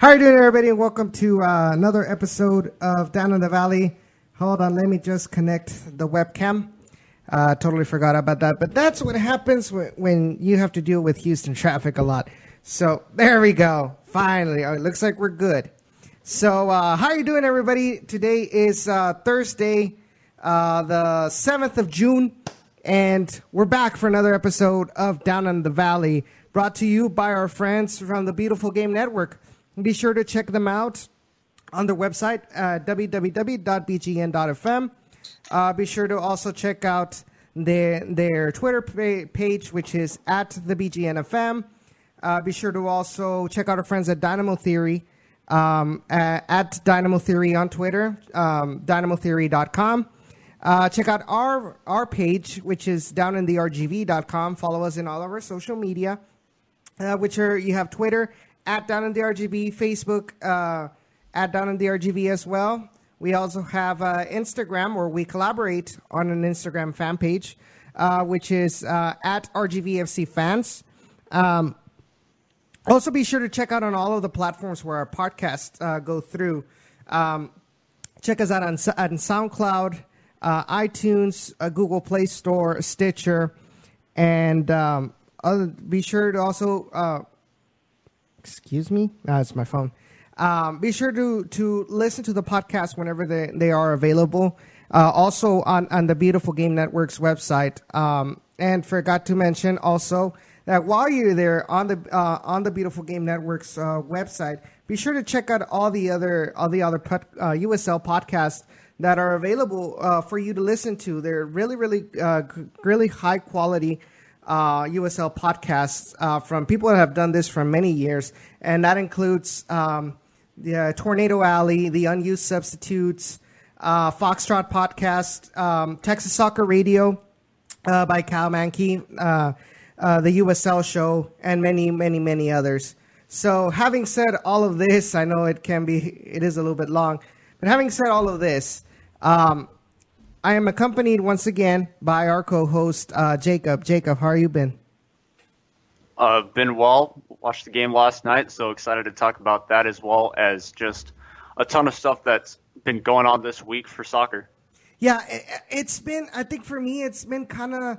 How are you doing, everybody? And welcome to uh, another episode of Down in the Valley. Hold on, let me just connect the webcam. Uh, totally forgot about that, but that's what happens when, when you have to deal with Houston traffic a lot. So there we go. Finally, oh, it looks like we're good. So uh, how are you doing, everybody? Today is uh, Thursday, uh, the seventh of June, and we're back for another episode of Down in the Valley, brought to you by our friends from the Beautiful Game Network. Be sure to check them out on their website, uh, www.bgn.fm. Uh, be sure to also check out their, their Twitter page, which is at the BGNFM. Uh, be sure to also check out our friends at Dynamo Theory, um, at, at Dynamo Theory on Twitter, um, dynamotheory.com. Uh, check out our our page, which is down in the RGV.com. Follow us in all of our social media, uh, which are you have Twitter at Down in the RGV, Facebook uh, at Down in the RGV as well. We also have uh, Instagram, where we collaborate on an Instagram fan page, uh, which is uh, at RGVFC fans. Um, also, be sure to check out on all of the platforms where our podcasts uh, go through. Um, check us out on, on SoundCloud, uh, iTunes, Google Play Store, Stitcher, and um, other, be sure to also excuse me, that's my phone. Um, be sure to to listen to the podcast whenever they, they are available. Uh, also on, on the Beautiful Game Network's website. Um, and forgot to mention also that while you're there on the uh, on the Beautiful Game Network's uh, website, be sure to check out all the other all the other USL podcasts that are available uh, for you to listen to. They're really really uh, really high quality uh, USL podcasts uh, from people that have done this for many years, and that includes um, the uh, Tornado Alley, the Unused Substitutes, uh, Foxtrot Podcast, um, Texas Soccer Radio uh, by Cal Mankey, uh, the USL Show, and many, many, many others. So, having said all of this, I know it can be, it is a little bit long, but having said all of this, um, I am accompanied once again by our co-host uh, Jacob. Jacob, how are you been? Uh, been well. Watched the game last night, so excited to talk about that as well as just a ton of stuff that's been going on this week for soccer. Yeah, it's been. I think for me, it's been kind of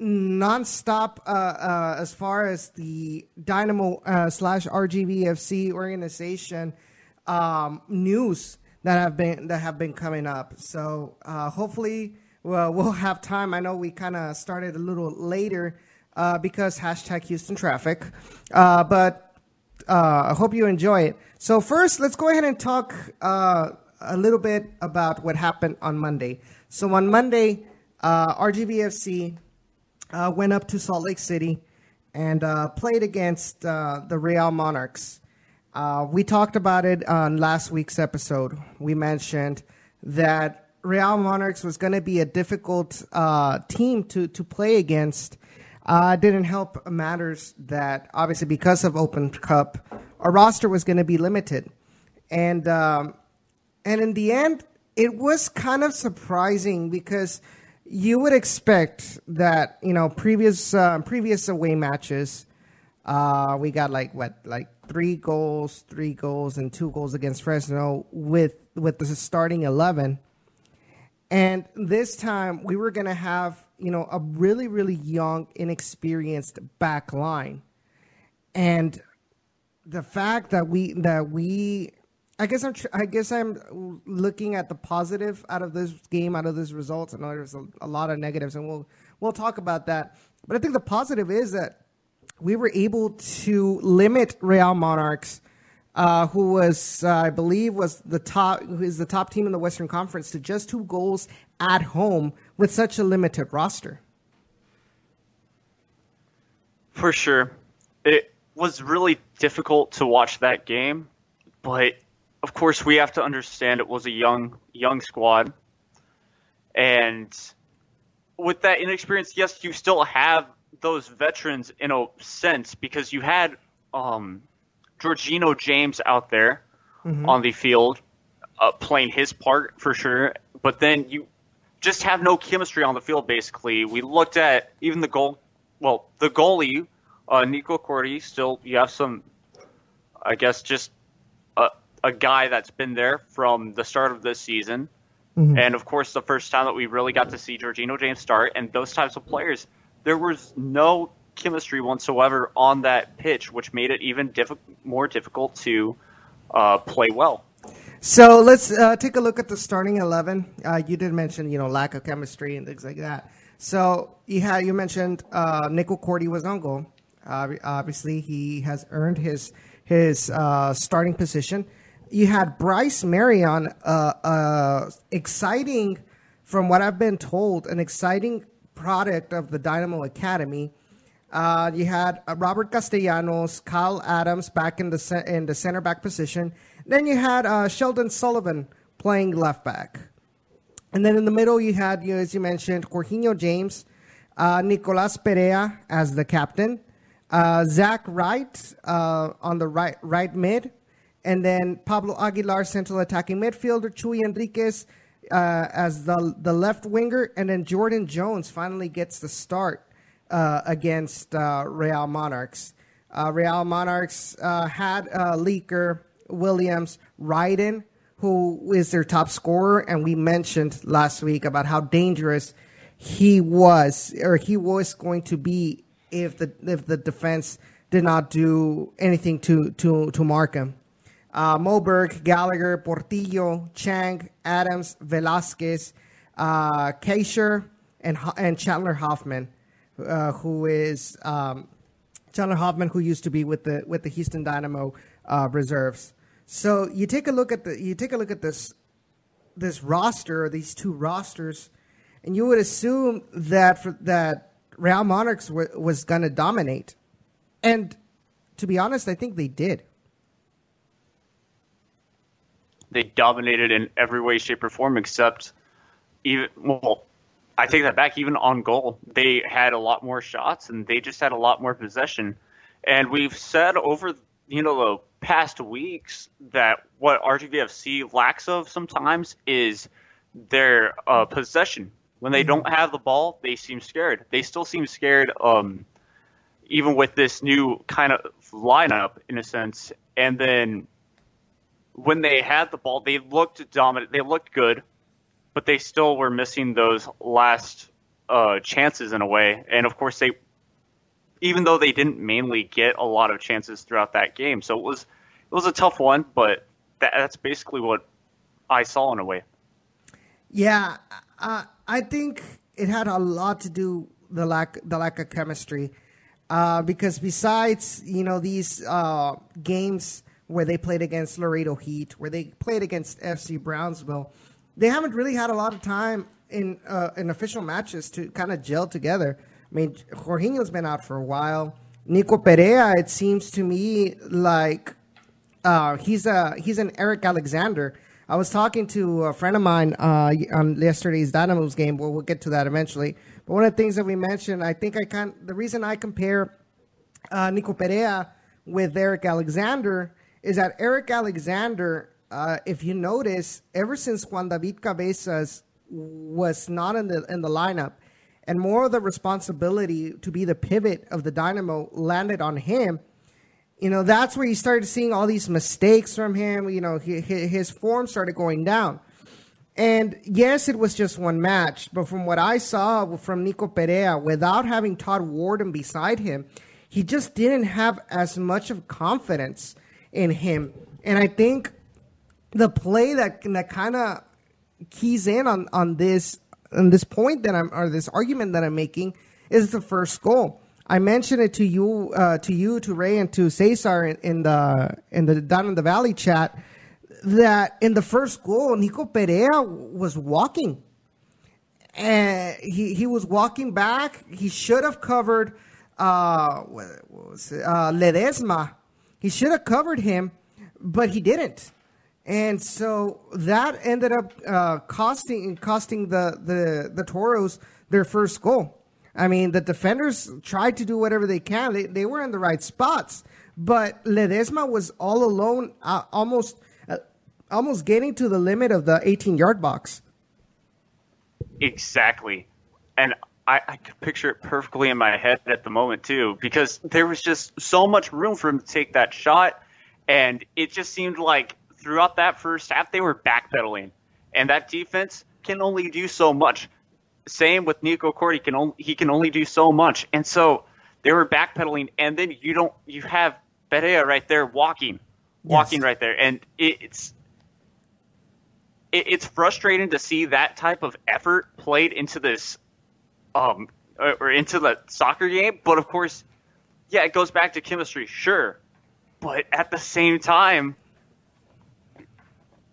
nonstop uh, uh, as far as the Dynamo uh, slash RGVFC organization um, news that have been that have been coming up. So uh, hopefully, well, have time. I know we kind of started a little later uh, because hashtag Houston traffic, uh, but uh, I hope you enjoy it. So first, let's go ahead and talk uh, a little bit about what happened on Monday. So on Monday, uh, RGVFC went up to Salt Lake City and played against the Real Monarchs. Uh, we talked about it on last week's episode. We mentioned that Real Monarchs was going to be a difficult uh, team to, to play against. Uh, didn't help matters that obviously because of Open Cup, our roster was going to be limited, and um, and in the end, it was kind of surprising because you would expect that you know previous uh, previous away matches, uh, we got like what like three goals, three goals, and two goals against Fresno with with the starting eleven. And this time we were gonna have you know a really really young, inexperienced back line, and the fact that we that we I guess I'm I guess I'm looking at the positive out of this game, out of this results. I know there's a, a lot of negatives, and we'll we'll talk about that. But I think the positive is that we were able to limit Real Monarchs, uh, who was, uh, I believe, was the top, who is the top team in the Western Conference, to just two goals at home with such a limited roster. For sure, it was really difficult to watch that game, but of course we have to understand it was a young young squad, and with that inexperience, yes, you still have those veterans in a sense because you had um, Jorginho James out there mm-hmm. on the field uh, playing his part for sure, but then you just have no chemistry on the field. Basically, we looked at even the goal. Well, the goalie, uh, Nico Corti, still you have some, I guess, just a, a guy that's been there from the start of this season. Mm-hmm. And of course, the first time that we really got to see Jorginho James start and those types of players, there was no chemistry whatsoever on that pitch, which made it even more difficult to uh, play well. So let's uh, take a look at the starting eleven. Uh, you did mention, you know, lack of chemistry and things like that. So you had you mentioned uh, Nico Corti was on goal. obviously, he has earned his his uh, starting position. You had Bryce Marion, uh, uh, exciting, from what I've been told, an exciting product of the Dynamo Academy. Uh, you had uh, Robert Castellanos, Kyle Adams back in the in the center back position. Then you had uh, Sheldon Sullivan playing left back. And then in the middle, you had, you know, as you mentioned, Jorginho James, uh, Nicolas Perea as the captain, uh, Zach Wright uh, on the right right mid, and then Pablo Aguilar, central attacking midfielder, Chuy Enriquez uh, as the the left winger, and then Jordan Jones finally gets the start uh, against uh, Real Monarchs. Real Monarchs had Leaker, Williams, Ryden, who is their top scorer, and we mentioned last week about how dangerous he was, or he was going to be if the if the defense did not do anything to to to mark him. Uh, Moberg, Gallagher, Portillo, Chang, Adams, Velasquez, uh, and and Chandler Hoffman, uh, who is um, Chandler Hoffman, who used to be with the with the Houston Dynamo uh, reserves. So you take a look at the you take a look at this this roster, these two rosters, and you would assume that for, that Real Monarchs w- was going to dominate, and to be honest, I think they did. They dominated in every way, shape, or form, except even well. I take that back. Even on goal, they had a lot more shots, and they just had a lot more possession. And we've said over you know the past weeks that what RGVFC lacks of sometimes is their uh, possession. When they don't have the ball, they seem scared. They still seem scared, um, even with this new kind of lineup in a sense. And then when they had the ball, they looked dominant. They looked good, but they still were missing those last uh, chances in a way. And of course, they even though they didn't mainly get a lot of chances throughout that game. So it was it was a tough one, but that, that's basically what I saw in a way. Yeah, uh, I think it had a lot to do the lack the lack of chemistry. Uh, because besides, you know, these uh, games where they played against Laredo Heat, where they played against FC Brownsville, they haven't really had a lot of time in uh, in official matches to kind of gel together. I mean, Jorginho's been out for a while. Nico Perea, it seems to me like uh, he's a he's an Eric Alexander. I was talking to a friend of mine uh, on yesterday's Dynamos game. Well, we'll get to that eventually. But one of the things that we mentioned, I think I can. The reason I compare uh, Nico Perea with Eric Alexander is that Eric Alexander, uh, if you notice, ever since Juan David Cabezas was not in the in the lineup, and more of the responsibility to be the pivot of the Dynamo landed on him. You know, that's where you started seeing all these mistakes from him. You know, his form started going down. And yes, it was just one match, but from what I saw from Nico Perea, without having Todd Wharton beside him, he just didn't have as much of confidence in him. And I think the play that that kind of keys in on on this and this point that I'm or this argument that I'm making is the first goal. I mentioned it to you, uh, to you, to Ray, and to Cesar in, in, the in the down in the valley chat that in the first goal, Nico Perea was walking, and he he was walking back. He should have covered uh, what was it? Uh, Ledesma. He should have covered him, but he didn't. And so that ended up uh, costing costing the, the the Toros their first goal. I mean, the defenders tried to do whatever they can. They, they were in the right spots, but Ledesma was all alone, uh, almost uh, almost getting to the limit of the 18 yard box. Exactly, and I, I could picture it perfectly in my head at the moment too, because there was just so much room for him to take that shot And it just seemed like throughout that first half they were backpedaling, and that defense can only do so much. Same with Nico Corti, can only he can only do so much, and so they were backpedaling, and then you don't you have Perea right there walking, walking yes. right there, and it, it's it's frustrating to see that type of effort played into this um or into the soccer game. But of course, yeah, it goes back to chemistry, sure, but at the same time,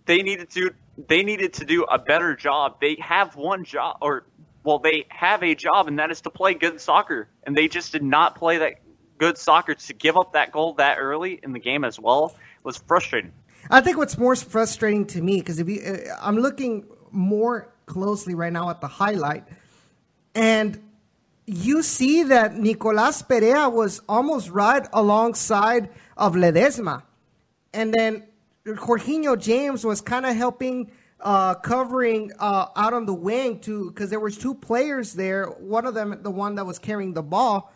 they needed to they needed to do a better job. They have one job, or well, they have a job, and that is to play good soccer, and they just did not play that good soccer to give up that goal that early in the game as well was frustrating. I think what's more frustrating to me because if you, uh, I'm looking more closely right now at the highlight, and you see that Nicolas Perea was almost right alongside of Ledesma, and then Jorginho James was kind of helping uh, covering uh, out on the wing too, because there was two players there. One of them, the one that was carrying the ball,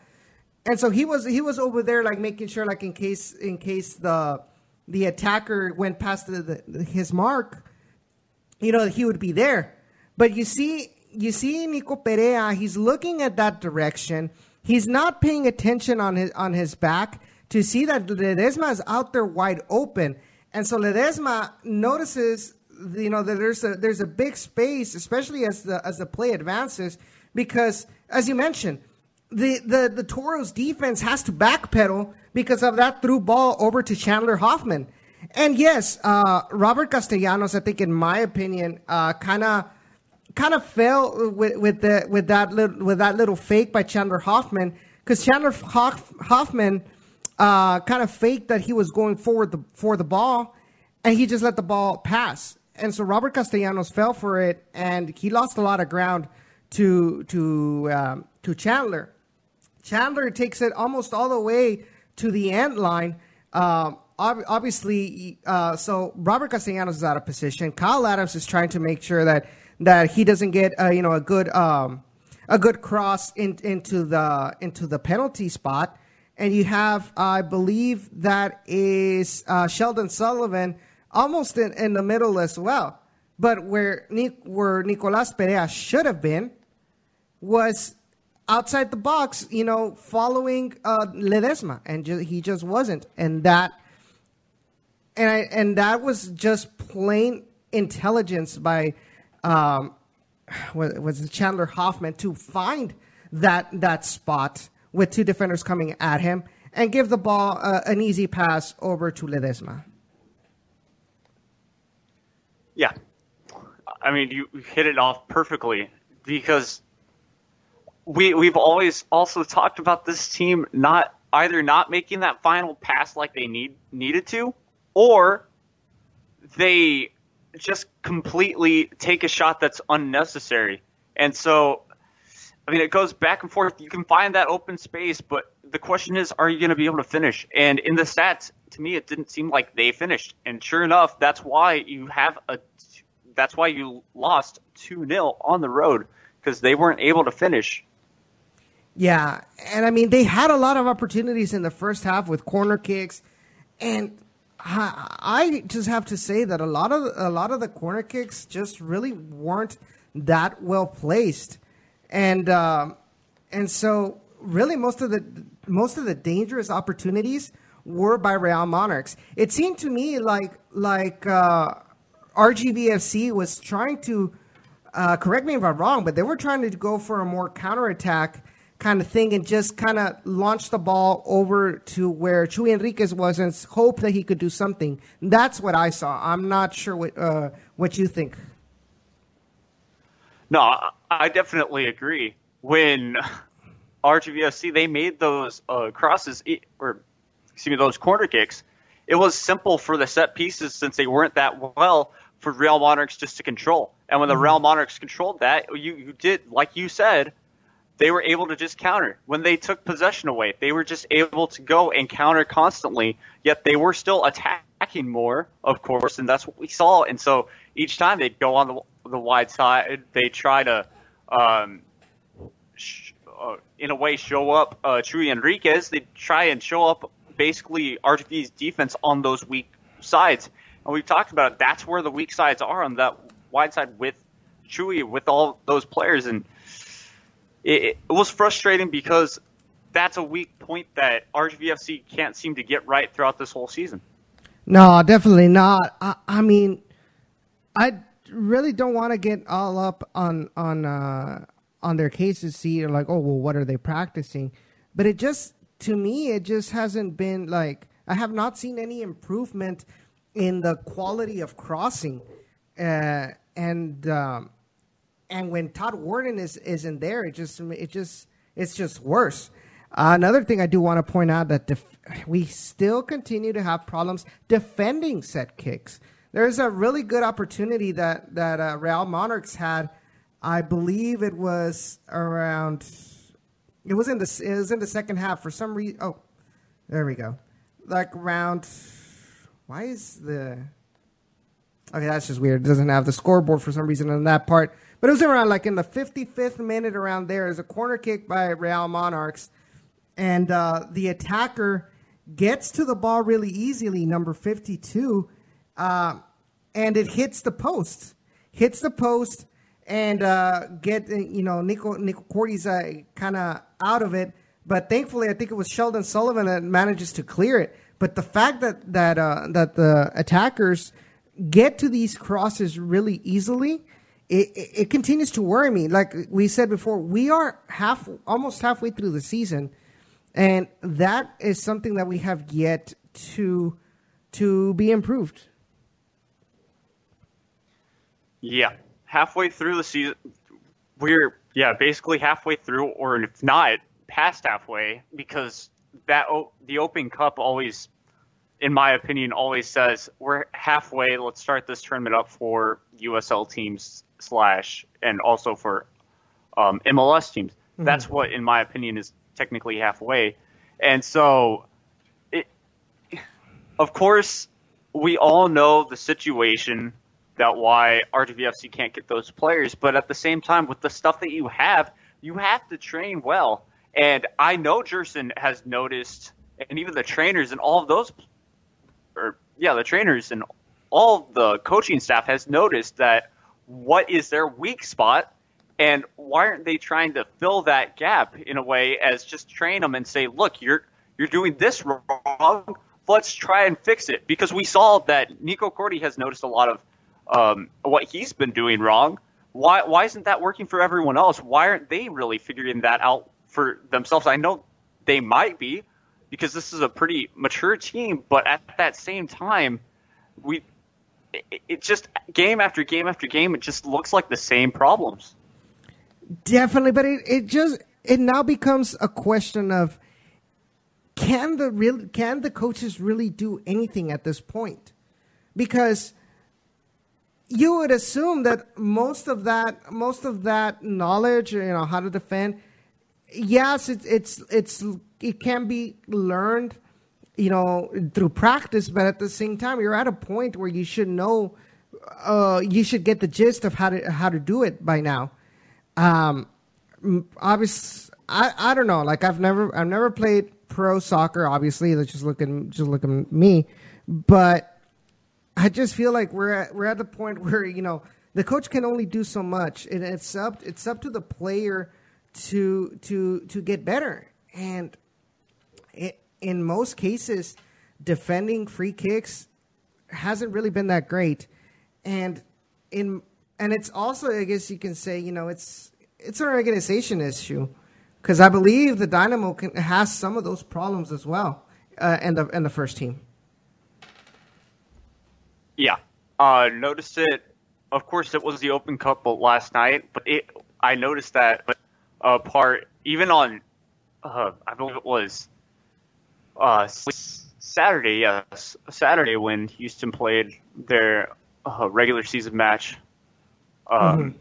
and so he was he was over there like making sure like in case in case the the attacker went past the, the, his mark, you know he would be there. But you see you see Nico Perea, he's looking at that direction. He's not paying attention on his on his back to see that Ledesma is out there wide open. And so Ledesma notices you know that there's a there's a big space, especially as the as the play advances, because as you mentioned, the, the, the Toros defense has to backpedal because of that through ball over to Chandler Hoffman. And yes, uh, Robert Castellanos, I think, in my opinion, kind of kind of fell with, with the with that little with that little fake by Chandler Hoffman because Chandler Hoff, Hoffman uh, kind of faked that he was going forward the, for the ball, and he just let the ball pass. And so Robert Castellanos fell for it, and he lost a lot of ground to to um, to Chandler. Chandler takes it almost all the way to the end line. Um, ob- obviously, uh, so Robert Castellanos is out of position. Kyle Adams is trying to make sure that that he doesn't get uh, you know a good um, a good cross in, into the into the penalty spot. And you have, I believe, that is uh, Sheldon Sullivan almost in, in the middle as well. But where where Nicolas Perea should have been was outside the box, you know, following uh, Ledesma, and ju- he just wasn't, and that, and I, and that was just plain intelligence by, um, was, Chandler Hoffman to find that that spot with two defenders coming at him and give the ball uh, an easy pass over to Ledesma. Yeah, I mean you hit it off perfectly because we we've always also talked about this team not either not making that final pass like they need needed to, or they just completely take a shot that's unnecessary. And so, I mean, it goes back and forth. You can find that open space, but the question is, are you going to be able to finish? And in the stats, to me, it didn't seem like they finished. And sure enough, that's why you have a, that's why you lost two 0 on the road because they weren't able to finish. Yeah, and I mean they had a lot of opportunities in the first half with corner kicks, and I, just have to say that a lot of a lot of the corner kicks just really weren't that well placed, and uh, and so really most of the most of the dangerous opportunities were by Real Monarchs. It seemed to me like like uh, RGVFC was trying to uh, correct me if I'm wrong, but they were trying to go for a more counterattack kind of thing and just kind of launch the ball over to where Chuy Enriquez was and hope that he could do something. That's what I saw. I'm not sure what uh, what you think. No, I definitely agree. When RGVFC they made those uh, crosses or excuse me those corner kicks, it was simple for the set pieces since they weren't that well for Real Monarchs just to control. And when the mm-hmm. Real Monarchs controlled that, you, you did like you said they were able to just counter. When they took possession away, they were just able to go and counter constantly, yet they were still attacking more, of course, and that's what we saw. And so each time they'd go on the, the wide side, they try to, um, sh- uh, in a way, show up uh, Chuy Enriquez. They'd try and show up basically RGV's defense on those weak sides. And we've talked about it. That's where the weak sides are on that wide side with Chuy, with all those players. And it, it was frustrating because that's a weak point that RGVFC can't seem to get right throughout this whole season. No, definitely not. I, I mean, I really don't want to get all up on on uh, on their cases. See, like, oh well, what are they practicing? But it just to me, it just hasn't been like I have not seen any improvement in the quality of crossing, uh, and um, and when Todd Wharton is isn't there, it just it just it's just worse. Uh, another thing I do want to point out that def- we still continue to have problems defending set kicks. There's a really good opportunity that that uh, Real Monarchs had. I believe it was around. It was in the it was in the second half for some reason. Oh, there we go. Like around. Why is the? Okay, that's just weird. It doesn't have the scoreboard for some reason on that part. But it was around like in the 55th minute around. There's a corner kick by Real Monarchs, and uh, the attacker gets to the ball really easily, number 52, uh, and it hits the post. Hits the post and uh, get, you know, Nico, Nico Corti's uh, kind of out of it. But thankfully, I think it was Sheldon Sullivan that manages to clear it. But the fact that that uh, that the attackers get to these crosses really easily, it, it, it continues to worry me. Like we said before, we are half almost halfway through the season, and that is something that we have yet to to be improved. Yeah, halfway through the season, we're yeah basically halfway through, or if not past halfway, because that the Open Cup always, in my opinion, always says we're halfway. Let's start this tournament up for USL teams slash and also for um, MLS teams. Mm-hmm. That's what, in my opinion, is technically halfway. And so, it, of course, we all know the situation that why RGVFC can't get those players, but at the same time, with the stuff that you have, you have to train well. And I know Gerson has noticed, and even the trainers and all of those, or yeah, the trainers and all the coaching staff has noticed that what is their weak spot and why aren't they trying to fill that gap in a way as just train them and say, look, you're you're doing this wrong. Let's try and fix it because we saw that Nico Corti has noticed a lot of um, what he's been doing wrong. Why why isn't that working for everyone else? Why aren't they really figuring that out for themselves? I know they might be because this is a pretty mature team, but at that same time, we it, just game after game after game, it just looks like the same problems. Definitely, but it, it just it now becomes a question of can the real can the coaches really do anything at this point? Because you would assume that most of that most of that knowledge, you know, how to defend, yes, it's it's it's it can be learned, you know, through practice, but at the same time, you're at a point where you should know, uh, you should get the gist of how to how to do it by now. Um, obviously, I, I don't know. Like I've never I've never played pro soccer. Obviously, let's just look at just look at me. But I just feel like we're at, we're at the point where you know the coach can only do so much, and it's up it's up to the player to to to get better. And in most cases, defending free kicks hasn't really been that great. And in and it's also I guess you can say you know it's it's an organization issue because I believe the Dynamo can, has some of those problems as well uh, in the in the first team. Yeah, uh, noticed it. Of course, it was the Open Cup last night, but it I noticed that uh, part even on uh, I believe it was uh, Saturday. Yes, Saturday when Houston played their uh, regular season match um, mm-hmm.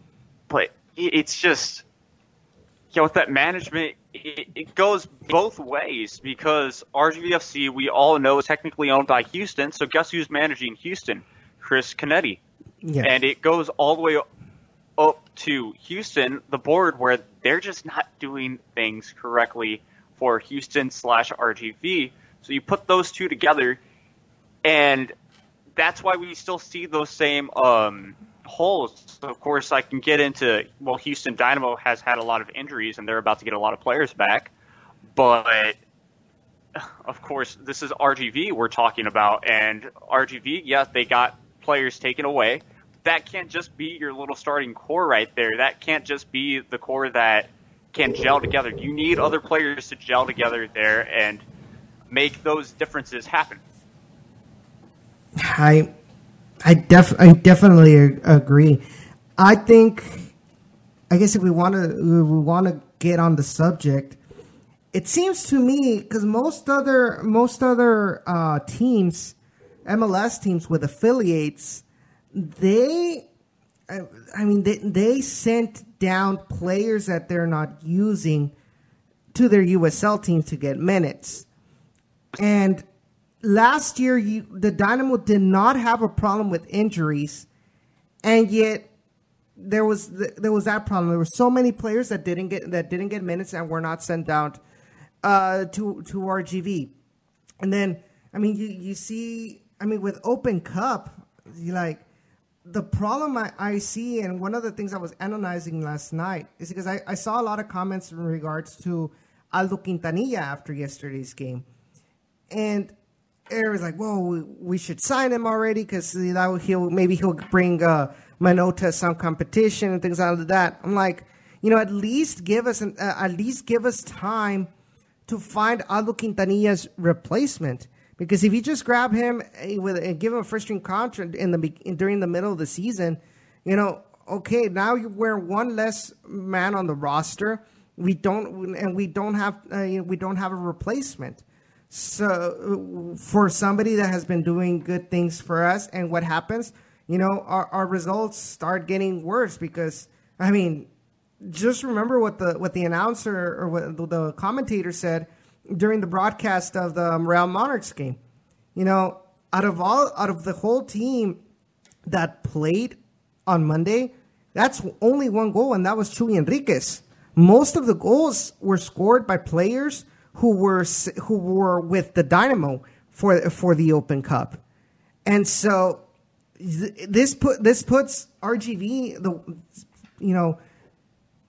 But it's just, you know, with that management, it, it, goes both ways because RGVFC, we all know, is technically owned by Houston. So guess who's managing Houston? Chris Canetti. Yes. And it goes all the way up to Houston, the board, where they're just not doing things correctly for Houston slash RGV. So you put those two together, and that's why we still see those same um, holes. So of course, I can get into well, Houston Dynamo has had a lot of injuries, and they're about to get a lot of players back, but of course, this is RGV we're talking about, and RGV, yes, they got players taken away. That can't just be your little starting core right there. That can't just be the core that can gel together. You need other players to gel together there and make those differences happen. I, I def, I definitely agree. I think, I guess if we want to, we want to get on the subject it seems to me because most other most other uh, teams, MLS teams with affiliates, they, I, mean, they, they sent down players that they're not using to their USL team to get minutes, and last year you, the Dynamo did not have a problem with injuries, and yet there was there was that problem. There were so many players that didn't get that didn't get minutes and were not sent down uh, to to RGV, and then I mean you you see I mean with Open Cup, you like the problem I, I see, and one of the things I was analyzing last night is because I, I saw a lot of comments in regards to Aldo Quintanilla after yesterday's game, and it was like, "Whoa, we, we should sign him already because that he'll maybe he'll bring uh, Manota some competition and things like that." I'm like, you know, at least give us an, uh, at least give us time to find Aldo Quintanilla's replacement. Because if you just grab him eh, with and give him a first string contract in the during the middle of the season, you know, okay, now you wear one less man on the roster. We don't and we don't have uh, you know, we don't have a replacement. So for somebody that has been doing good things for us, and what happens, you know, our, our results start getting worse because I mean, just remember what the what the announcer or what the commentator said during the broadcast of the um, Real Monarchs game. You know, out of all out of the whole team that played on Monday, that's only one goal, and that was Chuy Enriquez. Most of the goals were scored by players who were who were with the Dynamo for for the Open Cup, and so this put this puts RGV the you know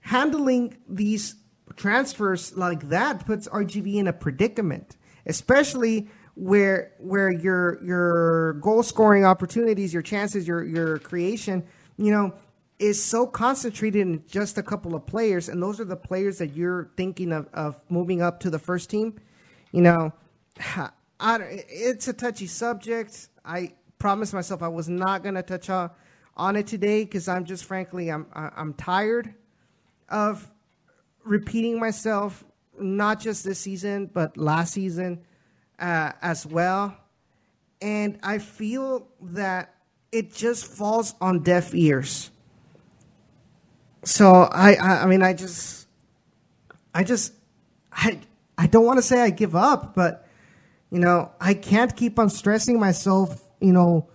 handling these transfers like that puts RGV in a predicament, especially where where your your goal scoring opportunities, your chances, your your creation, you know, is so concentrated in just a couple of players, and those are the players that you're thinking of, of moving up to the first team. You know, I, it's a touchy subject. I promised myself I was not going to touch on, on it today because I'm just frankly I'm I'm tired of repeating myself, not just this season, but last season uh, as well. And I feel that it just falls on deaf ears. So I, I, I mean, I just, I just, I, I don't want to say I give up, but you know, I can't keep on stressing myself, you know,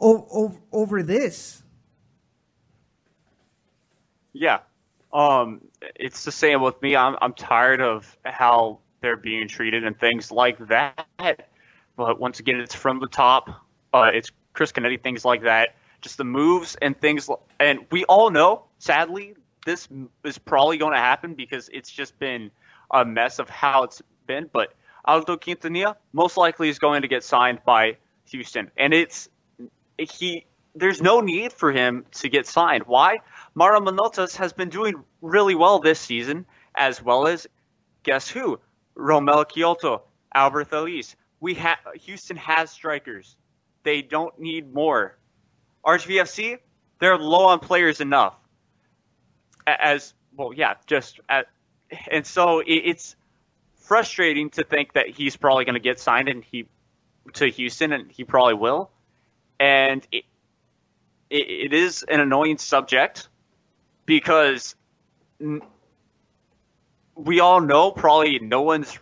o- o- over this. Yeah, um, it's the same with me. I'm I'm tired of how they're being treated and things like that. But once again, it's from the top. Uh, it's Chris Canetti, things like that. Just the moves and things, and we all know, sadly, this is probably going to happen because it's just been a mess of how it's been. But Aldo Quintanilla most likely is going to get signed by Houston, and it's he. There's no need for him to get signed. Why? Mauro Manotas has been doing really well this season, as well as guess who? Romell Quioto, Alberth Elis. We ha- Houston has strikers. They don't need more. RGVFC, they're low on players enough. As well, yeah, just at, and so it's frustrating to think that he's probably going to get signed and he to Houston, and he probably will. And it, it, it is an annoying subject because we all know probably no one's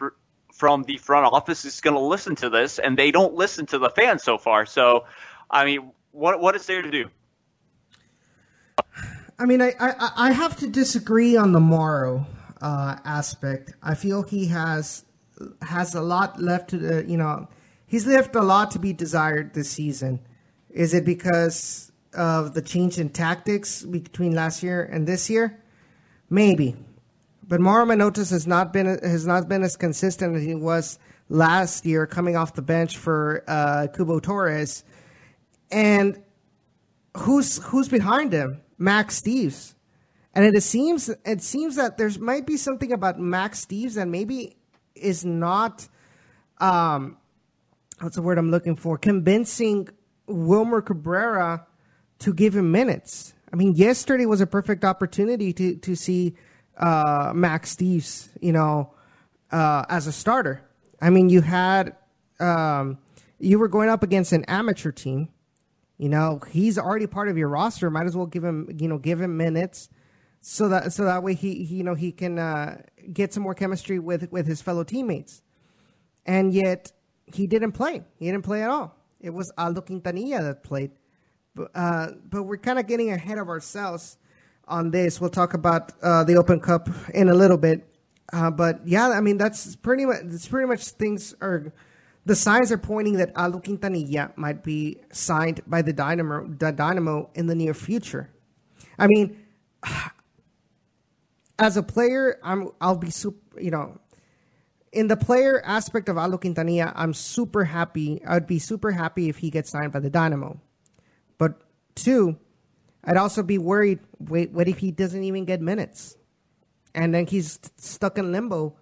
from the front office is going to listen to this, and they don't listen to the fans so far. So, I mean, what what is there to do? I mean, I I, I have to disagree on the Mauro uh, aspect. I feel he has has a lot left to uh, you know he's left a lot to be desired this season. Is it because of the change in tactics between last year and this year? Maybe, but Mauro Manotas has not been has not been as consistent as he was last year, coming off the bench for uh, Cubo Torres, and who's who's behind him? Max Steeves. And it seems it seems that there's might be something about Max Steeves that maybe is not um what's the word I'm looking for? Convincing Wilmer Cabrera to give him minutes. I mean, yesterday was a perfect opportunity to to see uh, Max Steeves, you know, uh, as a starter. I mean, you had um, you were going up against an amateur team. You know, he's already part of your roster. Might as well give him, you know, give him minutes so that so that way he, he you know he can uh, get some more chemistry with with his fellow teammates. And yet he didn't play. He didn't play at all. It was Aldo Quintanilla that played. But, uh, but we're kind of getting ahead of ourselves on this. We'll talk about uh, the Open Cup in a little bit. Uh, but yeah, I mean that's pretty much that's pretty much things are. The signs are pointing that Aldo Quintanilla might be signed by the Dynamo, the Dynamo in the near future. I mean, as a player, I'm I'll be super, you know, in the player aspect of Aldo Quintanilla, I'm super happy. I'd be super happy if he gets signed by the Dynamo. Two, I'd also be worried. Wait, what if he doesn't even get minutes, and then he's stuck in limbo?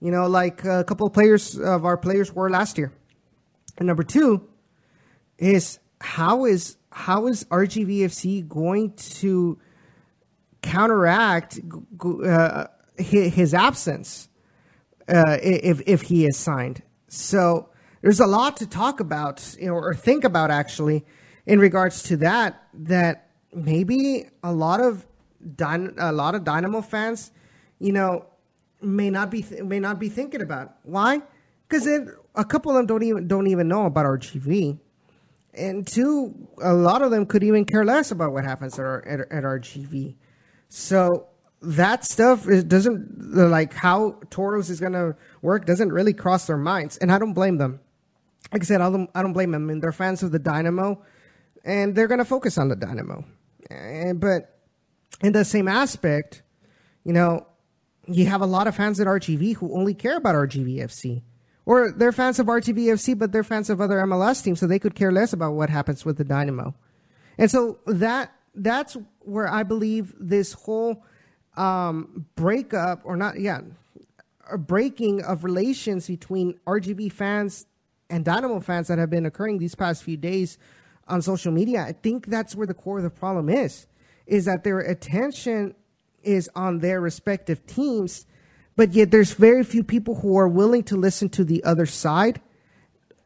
You know, like a couple of players of our players were last year. And number two is how is how is RGVFC going to counteract uh, his absence uh, if if he is signed. So there's a lot to talk about, you know, or think about actually in regards to that. That maybe a lot of a lot of Dynamo fans, you know, may not be th- may not be thinking about. Why? Because a couple of them don't even don't even know about RGV, and two, a lot of them could even care less about what happens at, our, at, at RGV. So that stuff is, doesn't like how Toros is gonna work doesn't really cross their minds, and I don't blame them. Like I said, I don't I don't blame them. I mean, they're fans of the Dynamo, and they're gonna focus on the Dynamo. And, but in the same aspect, you know, you have a lot of fans at RGV who only care about RGVFC. Or they're fans of RGVFC, but they're fans of other MLS teams, so they could care less about what happens with the Dynamo. And so that that's where I believe this whole um, breakup, or not, yeah, a breaking of relations between RGV fans and Dynamo fans that have been occurring these past few days on social media. I think that's where the core of the problem is, is that their attention is on their respective teams, but yet there's very few people who are willing to listen to the other side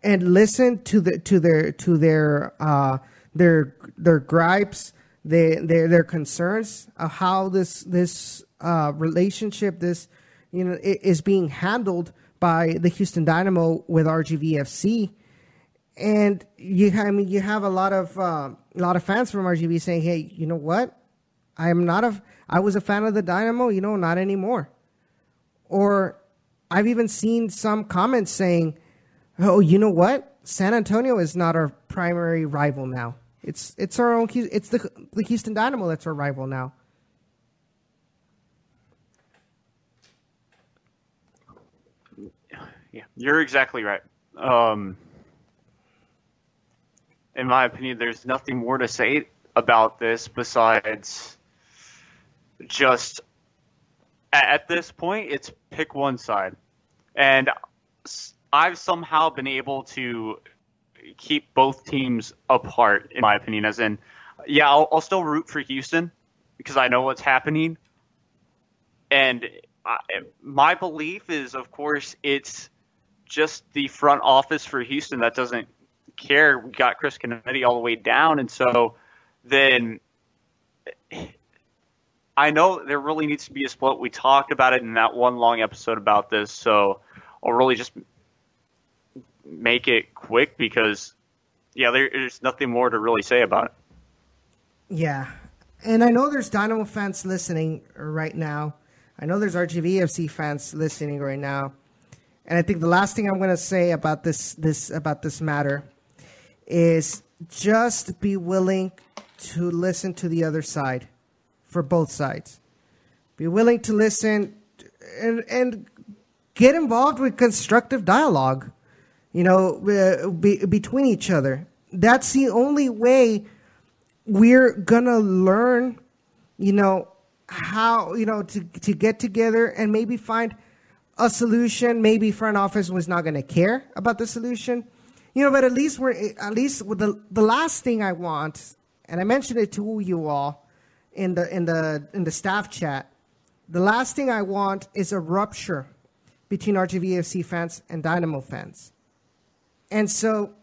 and listen to the to their to their uh, their their gripes their their their concerns of how this this uh, relationship this you know is being handled by the Houston Dynamo with RGVFC, and you I mean you have a lot of uh, a lot of fans from RGV saying, hey, you know what, I am not a I was a fan of the Dynamo, you know, not anymore, or I've even seen some comments saying, oh, you know what, San Antonio is not our primary rival now. It's it's our own. It's the the Houston Dynamo that's our rival now. Yeah, you're exactly right. Um, in my opinion, there's nothing more to say about this besides just at this point, it's pick one side, and I've somehow been able to keep both teams apart, in my opinion. As in, yeah, I'll, I'll still root for Houston because I know what's happening, and I, my belief is, of course, it's just the front office for Houston that doesn't care. We got Chris Canetti all the way down, and so then I know there really needs to be a split. We talked about it in that one long episode about this, so I'll really just make it quick because, yeah, there's nothing more to really say about it. Yeah, and I know there's Dynamo fans listening right now. I know there's RGVFC fans listening right now, And I think the last thing I'm going to say about this this about this matter is just be willing to listen to the other side for both sides. Be willing to listen and and get involved with constructive dialogue. You know, be, between each other. That's the only way we're gonna learn. You know how you know to to get together and maybe find a solution. Maybe front office was not gonna care about the solution. You know, but at least we're at least with the the last thing I want, and I mentioned it to you all in the in the in the staff chat. The last thing I want is a rupture between RGVFC fans and Dynamo fans. And so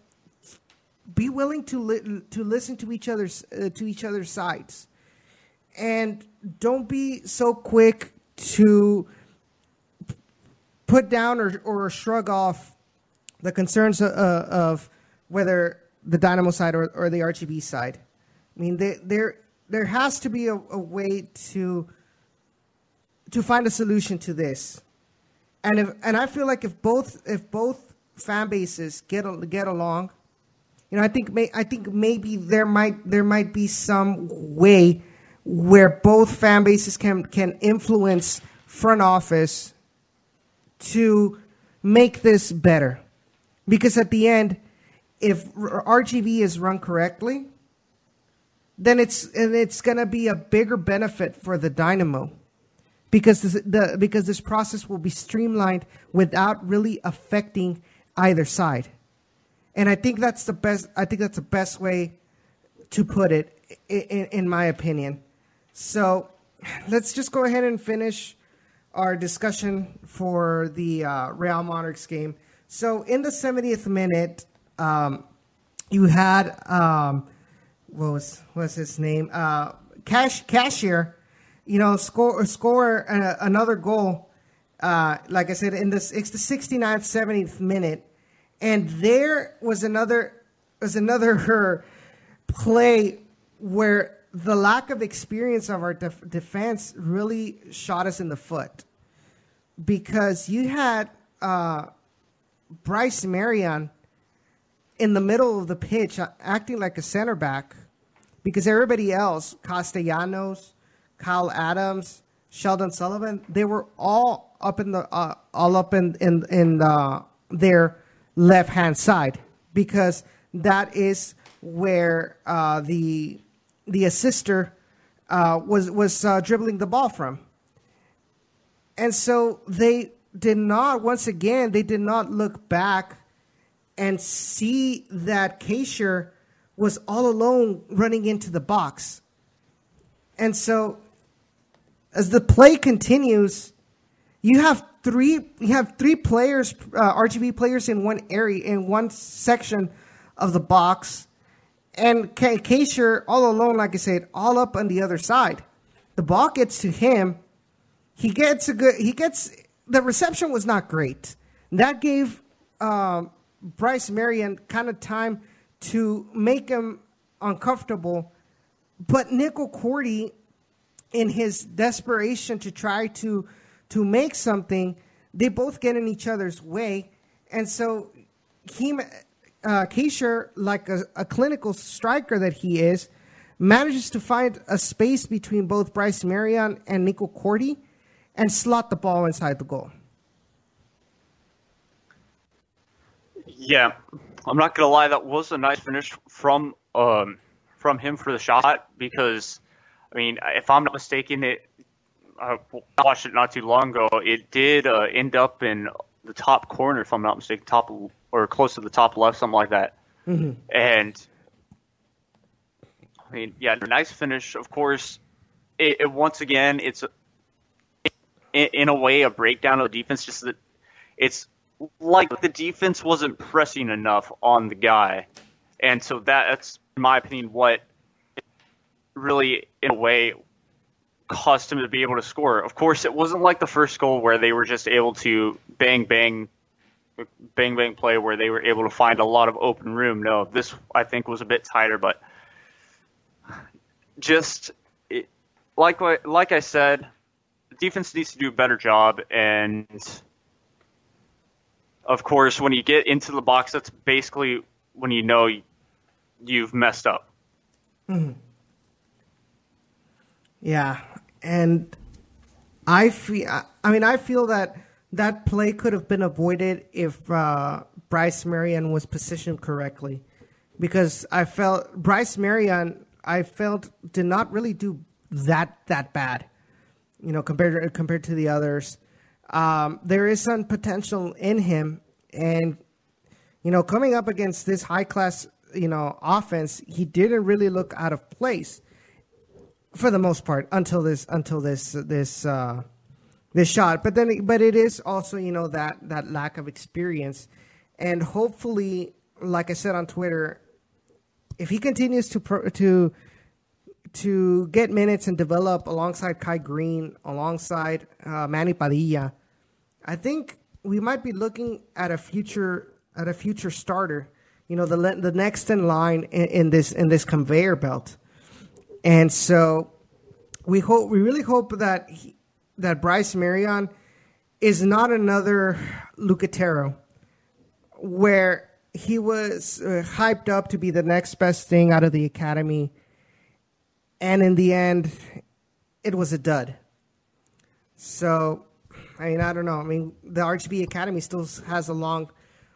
be willing to li- to listen to each other's uh, to each other's sides. And don't be so quick to put down or, or shrug off the concerns of, uh, of whether the Dynamo side or, or the RGV side. I mean, there there has to be a, a way to to find a solution to this. And if and I feel like if both if both fan bases get get along, you know, I think may, I think maybe there might there might be some way where both fan bases can can influence front office to make this better. Because at the end, if RGV is run correctly, then it's and it's going to be a bigger benefit for the Dynamo because this, the because this process will be streamlined without really affecting either side. And I think that's the best I think that's the best way to put it in, in my opinion. So let's just go ahead and finish our discussion for the uh, Real Monarchs game. So in the 70th minute, um, you had um, what was what's his name? Uh, Cash Cashier, you know, score score another goal. Uh, like I said, in this it's the 69th, 70th minute, and there was another was another her play where the lack of experience of our def- defense really shot us in the foot because you had uh, Bryce Marion in the middle of the pitch uh, acting like a center back because everybody else, Castellanos, Kyle Adams, Sheldon Sullivan, they were all up in the uh, all up in in in uh, their left hand side because that is where uh, the the assister uh, was was dribbling the ball from, and so they did not once again they did not look back and see that Kaysher was all alone running into the box. And so as the play continues, you have three you have three players uh, RGV players in one area in one section of the box and K- Kaysher all alone like I said all up on the other side. The ball gets to him. He gets a good he gets the reception was not great. That gave um, Bryce Marion kind of time to make him uncomfortable. But Nico Corti, in his desperation to try to to make something, they both get in each other's way, and so he, uh, Kaysher, like a, a clinical striker that he is, manages to find a space between both Bryce Marion and Nico Corti and slot the ball inside the goal. Yeah, I'm not gonna lie, that was a nice finish from um, from him for the shot because, I mean, if I'm not mistaken, it I watched it not too long ago. It did uh, end up in the top corner, if I'm not mistaken, top or close to the top left, something like that. Mm-hmm. And I mean, yeah, nice finish. Of course, it, it once again, it's in, a way a breakdown of the defense. Just that it's like the defense wasn't pressing enough on the guy, and so that, that's, in my opinion, what really, in a way, caused him to be able to score. Of course, it wasn't like the first goal where they were just able to bang bang, bang bang play where they were able to find a lot of open room. No, this I think was a bit tighter, but just it, like like I said, defense needs to do a better job and of course, when you get into the box, that's basically when you know you've messed up. Mm-hmm. Yeah, and I feel. I mean, I feel that that play could have been avoided if uh, Bryce Marion was positioned correctly, because I felt Bryce Marion. I felt did not really do that that bad, you know, compared to, compared to the others. Um, there is some potential in him, and you know, coming up against this high class, you know, offense, he didn't really look out of place for the most part until this until this this uh, this shot. But then, but it is also you know that that lack of experience, and hopefully, like I said on Twitter, if he continues to pro, to to get minutes and develop alongside Kai Green, alongside uh, Manny Padilla, I think we might be looking at a future at a future starter. You know, the the next in line in, in this in this conveyor belt, and so we hope we really hope that he, that Bryce Marion is not another Lucatero, where he was uh, hyped up to be the next best thing out of the academy, and in the end, it was a dud. So, I mean, I don't know. I mean, the RGV Academy still has a long,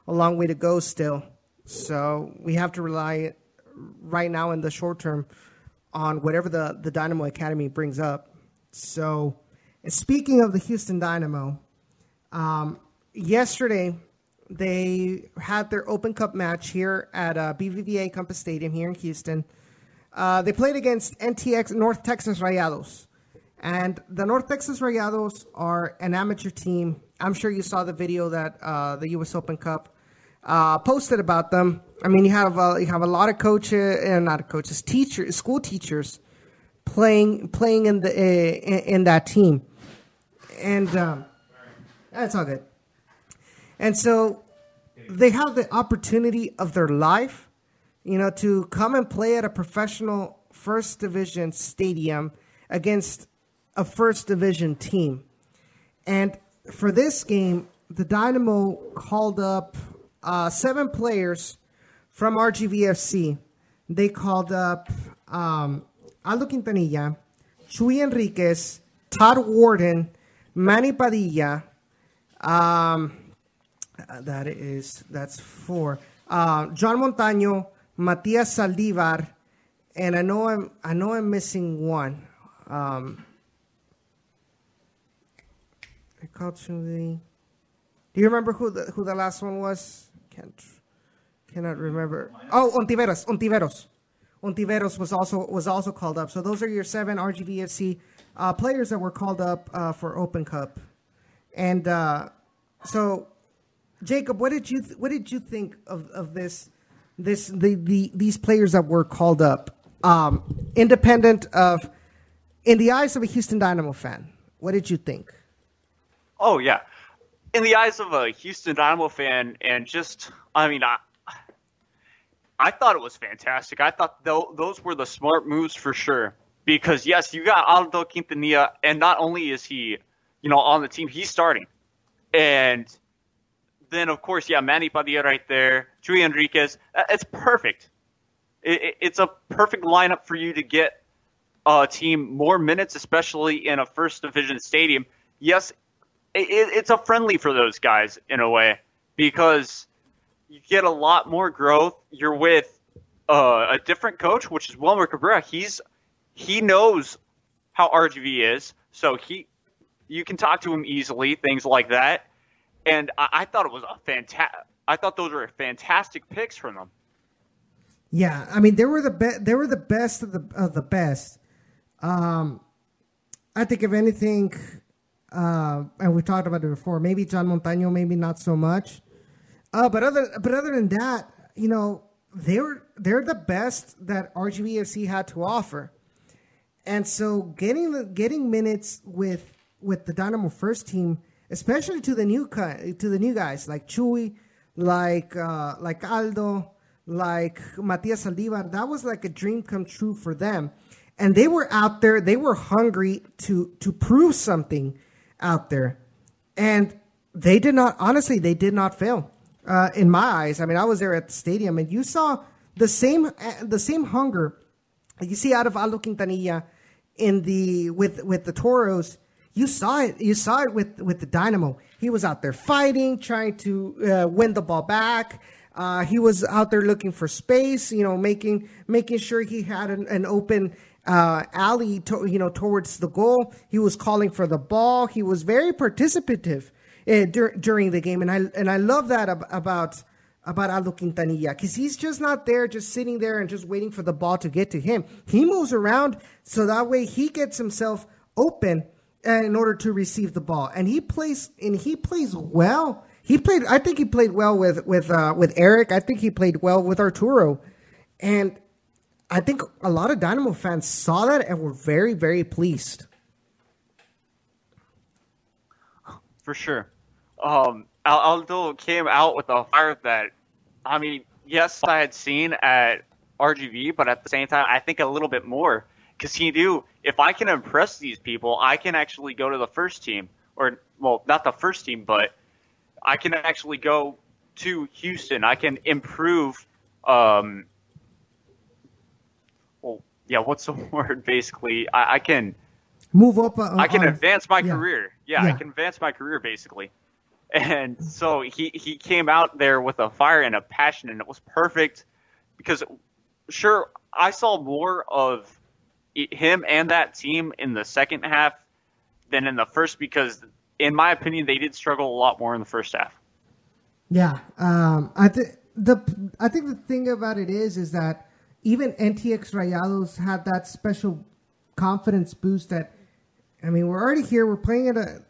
a long way to go still. So we have to rely right now in the short term on whatever the, the Dynamo Academy brings up. So, speaking of the Houston Dynamo, um, yesterday they had their Open Cup match here at uh, BBVA Compass Stadium here in Houston. Uh, they played against NTX North Texas Rayados. And the North Texas Rayados are an amateur team. I'm sure you saw the video that uh, the U.S. Open Cup uh, posted about them. I mean, you have a, you have a lot of coaches and uh, not coaches, teachers, school teachers playing playing in the uh, in, that team, and um, that's all good. And so they have the opportunity of their life, you know, to come and play at a professional first division stadium against a first division team. And for this game, the Dynamo called up uh, seven players from RGVFC. They called up um, Aldo Quintanilla, Chuy Enriquez, Todd Wharton, Manny Padilla. Um, that is that's four. Uh, John Montaño, Matias Saldivar, and I know I'm I know I'm missing one. Um, Do you remember who the who the last one was? can't cannot remember. Oh, Ontiveros, Ontiveros, Ontiveros was also was also called up. So those are your seven RGVFC uh, players that were called up uh, for Open Cup, and uh, so Jacob, what did you th- what did you think of, of this this the, the these players that were called up, um, independent of in the eyes of a Houston Dynamo fan? What did you think? Oh yeah, in the eyes of a Houston Dynamo fan, and just, I mean, I, I thought it was fantastic. I thought th- those were the smart moves for sure. Because yes, you got Aldo Quintanilla, and not only is he, you know, on the team, he's starting, and then of course, yeah, Manny Padilla right there, Chuy Enriquez. It's perfect. It, it, it's a perfect lineup for you to get a team more minutes, especially in a first division stadium. Yes, it, it's a friendly for those guys in a way because you get a lot more growth. You're with uh, a different coach, which is Wilmer Cabrera. He's he knows how RGV is, so he you can talk to him easily, things like that. And I, I thought it was a fantastic. I thought those were fantastic picks from them. Yeah, I mean they were the best. They were the best of the of the best. Um, I think if anything, uh, and we talked about it before. Maybe John Montaño, maybe not so much. Uh, but other but other than that, you know, they're they're the best that RGVFC had to offer. And so getting the, getting minutes with with the Dynamo first team, especially to the new to the new guys like Chuy, like uh, like Aldo, like Matias Saldivar, that was like a dream come true for them. And they were out there, they were hungry to to prove something out there. And they did not. Honestly, they did not fail. Uh, in my eyes, I mean, I was there at the stadium, and you saw the same the same hunger you see out of Aldo Quintanilla in the with with the Toros. You saw it. You saw it with with the Dynamo. He was out there fighting, trying to uh, win the ball back. Uh, he was out there looking for space. You know, making making sure he had an, an open uh, alley, to, you know, towards the goal. He was calling for the ball. He was very participative uh, dur- during the game, and I and I love that ab- about about Aldo Quintanilla because he's just not there, just sitting there and just waiting for the ball to get to him. He moves around so that way he gets himself open in order to receive the ball, and he plays and he plays well. He played. I think he played well with with uh, with Eric. I think he played well with Arturo, and I think a lot of Dynamo fans saw that and were very very pleased. For sure. Um, Aldo came out with a fire that, I mean, yes, I had seen at RGV, but at the same time, I think a little bit more because he knew if I can impress these people, I can actually go to the first team, or well, not the first team, but I can actually go to Houston. I can improve. Um, well, yeah, what's the word? Basically, I, I can move up. Uh, I can on, advance my yeah. career. Yeah, Yeah. I can advance my career basically. And so he he came out there with a fire and a passion, and it was perfect because sure I saw more of him and that team in the second half than in the first because in my opinion they did struggle a lot more in the first half. Yeah, um, I think the I think the thing about it is is that even NTX Rayados had that special confidence boost that I mean we're already here we're playing at a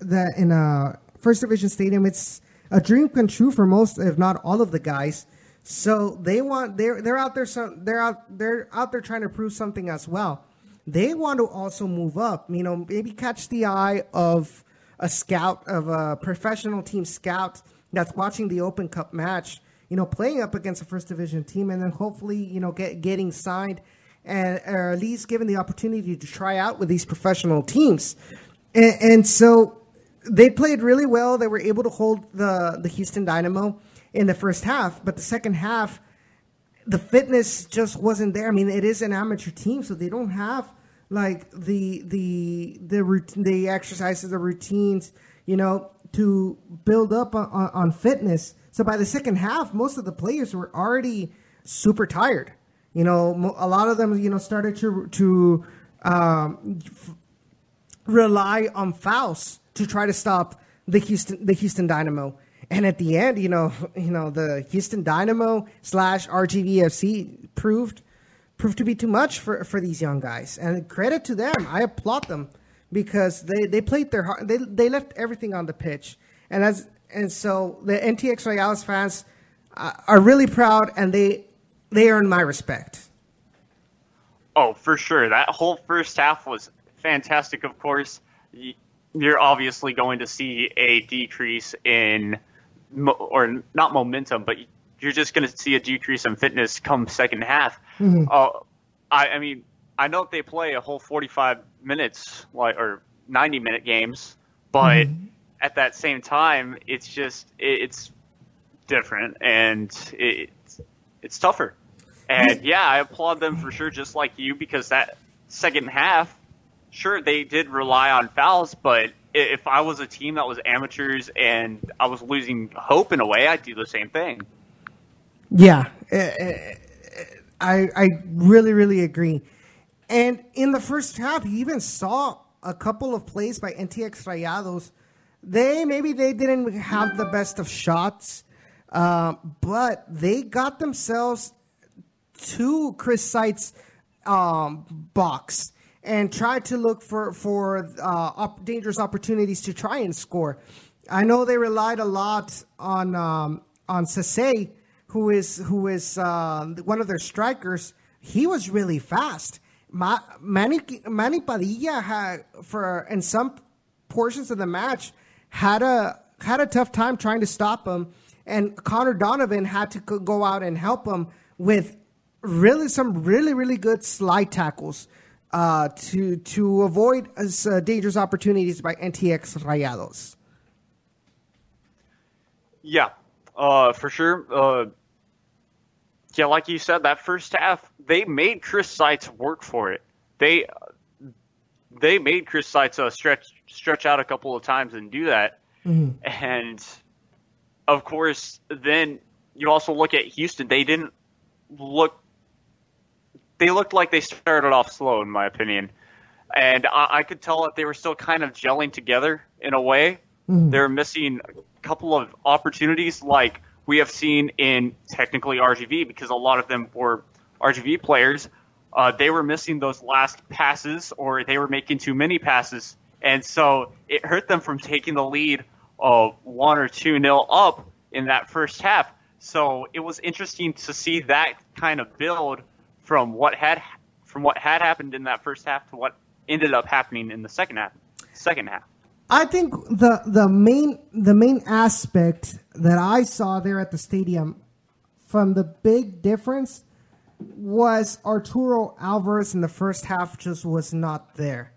that in a first division stadium it's a dream come true for most if not all of the guys so they want they're they're out there some they're out they're out there trying to prove something as well. They want to also move up you know maybe catch the eye of a scout of a professional team scout that's watching the open cup match you know playing up against a first division team and then hopefully you know get getting signed and or at least given the opportunity to try out with these professional teams. And, and so they played really well. They were able to hold the the Houston Dynamo in the first half, but the second half, the fitness just wasn't there. I mean, it is an amateur team, so they don't have like the the the the exercises, the routines, you know, to build up on, on, fitness. So by the second half, most of the players were already super tired. You know, a lot of them, you know, started to to um, rely on fouls to try to stop the Houston the Houston Dynamo. And at the end, you know, you know, the Houston Dynamo slash RGVFC proved proved to be too much for, for these young guys. And credit to them. I applaud them because they, they played their heart they they left everything on the pitch. And as and so the NTX Rayados fans uh, are really proud and they they earn my respect. Oh, for sure. That whole first half was fantastic. Of course, you're obviously going to see a decrease in, mo- or not momentum, but you're just going to see a decrease in fitness come second half. Uh, I, I mean, I know they play a whole 45 minutes, like or 90 minute games, but at that same time, it's just it, it's different and it, it's it's tougher. And yeah, I applaud them for sure, just like you, because that second half, sure they did rely on fouls, but if I was a team that was amateurs and I was losing hope in a way, I'd do the same thing. Yeah, uh, uh, I I really really agree. And in the first half, you even saw a couple of plays by NTX Rayados. They maybe they didn't have the best of shots, uh, but they got themselves to Chris Seitz' um, box and tried to look for for uh, op- dangerous opportunities to try and score. I know they relied a lot on um, on Sase, who is who is uh, one of their strikers. He was really fast. Ma- Manny Manny Padilla had for in some portions of the match had a had a tough time trying to stop him, and Connor Donovan had to go out and help him with really some really really good slide tackles uh, to to avoid uh, dangerous opportunities by NTX Rayados. Yeah, uh, for sure. Uh, yeah, like you said, that first half they made Chris Seitz work for it. They they made Chris Seitz uh, stretch stretch out a couple of times and do that. Mm-hmm. And of course, then you also look at Houston. They didn't look. They looked like they started off slow, in my opinion, and I, I could tell that they were still kind of gelling together in a way. Mm-hmm. They're missing a couple of opportunities, like we have seen in technically RGV, because a lot of them were RGV players. Uh, they were missing those last passes, or they were making too many passes, and so it hurt them from taking the lead of one or two nil up in that first half. So it was interesting to see that kind of build from what had from what had happened in that first half to what ended up happening in the second half. Second half. I think the the main the main aspect that I saw there at the stadium from the big difference was Arturo Alvarez in the first half just was not there.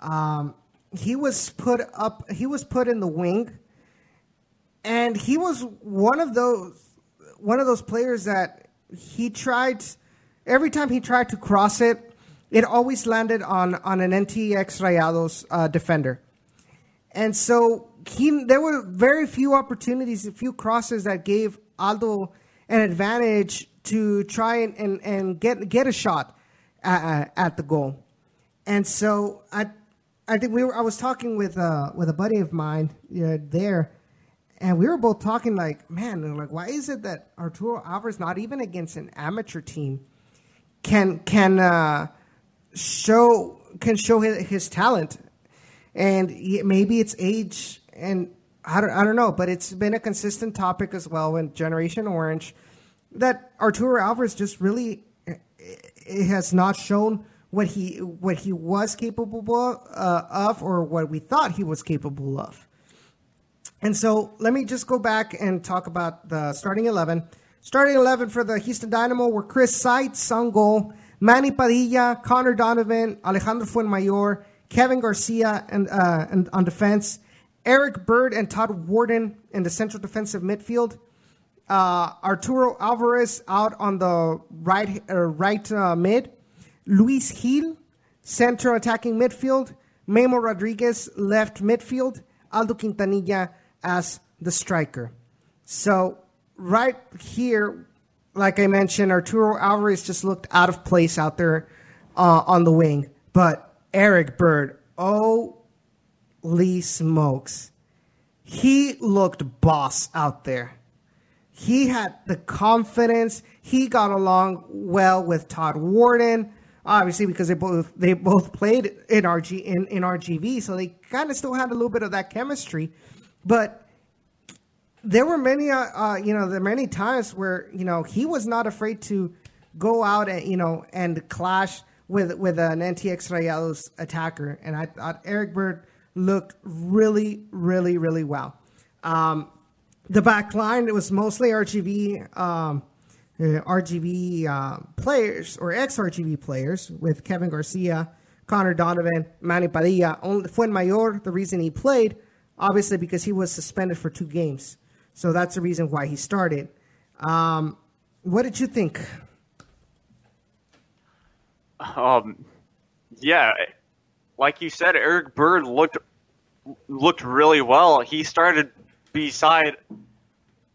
Um, he was put up. He was put in the wing, and he was one of those one of those players that he tried every time he tried to cross it, it always landed on on an NTX Rayados uh, defender, and so he there were very few opportunities, a few crosses that gave Aldo an advantage to try and, and, and get get a shot at, at the goal. And so I I think we were. I was talking with uh, with a buddy of mine you know, there, and we were both talking like, man, like why is it that Arturo Alvarez not even against an amateur team can can uh, show can show his, his talent, and maybe it's age and I don't I don't know, but it's been a consistent topic as well in Generation Orange that Arturo Alvarez just really has not shown what he what he was capable uh, of or what we thought he was capable of. And so let me just go back and talk about the starting 11. Starting 11 for the Houston Dynamo were Chris Seitz on goal, Manny Padilla, Connor Donovan, Alejandro Fuenmayor, Kevin Garcia and, uh, and on defense, Eric Bird and Todd Wharton in the central defensive midfield, uh, Arturo Alvarez out on the right uh, right mid, Luis Gil, center attacking midfield, Memo Rodriguez, left midfield, Aldo Quintanilla as the striker. So, right here, like I mentioned, Arturo Alvarez just looked out of place out there uh, on the wing. But Eric Bird, oh, holy smokes. He looked boss out there. He had the confidence. He got along well with Todd Wharton obviously because they both they both played in RG in, in RGV, so they kind of still had a little bit of that chemistry. But there were many, uh, uh, you know, there many times where you know he was not afraid to go out and you know and clash with with an NTX Rayados attacker, and I thought Eric Bird looked really, really, really well. Um, the back line it was mostly RGB, Um, uh, RGV uh, players or ex RGV players with Kevin Garcia, Connor Donovan, Manny Padilla. Only Fuenmayor, the reason he played, obviously because he was suspended for two games. So that's the reason why he started. Um, what did you think? Um, yeah, like you said, Eric Bird looked looked really well. He started beside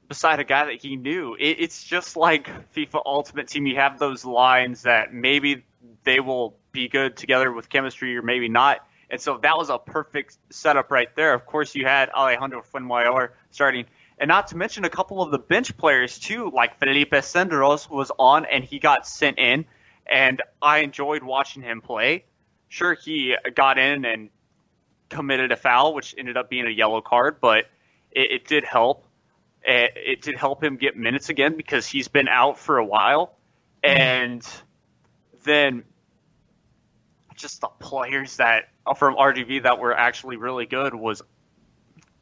beside a guy that he knew. It, it's just like FIFA Ultimate Team. You have those lines that maybe they will be good together with chemistry or maybe not. And so that was a perfect setup right there. Of course, you had Alejandro Fuenmayor starting. And not to mention a couple of the bench players, too, like Philippe Senderos was on and he got sent in. And I enjoyed watching him play. Sure, he got in and committed a foul, which ended up being a yellow card, but it, it did help. It did help him get minutes again because he's been out for a while. And then just the players that from RGV that were actually really good was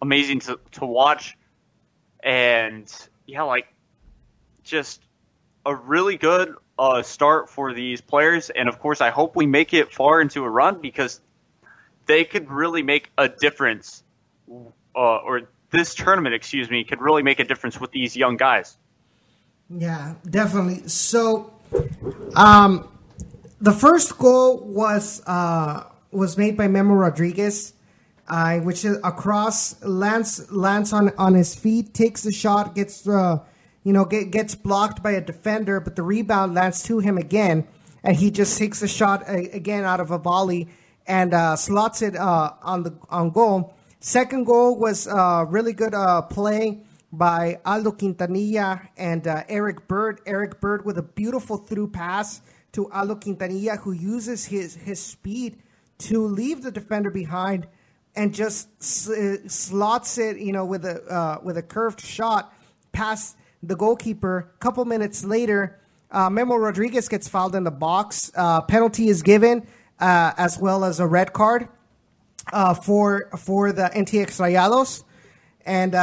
amazing to, to watch. And yeah, like just a really good uh, start for these players. And of course, I hope we make it far into a run because they could really make a difference uh, or this tournament, excuse me, could really make a difference with these young guys. Yeah, definitely. So, um, the first goal was uh, was made by Memo Rodriguez, which is across lands lands on, on his feet, takes the shot, gets uh, you know get, gets blocked by a defender, but the rebound lands to him again, and he just takes the shot again out of a volley and uh, slots it uh, on the on goal. Second goal was uh, really good uh, play by Aldo Quintanilla and uh, Eric Bird. Eric Bird with a beautiful through pass to Aldo Quintanilla, who uses his his speed to leave the defender behind and just uh, slots it, you know, with a uh, with a curved shot past the goalkeeper. A couple minutes later, uh, Memo Rodriguez gets fouled in the box. Uh, penalty is given, uh, as well as a red card uh, for for the NTX Rayados, and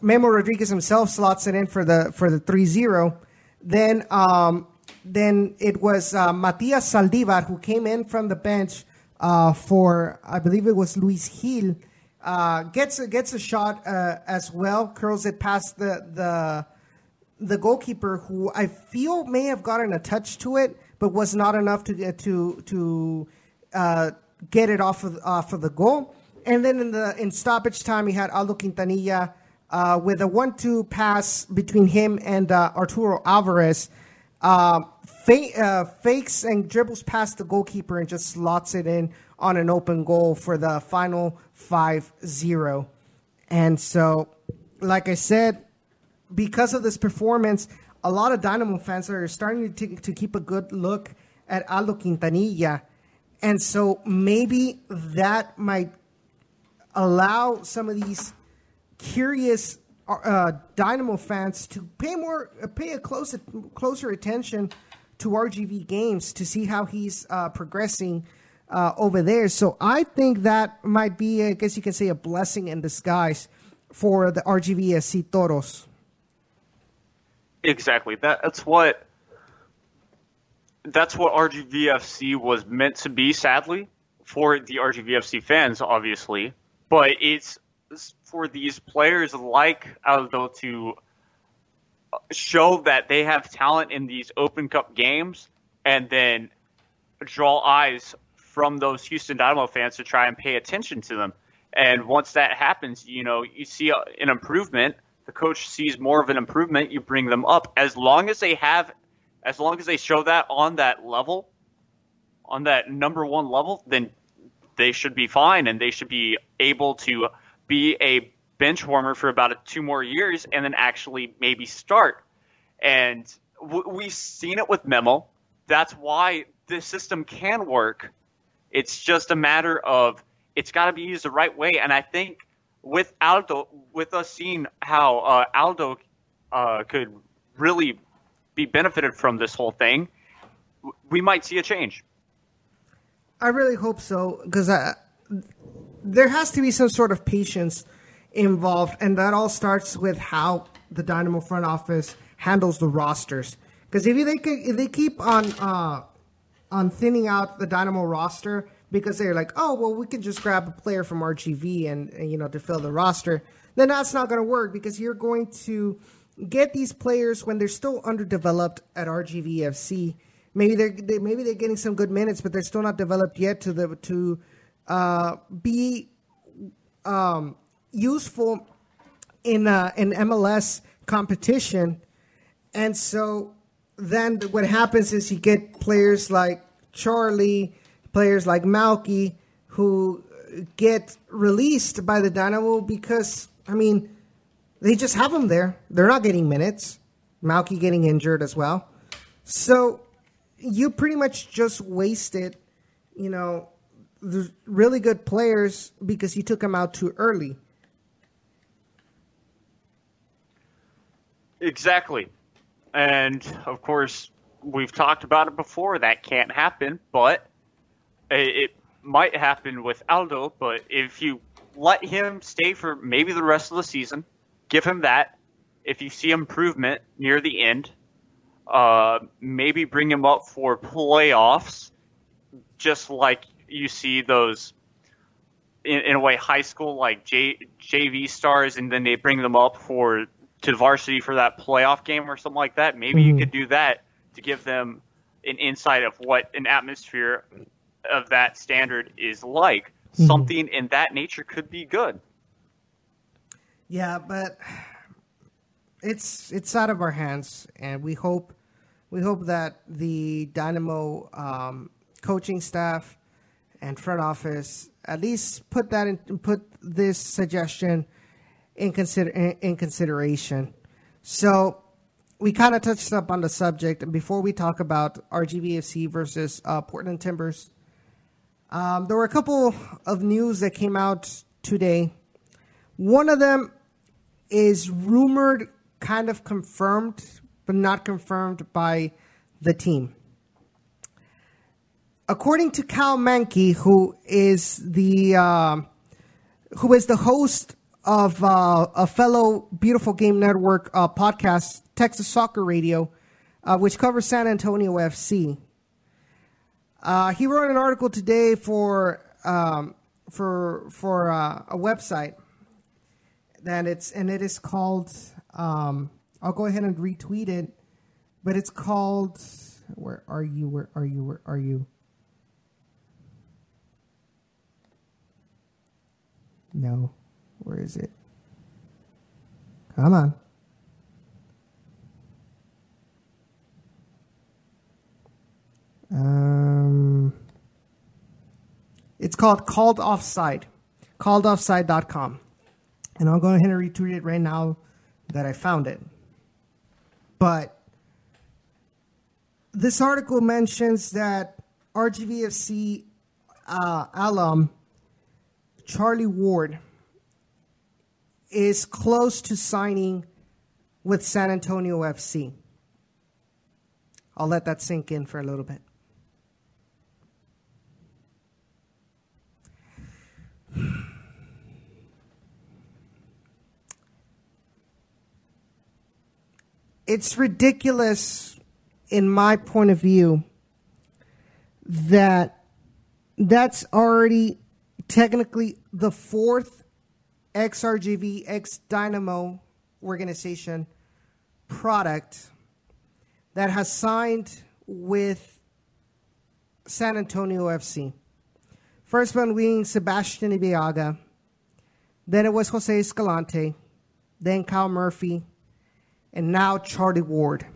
Memo Rodriguez himself slots it in for the for the 3-0. Then um, then it was Matias Saldivar who came in from the bench uh, for I believe it was Luis Gil. Uh, gets gets a shot uh, as well, curls it past the the the goalkeeper, who I feel may have gotten a touch to it, but was not enough to get to to uh, get it off of off of the goal. And then in the in stoppage time, he had Aldo Quintanilla uh, with a one-two pass between him and uh, Arturo Alvarez. Uh, fakes and dribbles past the goalkeeper and just slots it in on an open goal for the final 5-0. And so, like I said, because of this performance, a lot of Dynamo fans are starting to, to keep a good look at Aldo Quintanilla. And so maybe that might allow some of these curious uh, Dynamo fans to pay more, uh, pay a close, closer attention to RGV games to see how he's uh, progressing uh, over there. So I think that might be, I guess you can say, a blessing in disguise for the RGVFC Toros. Exactly. That, that's what that's what RGVFC was meant to be. Sadly, for the RGVFC fans, obviously, but it's for these players like Aldo to show that they have talent in these Open Cup games and then draw eyes from those Houston Dynamo fans to try and pay attention to them. And once that happens, you know, you see an improvement. The coach sees more of an improvement. You bring them up as long as they have, as long as they show that on that level, on that number one level, then they should be fine and they should be able to be a bench warmer for about two more years and then actually maybe start. And w- we've seen it with Memo. That's why this system can work. It's just a matter of it's got to be used the right way. And I think with Aldo, with us seeing how uh, Aldo uh, could really be benefited from this whole thing, we might see a change. I really hope so because there has to be some sort of patience involved, and that all starts with how the Dynamo front office handles the rosters. Because if they if they keep on uh, on thinning out the Dynamo roster because they're like, oh well, we can just grab a player from RGV and, and you know to fill the roster, then that's not going to work because you're going to get these players when they're still underdeveloped at RGVFC. Maybe they're they, maybe they're getting some good minutes, but they're still not developed yet to the to uh, be um, useful in uh, in MLS competition, and so then what happens is you get players like Charlie, players like Malky, who get released by the Dynamo because I mean they just have them there. They're not getting minutes. Malky getting injured as well, so you pretty much just wasted, you know, the really good players because you took them out too early. Exactly. And of course, we've talked about it before. That can't happen, but it might happen with Aldo. But if you let him stay for maybe the rest of the season, give him that. If you see improvement near the end, uh, maybe bring him up for playoffs, just like you see those in, in a way high school like J, JV stars, and then they bring them up for to varsity for that playoff game or something like that. Maybe Mhm. you could do that to give them an insight of what an atmosphere of that standard is like. Mhm. Something in that nature could be good. Yeah, but it's it's out of our hands, and we hope we hope that the Dynamo um, coaching staff and front office at least put that in put this suggestion in consider in, consideration. So we kind of touched up on the subject, and before we talk about RGVFC versus uh, Portland Timbers, um, there were a couple of news that came out today. One of them is rumored, kind of confirmed, but not confirmed by the team. According to Cal Mankey, who is the um who is the host of uh, a fellow Beautiful Game Network uh, podcast, Texas Soccer Radio, uh, which covers San Antonio FC. Uh, he wrote an article today for um, for for uh, a website that it's and it is called. Um, I'll go ahead and retweet it, but it's called. Where are you? Where are you? Where are you? No, where is it? Come on. Um, it's called Called Offside, calledoffside.com. And I'll go ahead and retweet it right now that I found it. But this article mentions that RGVFC uh, alum Charlie Ward is close to signing with San Antonio FC. I'll let that sink in for a little bit. It's ridiculous, in my point of view, that that's already technically the fourth XRGV X Dynamo organization product that has signed with San Antonio FC. First one being Sebastien Ibeagha, then it was Jose Escalante, then Kyle Murphy, and now Charlie Ward.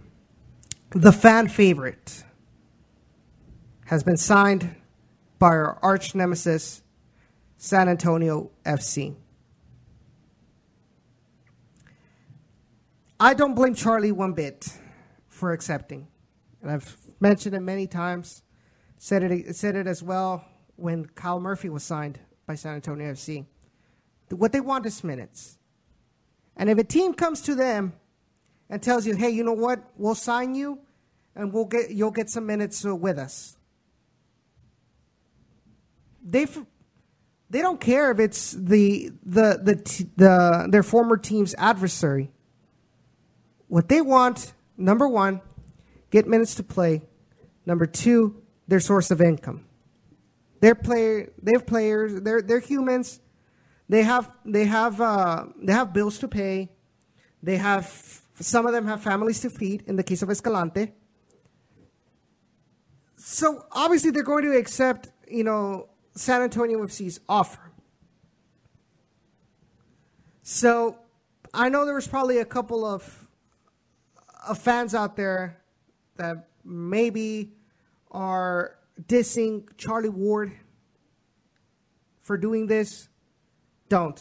The fan favorite has been signed by our arch nemesis, San Antonio FC. I don't blame Charlie one bit for accepting. And I've mentioned it many times, said it, said it as well when Kyle Murphy was signed by San Antonio FC. What they want is minutes. And if a team comes to them and tells you, hey, you know what, we'll sign you and we'll get, you'll get some minutes uh, with us. They they don't care if it's the the the the their former team's adversary. What they want, number one, get minutes to play. Number two, their source of income. They're player. They have players. They're they're humans. They have they have uh, they have bills to pay. They have some of them have families to feed. In the case of Escalante. So obviously they're going to accept you know San Antonio FC's offer. So I know there was probably a couple of, of fans out there that maybe are dissing Charlie Ward for doing this. Don't.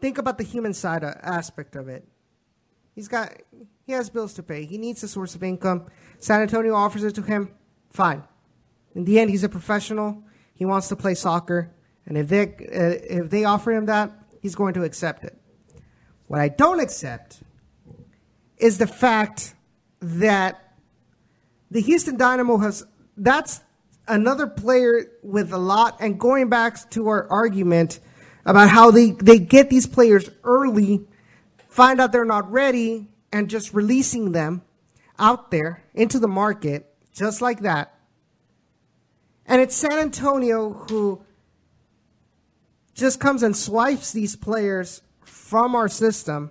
Think about the human side uh, aspect of it. He's got he has bills to pay. He needs a source of income. San Antonio offers it to him. Fine. In the end, he's a professional. He wants to play soccer, and if they uh, if they offer him that, he's going to accept it. What I don't accept is the fact that the Houston Dynamo has that's another player with a lot and going back to our argument about how they, they get these players early, find out they're not ready, and just releasing them out there into the market just like that. And it's San Antonio who just comes and swipes these players from our system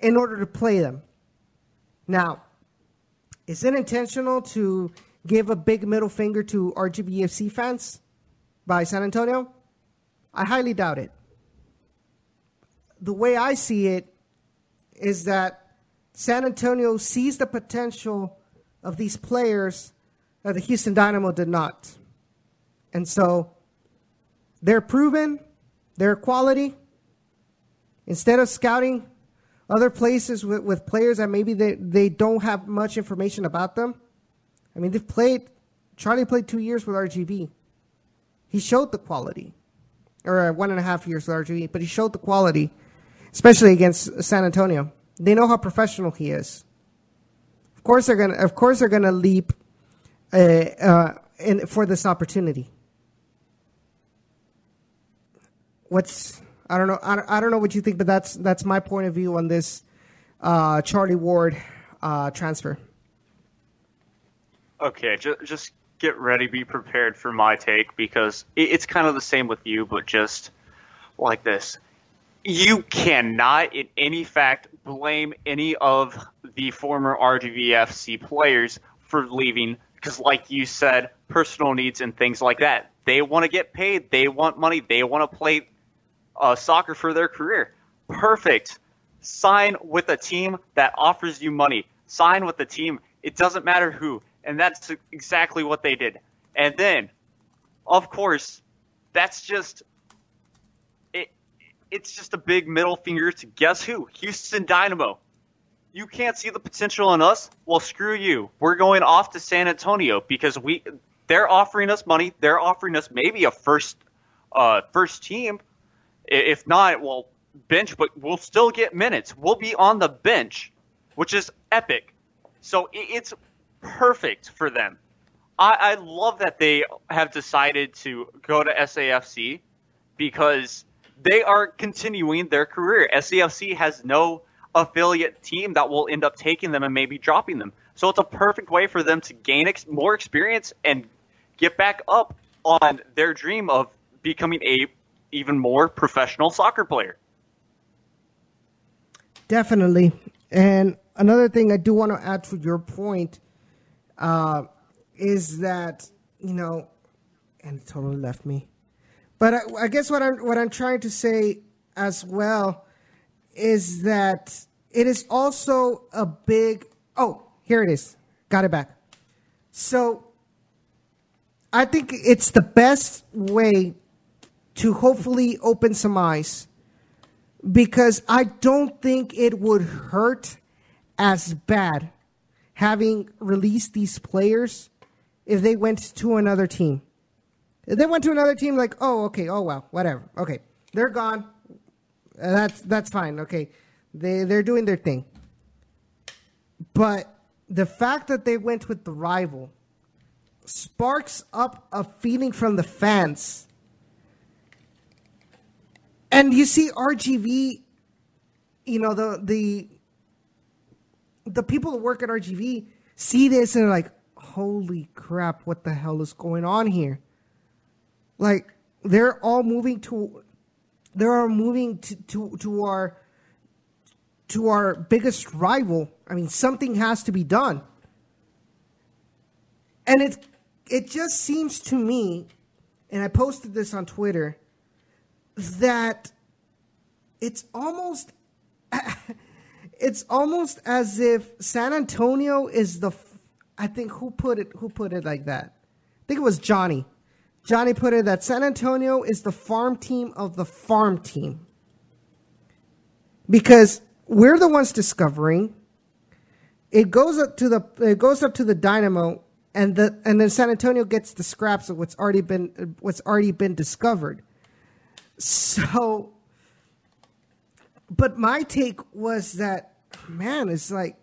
in order to play them. Now, is it intentional to give a big middle finger to RGVFC fans by San Antonio? I highly doubt it. The way I see it is that San Antonio sees the potential of these players that the Houston Dynamo did not. And so they're proven, their quality. Instead of scouting other places with, with players that maybe they, they don't have much information about them, I mean, they've played, Charlie played two years with RGV. He showed the quality, or one and a half years with RGV, but he showed the quality, especially against San Antonio. They know how professional he is. Of course, they're gonna. Of course, they're gonna leap uh, uh, in, for this opportunity. What's I don't know. I I don't know what you think, but that's that's my point of view on this uh, Charlie Ward uh, transfer. Okay, just just get ready, be prepared for my take because it, it's kind of the same with you, but just like this. You cannot, in any fact, blame any of the former RGVFC players for leaving because, like you said, personal needs and things like that. They want to get paid. They want money. They want to play uh, soccer for their career. Perfect. Sign with a team that offers you money. Sign with a team. It doesn't matter who. And that's exactly what they did. And then, of course, that's just it. It's just a big middle finger to guess who? Houston Dynamo. You can't see the potential in us. Well, screw you. We're going off to San Antonio because we they're offering us money. They're offering us maybe a first uh, first team. If not, well, bench, but we'll still get minutes. We'll be on the bench, which is epic. So it's perfect for them. I, I love that they have decided to go to SAFC because they are continuing their career. SAFC has no affiliate team that will end up taking them and maybe dropping them. So it's a perfect way for them to gain ex- more experience and get back up on their dream of becoming a even more professional soccer player. Definitely. And another thing I do want to add to your point uh, is that you know, and it totally left me. But I, I guess what I'm what I'm trying to say as well is that it is also a big. Oh, here it is. Got it back. So I think it's the best way to hopefully open some eyes because I don't think it would hurt as bad having released these players if they went to another team. If they went to another team, like, oh, okay, oh well, whatever. Okay, they're gone. That's that's fine. Okay, they they're doing their thing. But the fact that they went with the rival sparks up a feeling from the fans. And you see RGV, you know, the the the people that work at RGV see this and they're like, holy crap, what the hell is going on here? Like, they're all moving to, they're moving to, to, to our, to our biggest rival. I mean, something has to be done. And it, it just seems to me, and I posted this on Twitter, that it's almost it's almost as if San Antonio is the. I think who put it who put it like that. I think it was Johnny. Johnny put it that San Antonio is the farm team of the farm team. Because we're the ones discovering. It goes up to the it goes up to the Dynamo and the and then San Antonio gets the scraps of what's already been what's already been discovered. So but my take was that man, it's like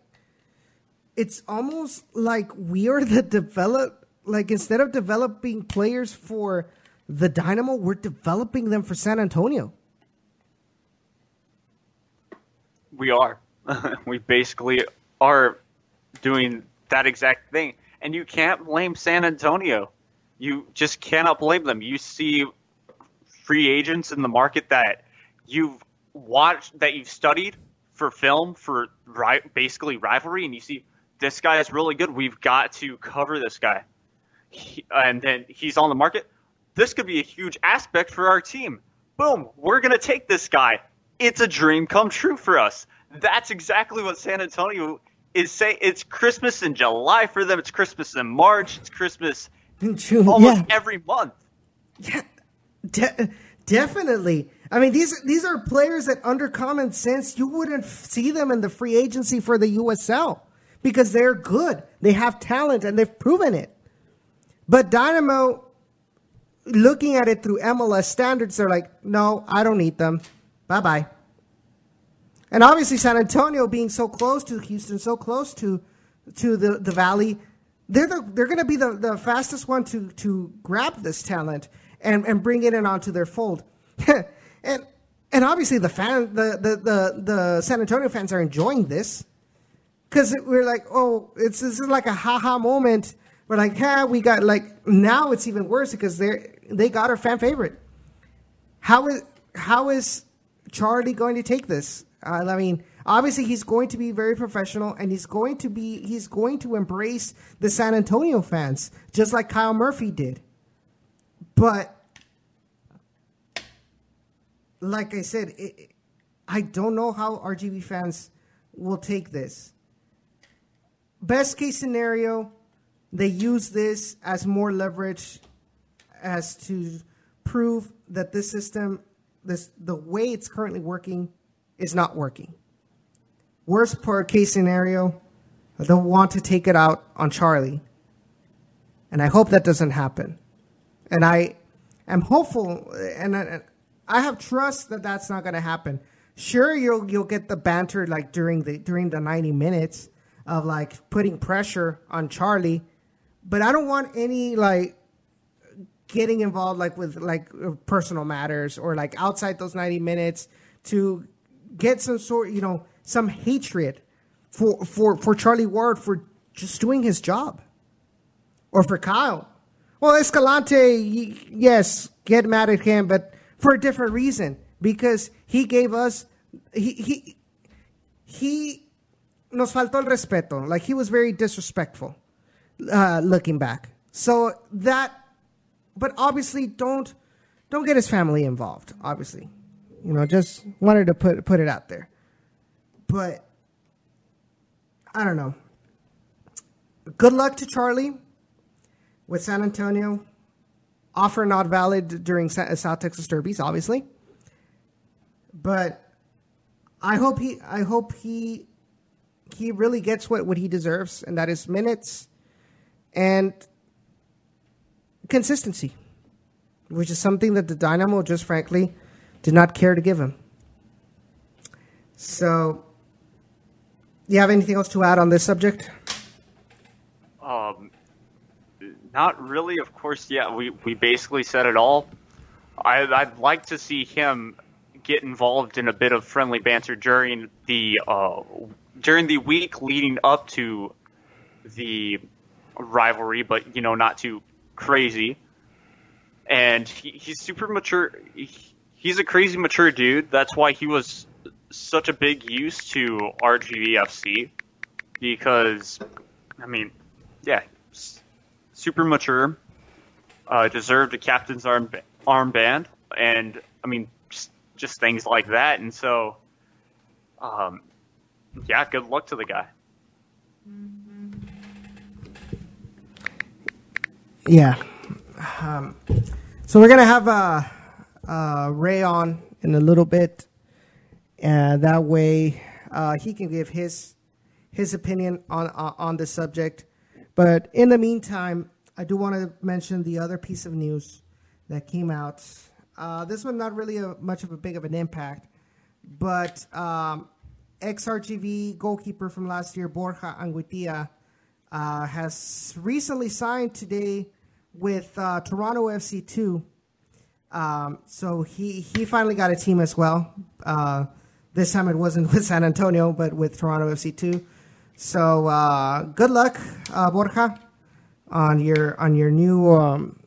it's almost like we are the develop like instead of developing players for the Dynamo, we're developing them for San Antonio. We are. we basically are doing that exact thing. And you can't blame San Antonio. You just cannot blame them. You see free agents in the market that you've watched, that you've studied for film, for ri- basically rivalry, and you see this guy is really good. We've got to cover this guy. He, and then he's on the market. This could be a huge aspect for our team. Boom, we're going to take this guy. It's a dream come true for us. That's exactly what San Antonio is saying. It's Christmas in July for them. It's Christmas in March. It's Christmas In June, almost yeah. every month. Yeah, de- definitely. I mean, these these are players that, under common sense, you wouldn't see them in the free agency for the USL because they're good. They have talent and they've proven it. But Dynamo, looking at it through MLS standards, they're like, no, I don't need them. Bye bye. And obviously, San Antonio being so close to Houston, so close to to the, the Valley, they're the, they're going to be the, the fastest one to to grab this talent and, and bring it in onto their fold. and and obviously the fan the, the, the, the San Antonio fans are enjoying this because we're like, oh, it's this is like a haha moment. We're like, yeah, we got like now it's even worse because they they got our fan favorite. How is how is Charlie going to take this? Uh, I mean, obviously he's going to be very professional and he's going to be he's going to embrace the San Antonio fans just like Kyle Murphy did. But like I said, it, I don't know how RGV fans will take this. Best case scenario, they use this as more leverage as to prove that this system, this the way it's currently working, is not working. Worst part case scenario, they'll want to take it out on Charlie. And I hope that doesn't happen. And I am hopeful, and I, have trust that that's not going to happen. Sure, you'll you'll get the banter like during the during the ninety minutes of like putting pressure on Charlie, but I don't want any like getting involved like with like personal matters or like outside those 90 minutes to get some sort you know some hatred for for for Charlie Ward for just doing his job or for Kyle. Well, Escalante, yes, get mad at him, but for a different reason because he gave us he he he nos faltó el respeto. Like he was very disrespectful uh, looking back. So that, but obviously don't don't get his family involved. Obviously, you know, just wanted to put put it out there. But I don't know. Good luck to Charlie with San Antonio. Offer not valid during South Texas Derbies, obviously. But I hope he I hope he he really gets what, what he deserves, and that is minutes and consistency, which is something that the Dynamo just frankly did not care to give him. So, you have anything else to add on this subject? Um, not really. Of course, yeah. We we basically said it all. I, I'd like to see him get involved in a bit of friendly banter during the uh, during the week leading up to the rivalry, but you know, not too crazy. And he, he's super mature. He, he's a crazy mature dude. That's why he was such a big use to RGVFC because, I mean, yeah, super mature. Uh, deserved a captain's arm armband, and I mean, just, just things like that. And so, um, yeah, good luck to the guy. Yeah. Um, so we're gonna have uh, uh, Ray on in a little bit, and that way uh, he can give his his opinion on on, on the subject. But in the meantime, I do want to mention the other piece of news that came out. Uh, this one not really a, much of a big of an impact, but um, ex-RGV goalkeeper from last year, Borja Anguitia, uh, has recently signed today with uh, Toronto FC two. Um, so he he finally got a team as well. Uh, this time it wasn't with San Antonio, but with Toronto FC two. So uh, good luck, uh, Borja, on your on your new um,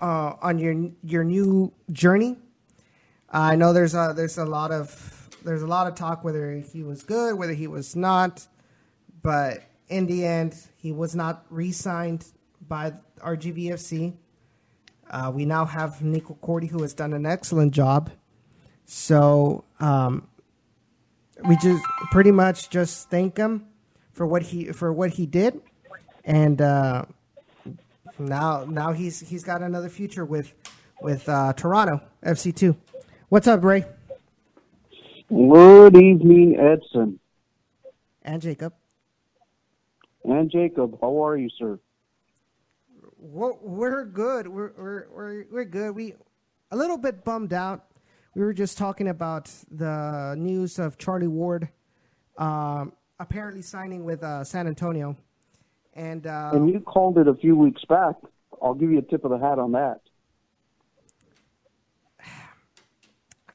uh, on your your new journey. I know there's a there's a lot of there's a lot of talk whether he was good, whether he was not, but in the end, he was not re-signed by RGVFC. Uh, we now have Nico Corti, who has done an excellent job. So um, we just pretty much just thank him for what he for what he did, and uh, now now he's he's got another future with with uh, Toronto FC two. What's up, Ray? Good evening, Edson and Jacob. And Jacob, how are you, sir? We're, we're good. We're, we're we're we're good. We a little bit bummed out. We were just talking about the news of Charlie Ward um, apparently signing with uh, San Antonio, and uh, and you called it a few weeks back. I'll give you a tip of the hat on that.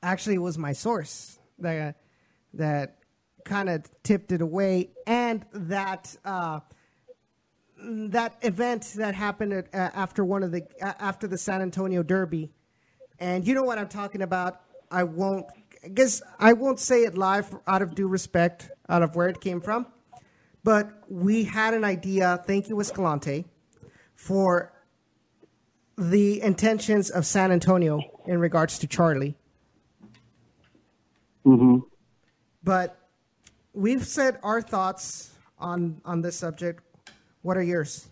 Actually, it was my source that that kind of tipped it away, and that uh, that event that happened at, uh, after one of the uh, after the San Antonio Derby, and you know what I'm talking about. I won't. I guess I won't say it live out of due respect, out of where it came from. But we had an idea. Thank you, Escalante, for the intentions of San Antonio in regards to Charlie. Mm-hmm. But we've said our thoughts on on this subject. What are yours?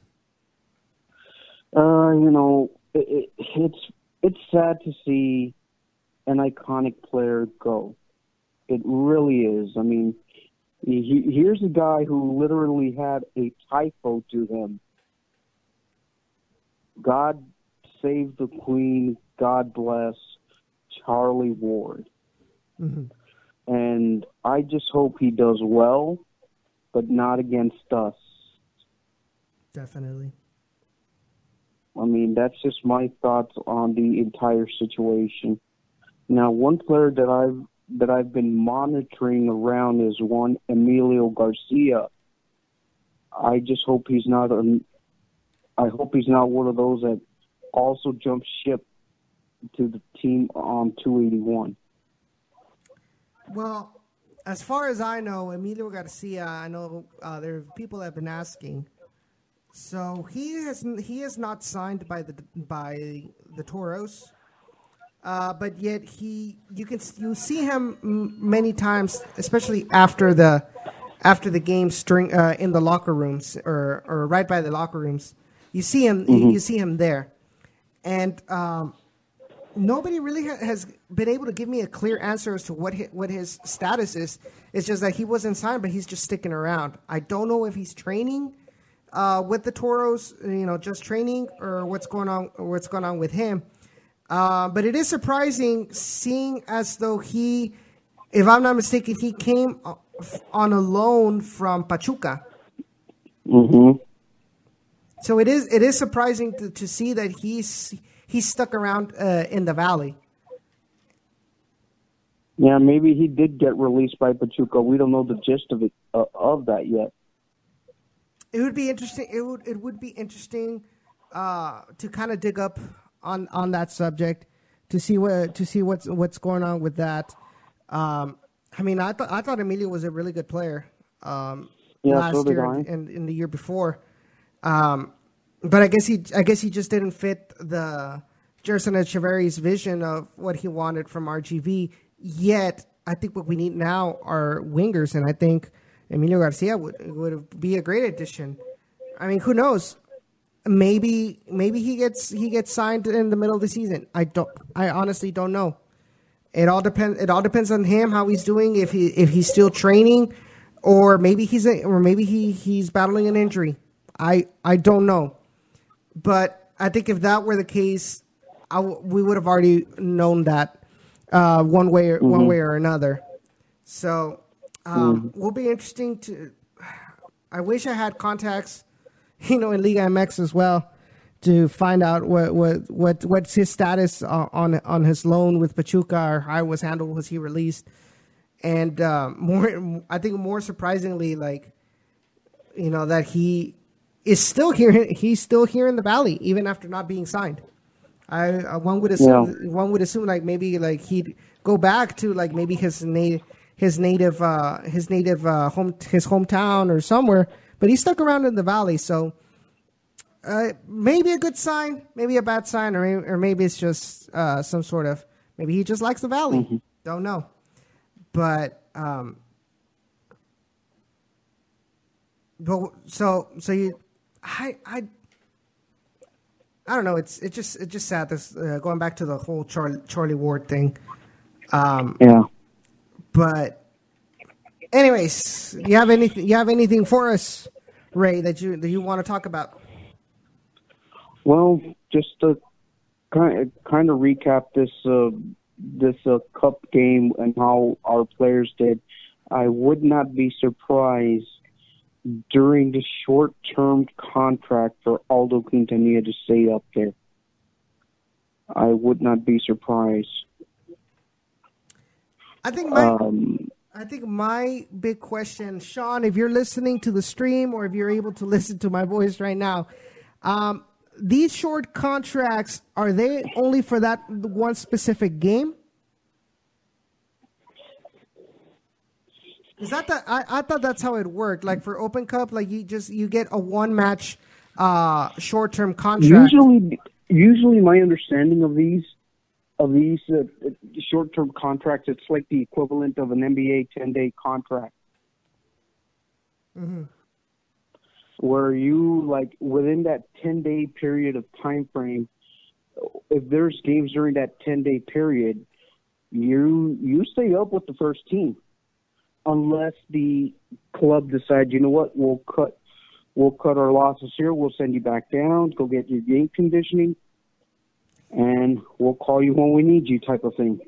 Uh, you know, it, it, it's it's sad to see an iconic player go. It really is. I mean, he, here's a guy who literally had a typo to him. God save the Queen. God bless Charlie Ward. Mm-hmm and I just hope he does well, but not against us. Definitely. I mean, that's just my thoughts on the entire situation. Now, one player that I've that I've been monitoring around is one Emilio Garcia. I just hope he's not a, I hope he's not one of those that also jumps ship to the team on 281. Well, as far as I know, Emilio Garcia, I know uh, there are people that have been asking. So he has he is not signed by the by the Toros, uh, but yet he you can you see him many times, especially after the after the game string uh, in the locker rooms or or right by the locker rooms. You see him mm-hmm. you, see him there, and um, nobody really ha- has been able to give me a clear answer as to what his, what his status is. It's just that he wasn't signed, but he's just sticking around. I don't know if he's training uh, with the Toros, you know, just training, or what's going on, or what's going on with him. Uh, but it is surprising seeing as though he, if I'm not mistaken, he came on a loan from Pachuca. Mm-hmm. So it is it is surprising to, to see that he's he's stuck around uh, in the valley. Yeah, maybe he did get released by Pachuca. We don't know the gist of it uh, of that yet. It would be interesting. It would it would be interesting uh, to kind of dig up on on that subject to see what to see what's what's going on with that. Um, I mean, I thought I thought Emilio was a really good player um, yeah, last year and in the year before. Um, but I guess he I guess he just didn't fit the Gerson Echeverry's vision of what he wanted from RGV. Yet I think what we need now are wingers, and I think Emilio Garcia would would be a great addition. I mean, who knows? Maybe maybe he gets he gets signed in the middle of the season. I don't. I honestly don't know. It all depends. It all depends on him how he's doing. If he if he's still training, or maybe he's a, or maybe he he's battling an injury. I I don't know. But I think if that were the case, we would have already known that uh, one way or, mm-hmm. one way or another. So um, mm-hmm. will be interesting to. I wish I had contacts, you know, in Liga MX as well to find out what what what what's his status on on his loan with Pachuca or how it was handled. Was he released? And uh, more, I think more surprisingly, like you know that he is still here. He's still here in the valley even after not being signed. I uh, one would assume yeah. one would assume like maybe like he'd go back to like maybe his native his native uh, his native uh, home his hometown or somewhere, but he stuck around in the valley. So uh, maybe a good sign, maybe a bad sign, or maybe, or maybe it's just uh, some sort of maybe he just likes the valley. Mm-hmm. Don't know, but um, but so so you I I I don't know. It's it just it's just sad. This uh, going back to the whole Charlie Charlie Ward thing. Um, yeah. But, anyways, you have anything? You have anything for us, Ray? That you that you want to talk about? Well, just to kind of, kind of recap this uh, this uh, cup game and how our players did. I would not be surprised during the short term contract for Aldo Quintanilla to stay up there. I would not be surprised. I think my um, I think my big question, Sean, if you're listening to the stream or if you're able to listen to my voice right now, um, these short contracts are they only for that one specific game? Is that the? I, I thought that's how it worked. Like for Open Cup, like you just you get a one match uh, short term contract. Usually, usually my understanding of these of these uh, short term contracts, it's like the equivalent of an NBA ten day contract. Mm-hmm. Where you like within that ten day period of time frame, if there's games during that ten day period, you you stay up with the first team. Unless the club decides, you know what, we'll cut we'll cut our losses here, we'll send you back down, go get your game conditioning, and we'll call you when we need you type of thing.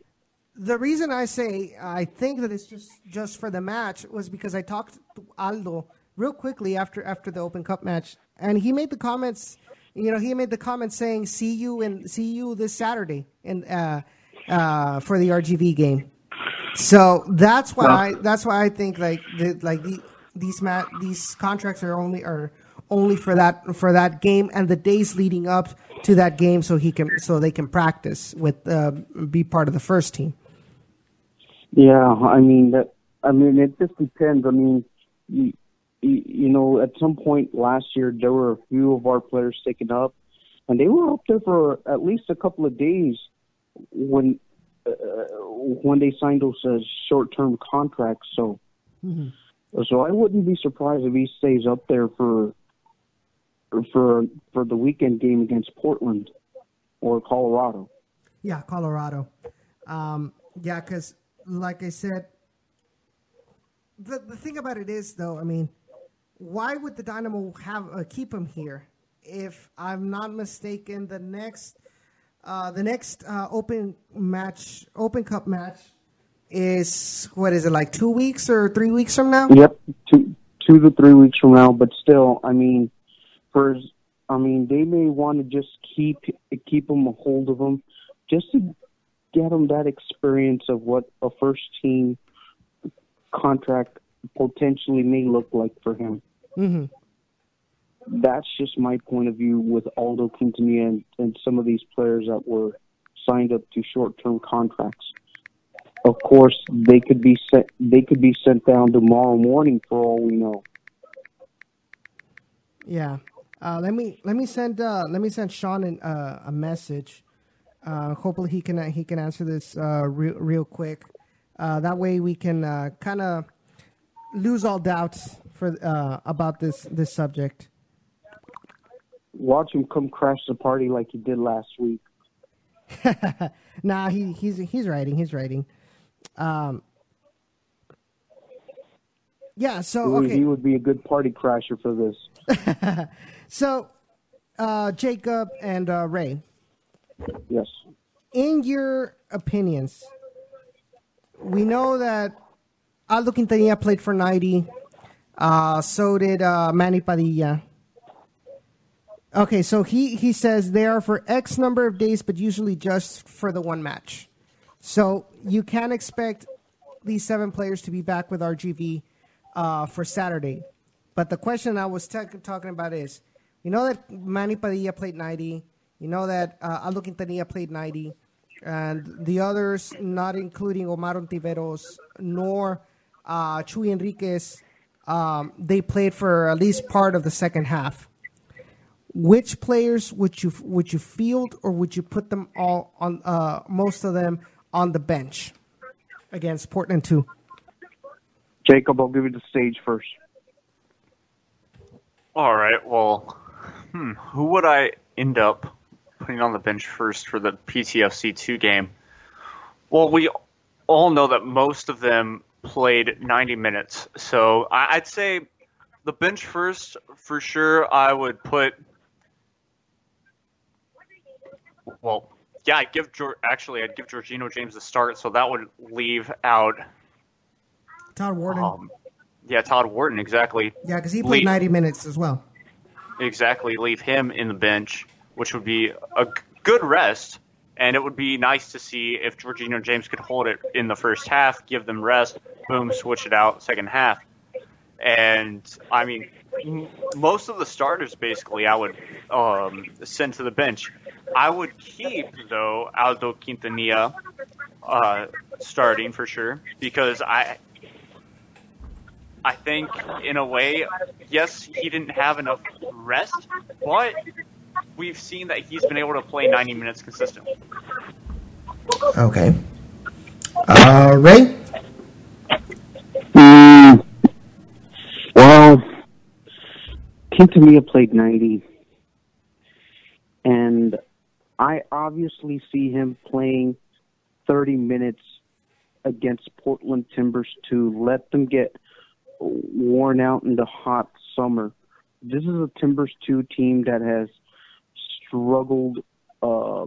The reason I say I think that it's just just for the match was because I talked to Aldo real quickly after after the Open Cup match, and he made the comments. You know, he made the comment saying, "See you and see you this Saturday in uh, uh, for the RGV game." So that's why well, I that's why I think like the, like the, these mat these contracts are only are only for that for that game and the days leading up to that game, so he can so they can practice with uh, be part of the first team. Yeah, I mean that. I mean it just depends. I mean, you, you know, at some point last year there were a few of our players taken up, and they were up there for at least a couple of days when uh, when they signed those uh, short-term contracts. So, mm-hmm. so I wouldn't be surprised if he stays up there for for for the weekend game against Portland or Colorado. Yeah, Colorado. Um, yeah, because like I said, the the thing about it is though, I mean, why would the Dynamo have uh, keep him here? If I'm not mistaken, the next uh, the next uh, open match, Open Cup match, is what is it like two weeks or three weeks from now? Yep, two two to three weeks from now. But still, I mean, for I mean, they may want to just keep keep them a hold of them, just to get them that experience of what a first team contract potentially may look like for him. Mm-hmm that's just my point of view with Aldo Quintanilla and, and some of these players that were signed up to short-term contracts. Of course, they could be sent. They could be sent down tomorrow morning for all we know. Yeah. Uh, let me let me send uh, let me send Sean an, uh, a message. Uh, hopefully he can he can answer this uh, real real quick. Uh, that way we can kind of lose all doubts for about this this subject watch him come crash the party like he did last week. nah, he he's he's writing. He's writing. Um, yeah, so okay. He would be a good party crasher for this. so, uh, Jacob and uh, Ray. Yes. In your opinions, we know that Aldo Quintanilla played for 90. Uh, so did uh, Manny Padilla. Okay, so he, he says they are for X number of days, but usually just for the one match. So you can expect these seven players to be back with RGV uh, for Saturday. But the question I was t- talking about is, you know that Manny Padilla played 90. You know that uh, Aldo Quintanilla played 90, and the others, not including Omar Ontiveros nor uh, Chuy Enriquez, um, they played for at least part of the second half. Which players would you would you field, or would you put them all on uh, most of them on the bench against Portland two? Jacob, I'll give you the stage first. All right. Well, hmm, who would I end up putting on the bench first for the PTFC two game? Well, we all know that most of them played 90 minutes, so I'd say the bench first for sure. I would put. Well, yeah, I'd give actually I'd give Jorginho James the start, so that would leave out. Todd Wharton. Um, yeah, Todd Wharton exactly. yeah, because he played Lee- 90 minutes as well. Exactly leave him in the bench, which would be a good rest. And it would be nice to see if Jorginho James could hold it in the first half, give them rest, boom, switch it out second half. And I mean, most of the starters basically I would um, send to the bench. I would keep though Aldo Quintanilla uh, starting for sure because I I think in a way, yes, he didn't have enough rest, but we've seen that he's been able to play 90 minutes consistently. Okay. Uh, Ray? Mm, well, Quintanilla played 90. And I obviously see him playing 30 minutes against Portland Timbers to let them get worn out in the hot summer. This is a Timbers 2 team that has struggled uh,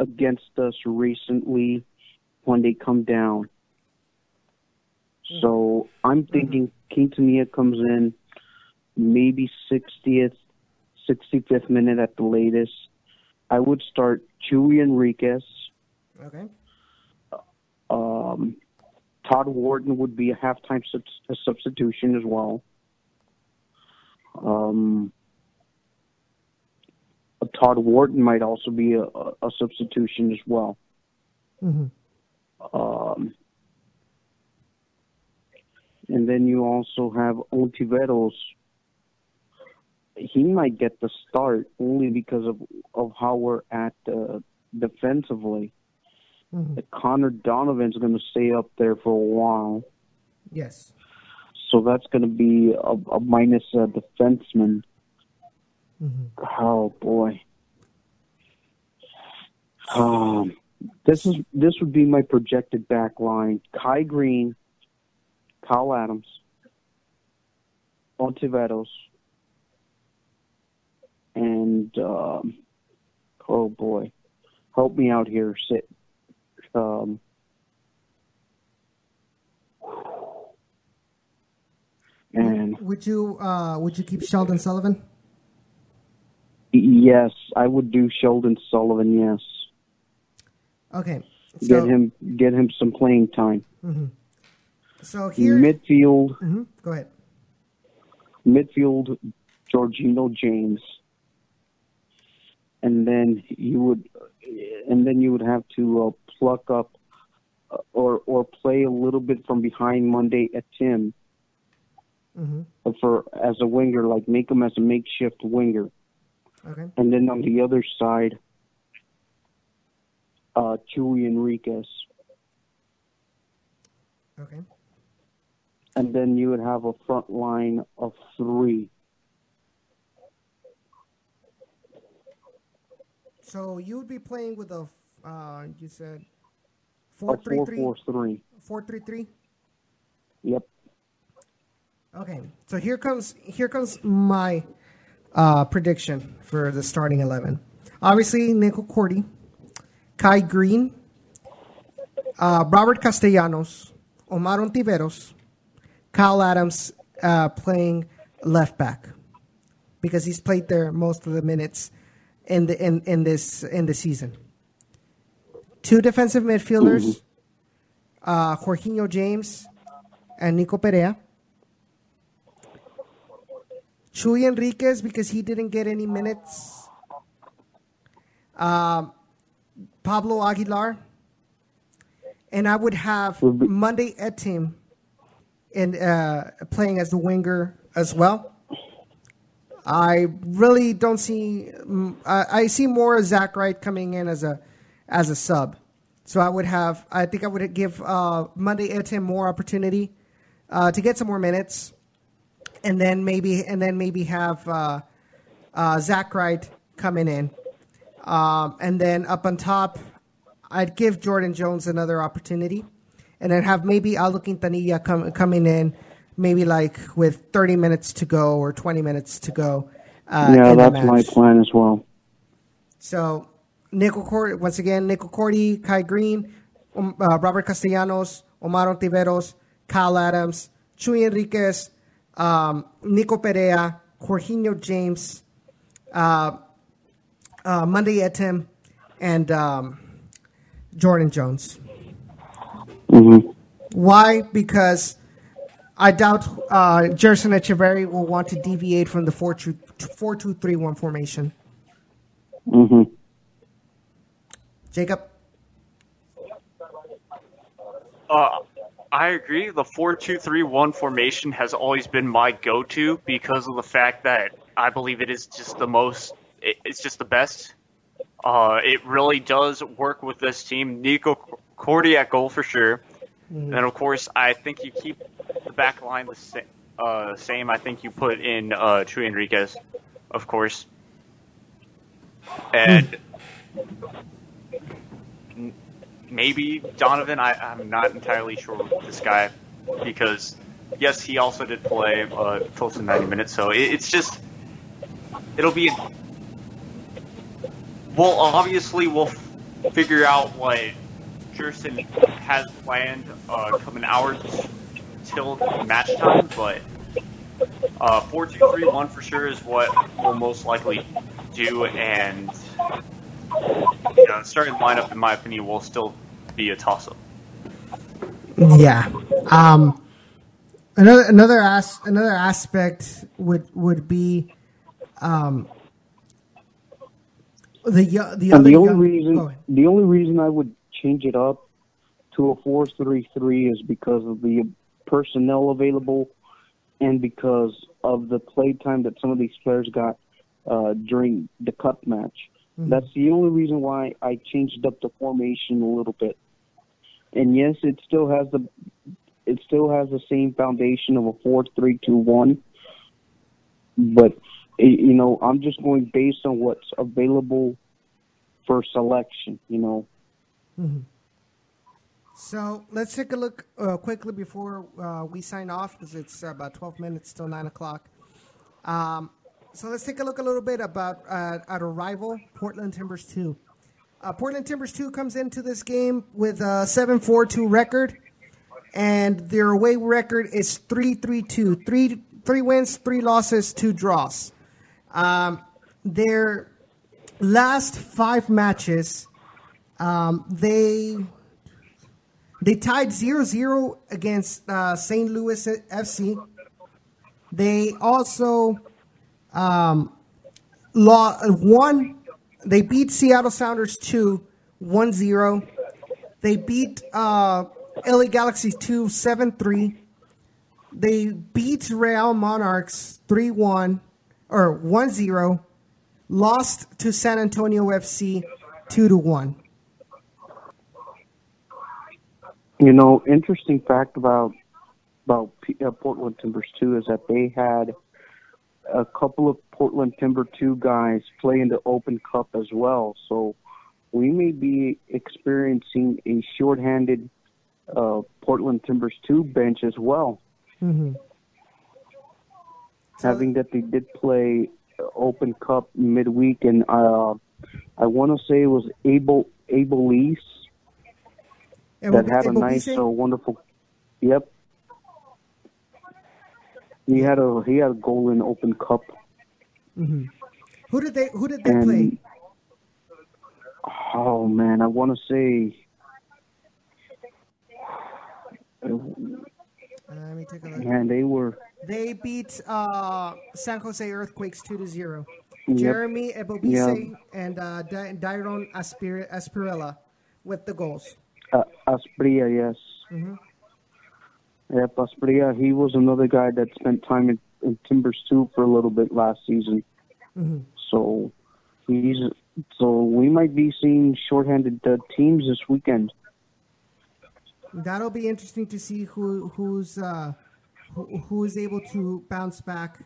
against us recently when they come down. So I'm thinking Quintanilla comes in maybe 60th, 65th minute at the latest. I would start Chuy Enriquez. Okay. Um, Todd Wharton would be a halftime sub- a substitution as well. Um, Todd Wharton might also be a, a substitution as well. hmm Um, and then you also have Ontiveros. He might get the start only because of of how we're at uh, defensively. Hmm Connor Donovan's going to stay up there for a while, Yes. so that's going to be a, a minus uh, defenseman. hmm Oh boy. Um, this is this would be my projected back line: Kai Green, Kyle Adams, Ontiveros, and um, oh boy, help me out here, sit. Um, and Would you uh, would you keep Sheldon Sullivan? yes, I would do Sheldon Sullivan. Yes. Okay. get him get him some playing time. so here. Midfield, Mhm. Go ahead. midfield, Jorginho James, and then you would, and then you would have to uh, pluck up uh, or or play a little bit from behind Monday at Tim hmm for as a winger, like make him as a makeshift winger, Okay. and then on the other side, uh, Chuy Enriquez, Okay. and then you would have a front line of three. So you would be playing with a uh, you said four three three four three. four three three. Yep. Okay, so here comes here comes my uh, prediction for the starting eleven. Obviously, Nico Corti, Kai Green, uh, Robert Castellanos, Omar Ontiveros, Kyle Adams uh, playing left back because he's played there most of the minutes in the in, in this in the season. Two defensive midfielders, uh, Jorginho James and Nico Perea. Chuy Enriquez because he didn't get any minutes. um, Pablo Aguilar, and I would have Monday Etim in uh, playing as the winger as well. I really don't see. mm, I, see more Zach Wright coming in as a as a sub. So I would have. I think I would give uh, Monday Etim more opportunity uh, to get some more minutes, and then maybe and then maybe have uh, uh, Zach Wright coming in, um, and then up on top, I'd give Jordan Jones another opportunity, and then have maybe Aldo Quintanilla come, coming in, maybe like with 30 minutes to go or 20 minutes to go. Uh, yeah, that's my plan as well. So, Nico Corti, once again, Nico Corti, Kai Green, um, uh, Robert Castellanos, Omar Ontiveros, Kyle Adams, Chuy Enriquez, um, Nico Perea, Jorginho James, uh, uh, Monday Etim, and um, Jordan Jones. hmm Why? Because I doubt uh, Gerson Echeverry will want to deviate from the 4 2 4 2 3 1 formation. hmm Jacob? Uh, I agree. The four-two-three-one formation has always been my go-to because of the fact that I believe it is just the most. It, it's just the best. Uh, it really does work with this team. Nico Corti at goal for sure, and of course, I think you keep the back line the sa- uh, same. I think you put in uh, Chuy Enriquez, of course, and maybe Donovan. I, I'm not entirely sure with this guy because yes, he also did play uh, close to 90 minutes. So it, it's just it'll be. Well, obviously we'll f- figure out what Gerson has planned uh, coming hours till match time, but uh, four two three one for sure is what we'll most likely do, and you know, the starting lineup, in my opinion, will still be a toss up. Yeah. Um, another another as, another aspect would would be um, the yo- the other the only young- reason go the only reason I would change it up to a four three three is because of the personnel available and because of the play time that some of these players got uh, during the cup match. Mhm. That's the only reason why I changed up the formation a little bit. And yes, it still has the it still has the same foundation of a four three two one. But y- you know, I'm just going based on what's available for selection. You know, So let's take a look uh, quickly before uh, we sign off because it's about 12 minutes till 9 o'clock. Um, so let's take a look a little bit about uh, at a rival, Portland Timbers 2. Uh, Portland Timbers 2 comes into this game with a 7 4 2 record, and their away record is 3 3 2. Three, three wins, three losses, two draws. Um, their last five matches, um, they they tied 0-0 against uh, St. Louis FC. They also um, law, won. They beat Seattle Sounders 2 1-0. They beat uh, LA Galaxy 2 7-3. They beat Real Monarchs 3-1 or 1-0. Lost to San Antonio FC 2 to 1. You know, interesting fact about about P- uh, Portland Timbers too is that they had a couple of Portland Timber two guys play in the Open Cup as well. So we may be experiencing a shorthanded uh, Portland Timbers two bench as well. Mm-hmm. having that they did play Open Cup midweek, and uh, I want to say it was Abel Abel Lease that had a nice, uh, wonderful. Yep. He had a he had a goal in Open Cup, Who did they Who did they and play? oh man, I want to say. Uh, let me take a look. Man, they were They beat uh, San Jose Earthquakes two to zero. Jeremy Ebobisse yep. and uh, Dairon Aspir- Aspirilla with the goals. Uh, Asprilla, yes. Mm-hmm. Yep, Asprilla. He was another guy that spent time in, in Timbers too for a little bit last season. Mm-hmm. So he's so we might be seeing shorthanded uh, teams this weekend. That'll be interesting to see who who's uh, who, who is able to bounce back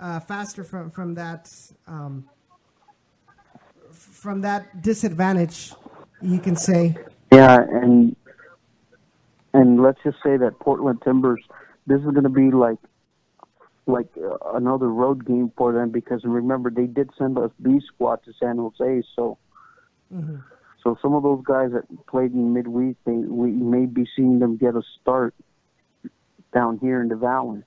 uh, faster from from that um, from that disadvantage. You can say. Yeah, and and let's just say that Portland Timbers. This is going to be like like uh, another road game for them because remember they did send us B squad to San Jose, so mm-hmm. so some of those guys that played in midweek, they we may be seeing them get a start down here in the valley.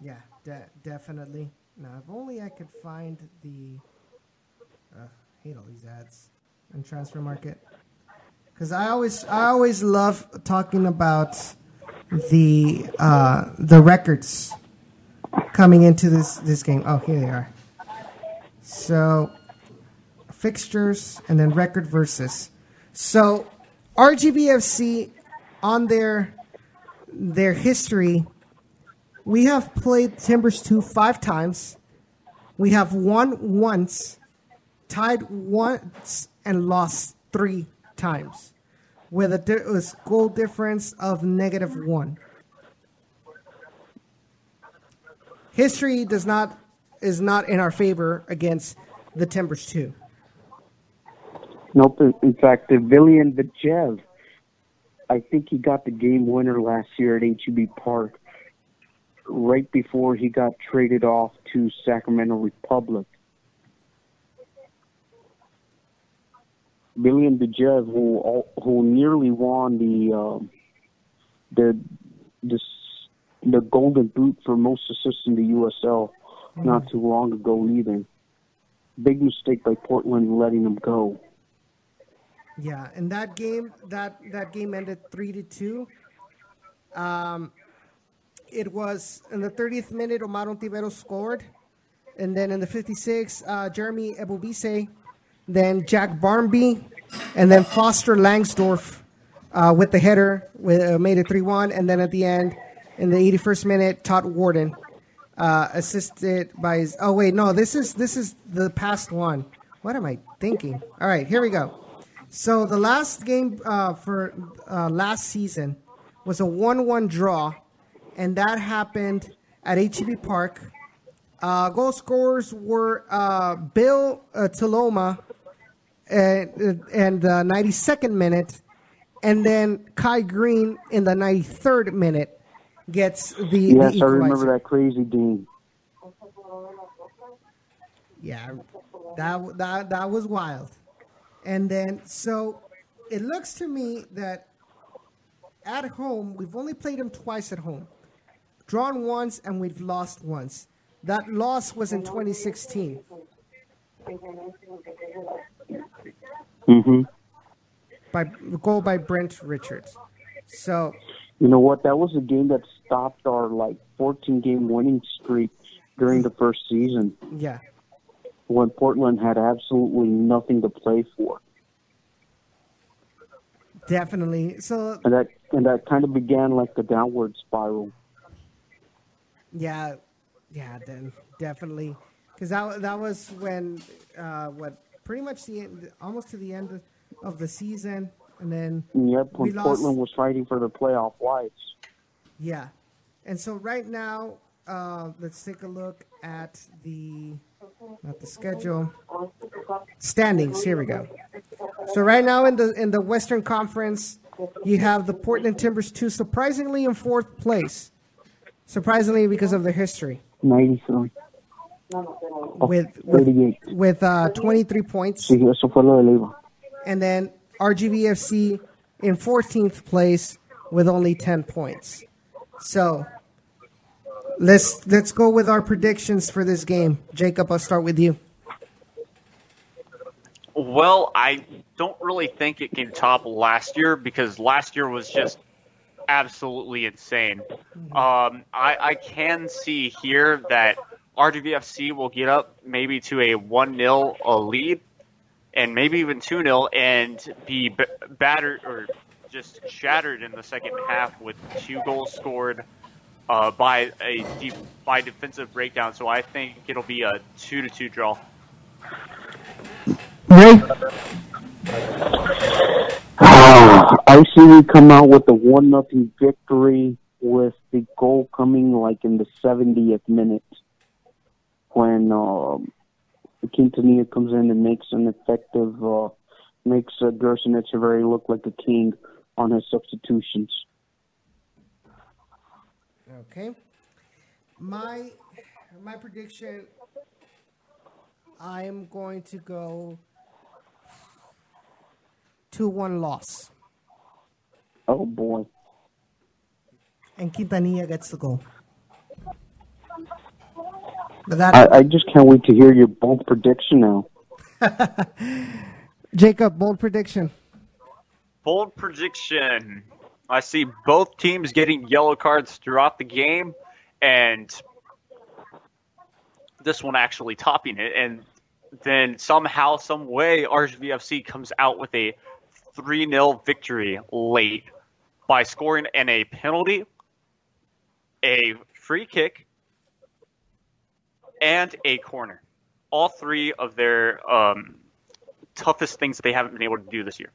Yeah, de- definitely. Now, if only I could find the. Uh, hate all these ads in transfer market because I always I always love talking about the uh, the records coming into this this game. Oh, here they are. So fixtures and then record versus. So RGVFC on their their history, we have played Timbers 2 five times. We have won once, tied once, and lost three times with a di- uh, goal difference of negative one. history does not is not in our favor against the Timbers too. Nope. In fact, the Villyan Bijev, I think he got the game winner last year at HEB Park, right before he got traded off to Sacramento Republic. Villyan Bijev, who who nearly won the uh, the the the Golden Boot for most assists in the USL mm-hmm. not too long ago either. Big mistake by Portland letting him go. Yeah, and that game that that game ended three to two. Um, it was in the 30th minute, Omar Ontivero scored, and then in the 56, uh, Jeremy Ebobisse, then Jack Barmby, and then Foster Langsdorf uh, with the header with, uh, made it 3-1, and then at the end, in the 81st minute, Todd Wharton, uh, assisted by his. Oh wait, no, this is this is the past one. What am I thinking? All right, here we go. So the last game uh, for uh, last season was a one-one draw, and that happened at HEB Park. Uh, goal scorers were uh, Bill uh, Tuiloma and, and the 92nd minute, and then Kai Green in the 93rd minute gets the. Yes, the I remember that crazy Dean. Yeah, that that that was wild. And then so it looks to me that at home we've only played him twice at home, drawn once and we've lost once. That loss was in 2016. Mm-hmm. By goal by Brent Richards. So you know what? That was a game that stopped our like 14 game winning streak during the first season. Yeah. When Portland had absolutely nothing to play for. Definitely. So and that and that kind of began like the downward spiral. Yeah, yeah, then definitely, because that that was when uh, what pretty much the end, almost to the end of the season and then yep, when Portland was fighting for the playoff whites. Yeah, and so right now, uh, let's take a look at the not the schedule standings. Here we go. So right now in the in the Western Conference, you have the Portland Timbers two surprisingly in fourth place. Surprisingly because of their history. Ninety three. With with, with uh, 23 points. And then RGVFC in 14th place with only 10 points. So let's let's go with our predictions for this game. Jacob, I'll start with you. Well, I don't really think it can top last year because last year was just absolutely insane. Um, I, I can see here that RGVFC will get up maybe to a 1 0 lead and maybe even 2 0 and be b- battered or just shattered in the second half with two goals scored uh, by a deep, by defensive breakdown. So I think it'll be a 2 to 2 draw. Ray? I see we come out with a one nothing victory with the goal coming like in the 70th minute when um, Quintanilla comes in and makes an effective, uh, makes uh, Gerson Echeverry look like a king on his substitutions. Okay. My my prediction. I am going to go two one loss, Oh boy. and Quintanilla gets the goal. But that I, I just can't wait to hear your bold prediction now. Jacob bold prediction. Bold prediction. I see both teams getting yellow cards throughout the game, and this one actually topping it. And then somehow, some way, RGVFC comes out with a 3 0 victory late by scoring in a penalty, a free kick, and a corner. All three of their um, toughest things that they haven't been able to do this year.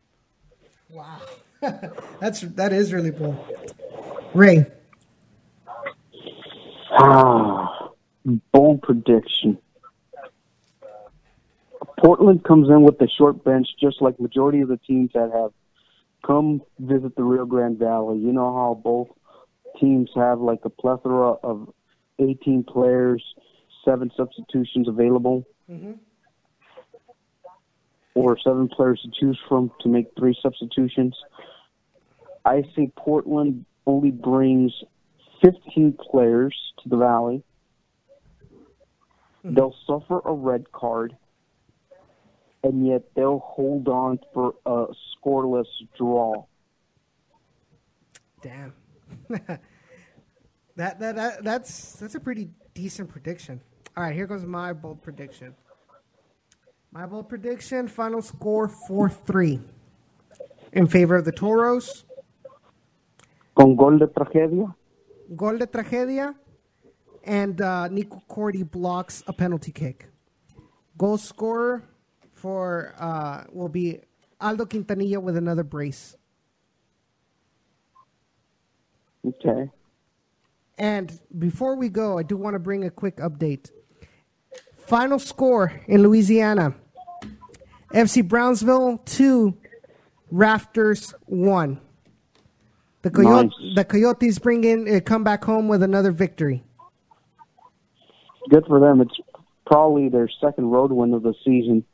Wow, that's that is really bold. Ray, Ah, bold prediction. Portland comes in with the short bench, just like majority of the teams that have come visit the Rio Grande Valley. You know how both teams have like a plethora of 18 players, seven substitutions available, mm-hmm. or seven players to choose from to make three substitutions. I say Portland only brings 15 players to the Valley. Mm-hmm. They'll suffer a red card, and yet they'll hold on for a scoreless draw. damn. that, that that that's that's a pretty decent prediction. All right, here goes my bold prediction. My bold prediction: final score four three in favor of the Toros. Con gol de tragedia. Gol de tragedia, and uh, Nico Corti blocks a penalty kick. Goal scorer for uh, will be Aldo Quintanilla with another brace. Okay. And before we go, I do want to bring a quick update. Final score in Louisiana FC Brownsville 2, Rafters 1. The, Coyote, Nice. the Coyotes bring in, uh, come back home with another victory. Good for them. It's probably their second road win of the season.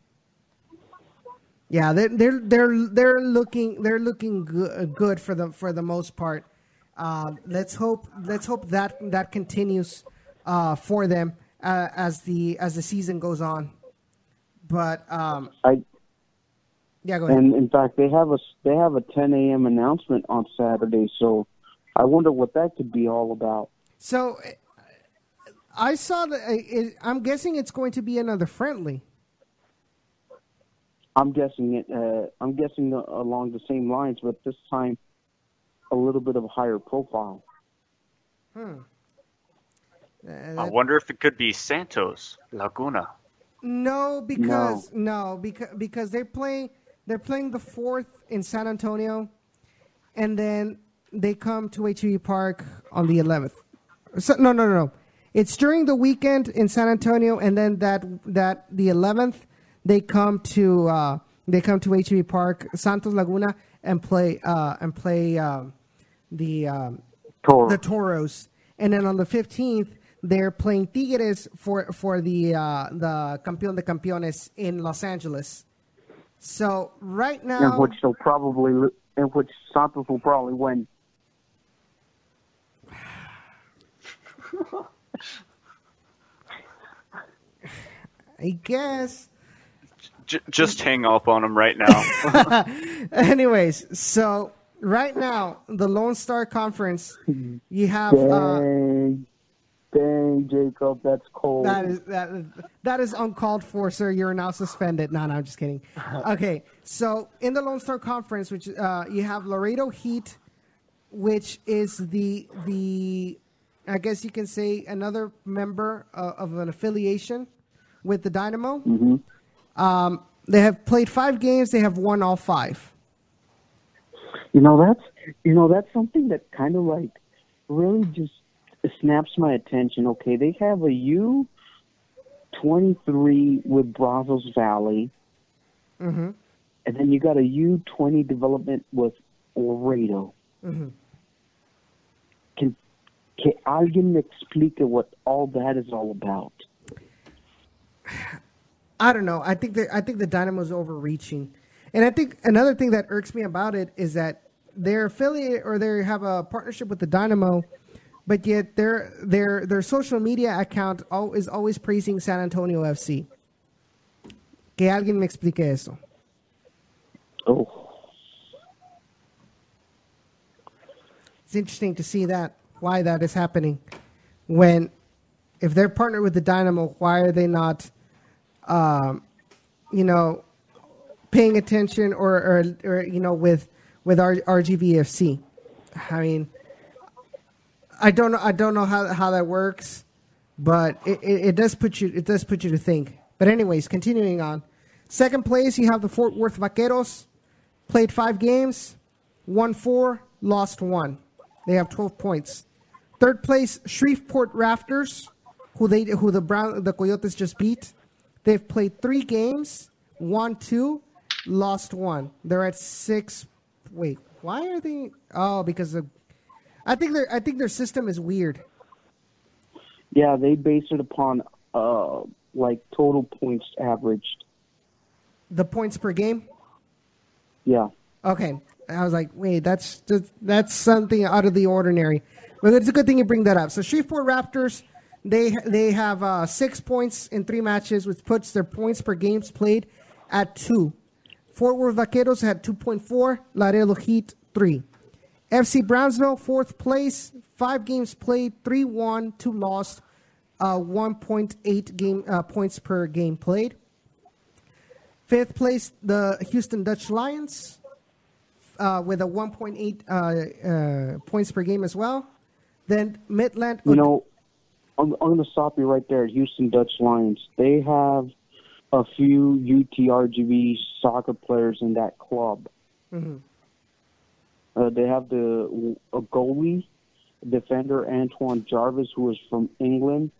Yeah, they're they're they're they're looking they're looking good, good for the for the most part. Uh, let's hope let's hope that that continues uh, for them uh, as the as the season goes on. But um, I yeah, go ahead. and in fact they have a they have a 10 a.m. announcement on Saturday. So I wonder what that could be all about. So I saw that. it- I'm guessing it's going to be another friendly. I'm guessing it. Uh, I'm guessing uh, along the same lines, but this time a little bit of a higher profile. Uh, I wonder if it could be Santos Laguna. No, because no, because because they're playing they're playing the fourth in San Antonio, and then they come to HEB Park on the eleventh. So, no, no, no, no. It's during the weekend in San Antonio, and then that that the eleventh they come to uh, they come to HEB Park, Santos Laguna, and play uh, and play um, the um, Toro. the Toros, and then on the fifteenth they're playing Tigres for for the uh, the Campeón de Campeones in Los Angeles. So right in now, which they'll probably in which Santos will probably win. I guess. J- just hang up on him right now. Anyways, so right now the Lone Star Conference, you have uh, Dang. Jacob, that's cold. That is that that is uncalled for, sir. You're now suspended. No, no, I'm just kidding. Okay, so in the Lone Star Conference, which uh, you have Laredo Heat, which is the the, I guess you can say another member uh, of an affiliation with the Dynamo. Um, they have played five games. They have won all five. You know, that's you know that's something that kind of like really just snaps my attention. Okay, they have a U twenty three with Brazos Valley, Mm-hmm. and then you got a U twenty development with Laredo. Mhm. Can can alguien me explique what all that is all about? I don't know. I think that I think the Dynamo's overreaching, and I think another thing that irks me about it is that they're affiliate or they have a partnership with the Dynamo, but yet their their their social media account is always praising San Antonio FC. Que alguien me explique eso. Oh, It's interesting to see that why that is happening. When if they're partnered with the Dynamo, why are they not, um, you know, paying attention or, or, or you know with with R- RGVFC? I mean, I don't know. I don't know how how that works, but it, it, it does put you it does put you to think. But anyways, continuing on. Second place, you have the Fort Worth Vaqueros. Played five games, won four, lost one. They have twelve points. Third place, Shreveport Rafters, who they who the Brown the Coyotes just beat. They've played three games, won two, lost one. They're at six. Wait, why are they? Oh, because of. I think their I think their system is weird. yeah, they base it upon uh like total points averaged. The points per game. Yeah. Okay, I was like, wait, that's just, that's something out of the ordinary. But it's a good thing you bring that up. So Shreveport Raptors, they they have uh, six points in three matches, which puts their points per games played at two. Fort Worth Vaqueros had two point four. Laredo Heat three. FC Brownsville fourth place, five games played, three won, two lost, uh, one point eight game uh, points per game played. Fifth place, the Houston Dutch Lions, uh, with a 1.8 uh, uh, points per game as well. Then Midland. You know, I'm, I'm going to stop you right there. Houston Dutch Lions. They have a few UTRGV soccer players in that club. Mhm. Uh, they have the a goalie, defender Antoine Jarvis, who is from England,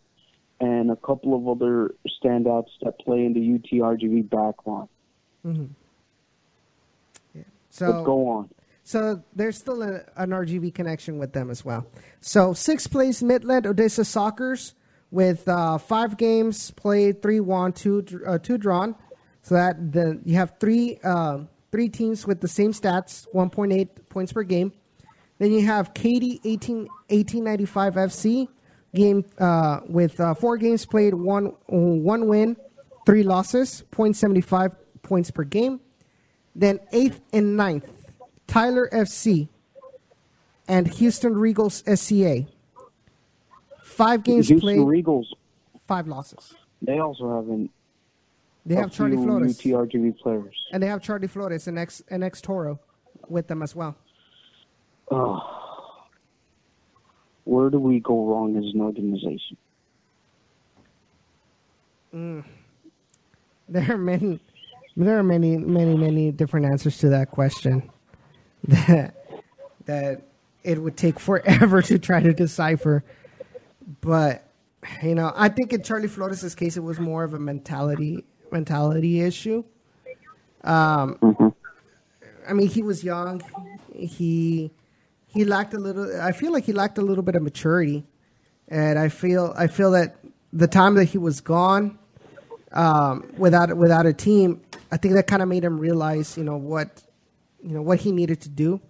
and a couple of other standouts that play in the UTRGV backline. so Let's go on. So there's still a, an RGV connection with them as well. So sixth place Midland Odessa Sockers with uh, five games played, three won, two uh, two drawn. So that the you have three uh, three teams with the same stats, 1.8 points per game. Then you have Katy 18, 1895 FC game uh, with uh, four games played, one one win, three losses, 0.75 points per game. Then eighth and ninth, Tyler FC and Houston Regals SCA. Five games Houston played, Regals, five losses. they also have an, They have Charlie Flores, UTRGV players. and they have Charlie Flores and ex and ex Toro with them as well. Oh. Where do we go wrong as an organization? Mm. There are many, there are many, many, many different answers to that question. That that it would take forever to try to decipher. But you know, I think in Charlie Flores' case, it was more of a mentality mentality issue. Um, I mean, he was young. He he lacked a little. I feel like he lacked a little bit of maturity, and I feel I feel that the time that he was gone um, without without a team, I think that kind of made him realize, you know, what you know what he needed to do,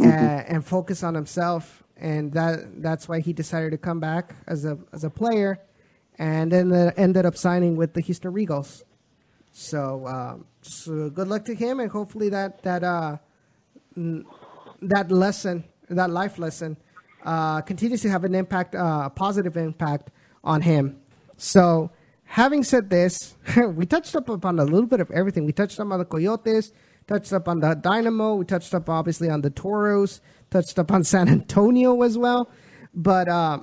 uh, and focus on himself, and that that's why he decided to come back as a as a player, and then uh, ended up signing with the Houston Regals. So, um, so good luck to him, and hopefully that that uh, that lesson, that life lesson, uh, continues to have an impact, uh, a positive impact on him. So, having said this, we touched up upon a little bit of everything. We touched up on the Coyotes, touched up on the Dynamo, we touched up obviously on the Toros, touched up on San Antonio as well. But uh,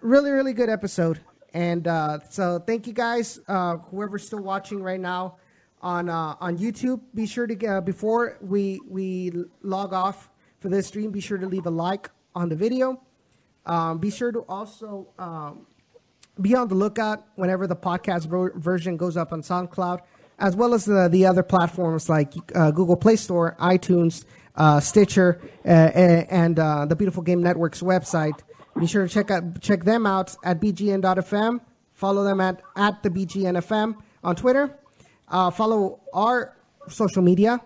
really, really good episode. And uh, so, thank you guys, uh, whoever's still watching right now on uh, on YouTube. Be sure to uh, before we we log off for this stream, be sure to leave a like on the video. Um, be sure to also um, be on the lookout whenever the podcast version goes up on SoundCloud, as well as the, the other platforms like uh, Google Play Store, iTunes, uh, Stitcher, and the Beautiful Game Network's website. Be sure to check out check them out at bgn.fm. Follow them at at the bgnfm on Twitter. Uh, follow our social media: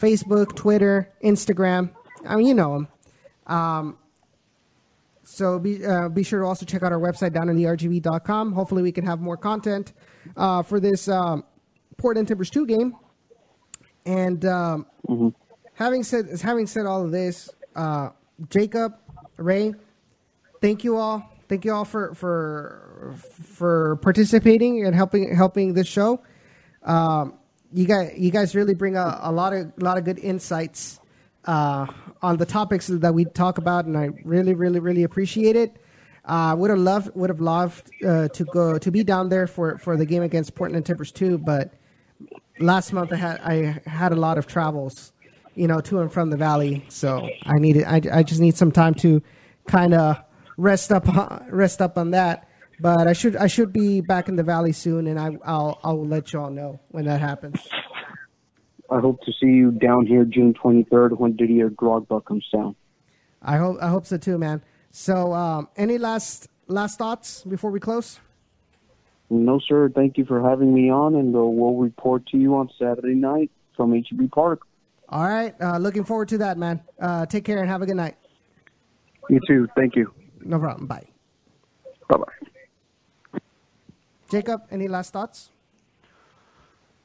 Facebook, Twitter, Instagram. I mean, you know them. Um, so be uh, be sure to also check out our website down in the RGV.com. Hopefully, we can have more content uh, for this um, Portland Timbers two game. And um, mm-hmm. having said having said all of this, uh, Jacob, Ray, thank you all. Thank you all for for for participating and helping helping this show. Um, you guys you guys really bring a, a lot of a lot of good insights uh, on the topics that we talk about, and I really, really, really appreciate it. Uh, would have loved would have loved uh, to go to be down there for, for the game against Portland Timbers too, but last month I had I had a lot of travels, you know, to and from the valley, so I needed I, I just need some time to kind of rest up rest up on that. But I should I should be back in the valley soon, and I I'll I'll let you all know when that happens. I hope to see you down here June 23rd when Didier Drogba comes down. I hope I hope so too, man. So, um, any last last thoughts before we close? No, sir. Thank you for having me on, and uh, we'll report to you on Saturday night from HEB Park. All right. Uh, looking forward to that, man. Uh, take care and have a good night. You too. Thank you. No problem. Bye. Bye bye. Jacob, any last thoughts?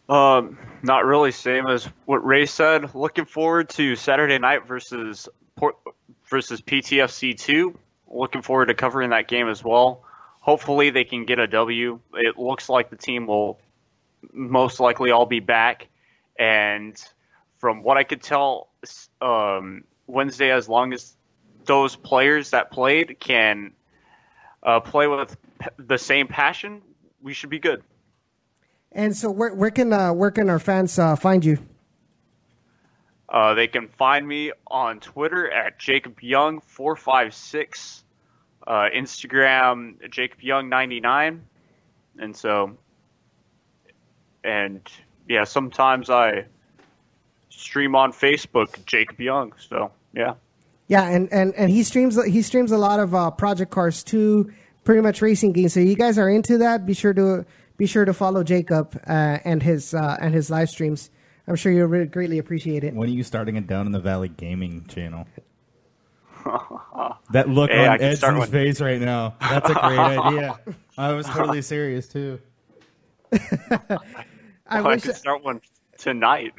Um, not really. Same as what Ray said. Looking forward to Saturday night versus Port versus PTFC two. Looking forward to covering that game as well. Hopefully they can get a W. It looks like the team will most likely all be back, and from what I could tell, um, Wednesday, as long as those players that played can uh, play with the same passion, we should be good. And so, where, where can uh, where can our fans uh, find you? Uh, they can find me on Twitter at Jacob Young four five six, uh, Instagram Jacob Young ninety nine, and so, and yeah, sometimes I stream on Facebook Jacob Young. So yeah, yeah, and, and, and he streams he streams a lot of uh, Project Cars two, pretty much racing games. So you guys are into that? Be sure to be sure to follow Jacob uh, and his uh, and his live streams. I'm sure you'll really greatly appreciate it. When are you starting a Down in the Valley gaming channel? that look hey, on Edson's face right now. That's a great idea. I was totally serious too. I, I wish I could start one tonight.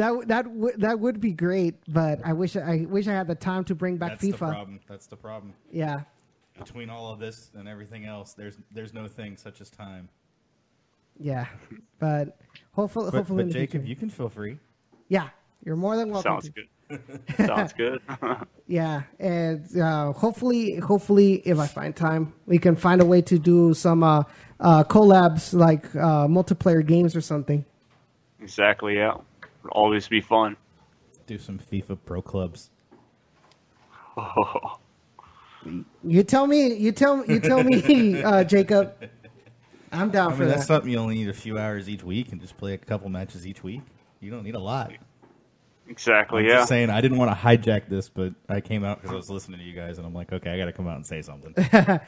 That that w- that would be great, but I wish I wish I had the time to bring back That's FIFA. The problem. That's the problem. Yeah, between all of this and everything else, there's there's no thing such as time. Yeah, but hopefully, but, hopefully, but Jacob, you can feel free. Yeah, you're more than welcome. Sounds to. good. Sounds good. yeah, and uh, hopefully, hopefully, if I find time, we can find a way to do some uh, uh, collabs like uh, multiplayer games or something. Exactly. Yeah, Would always be fun. Do some FIFA Pro Clubs. Oh. You tell me. You tell. You tell me, uh, Jacob. I'm down I mean, for that's that. something you only need a few hours each week and just play a couple matches each week. You don't need a lot. Exactly. I'm yeah. Just saying, I didn't want to hijack this, but I came out because I was listening to you guys, and I'm like, okay, I got to come out and say something.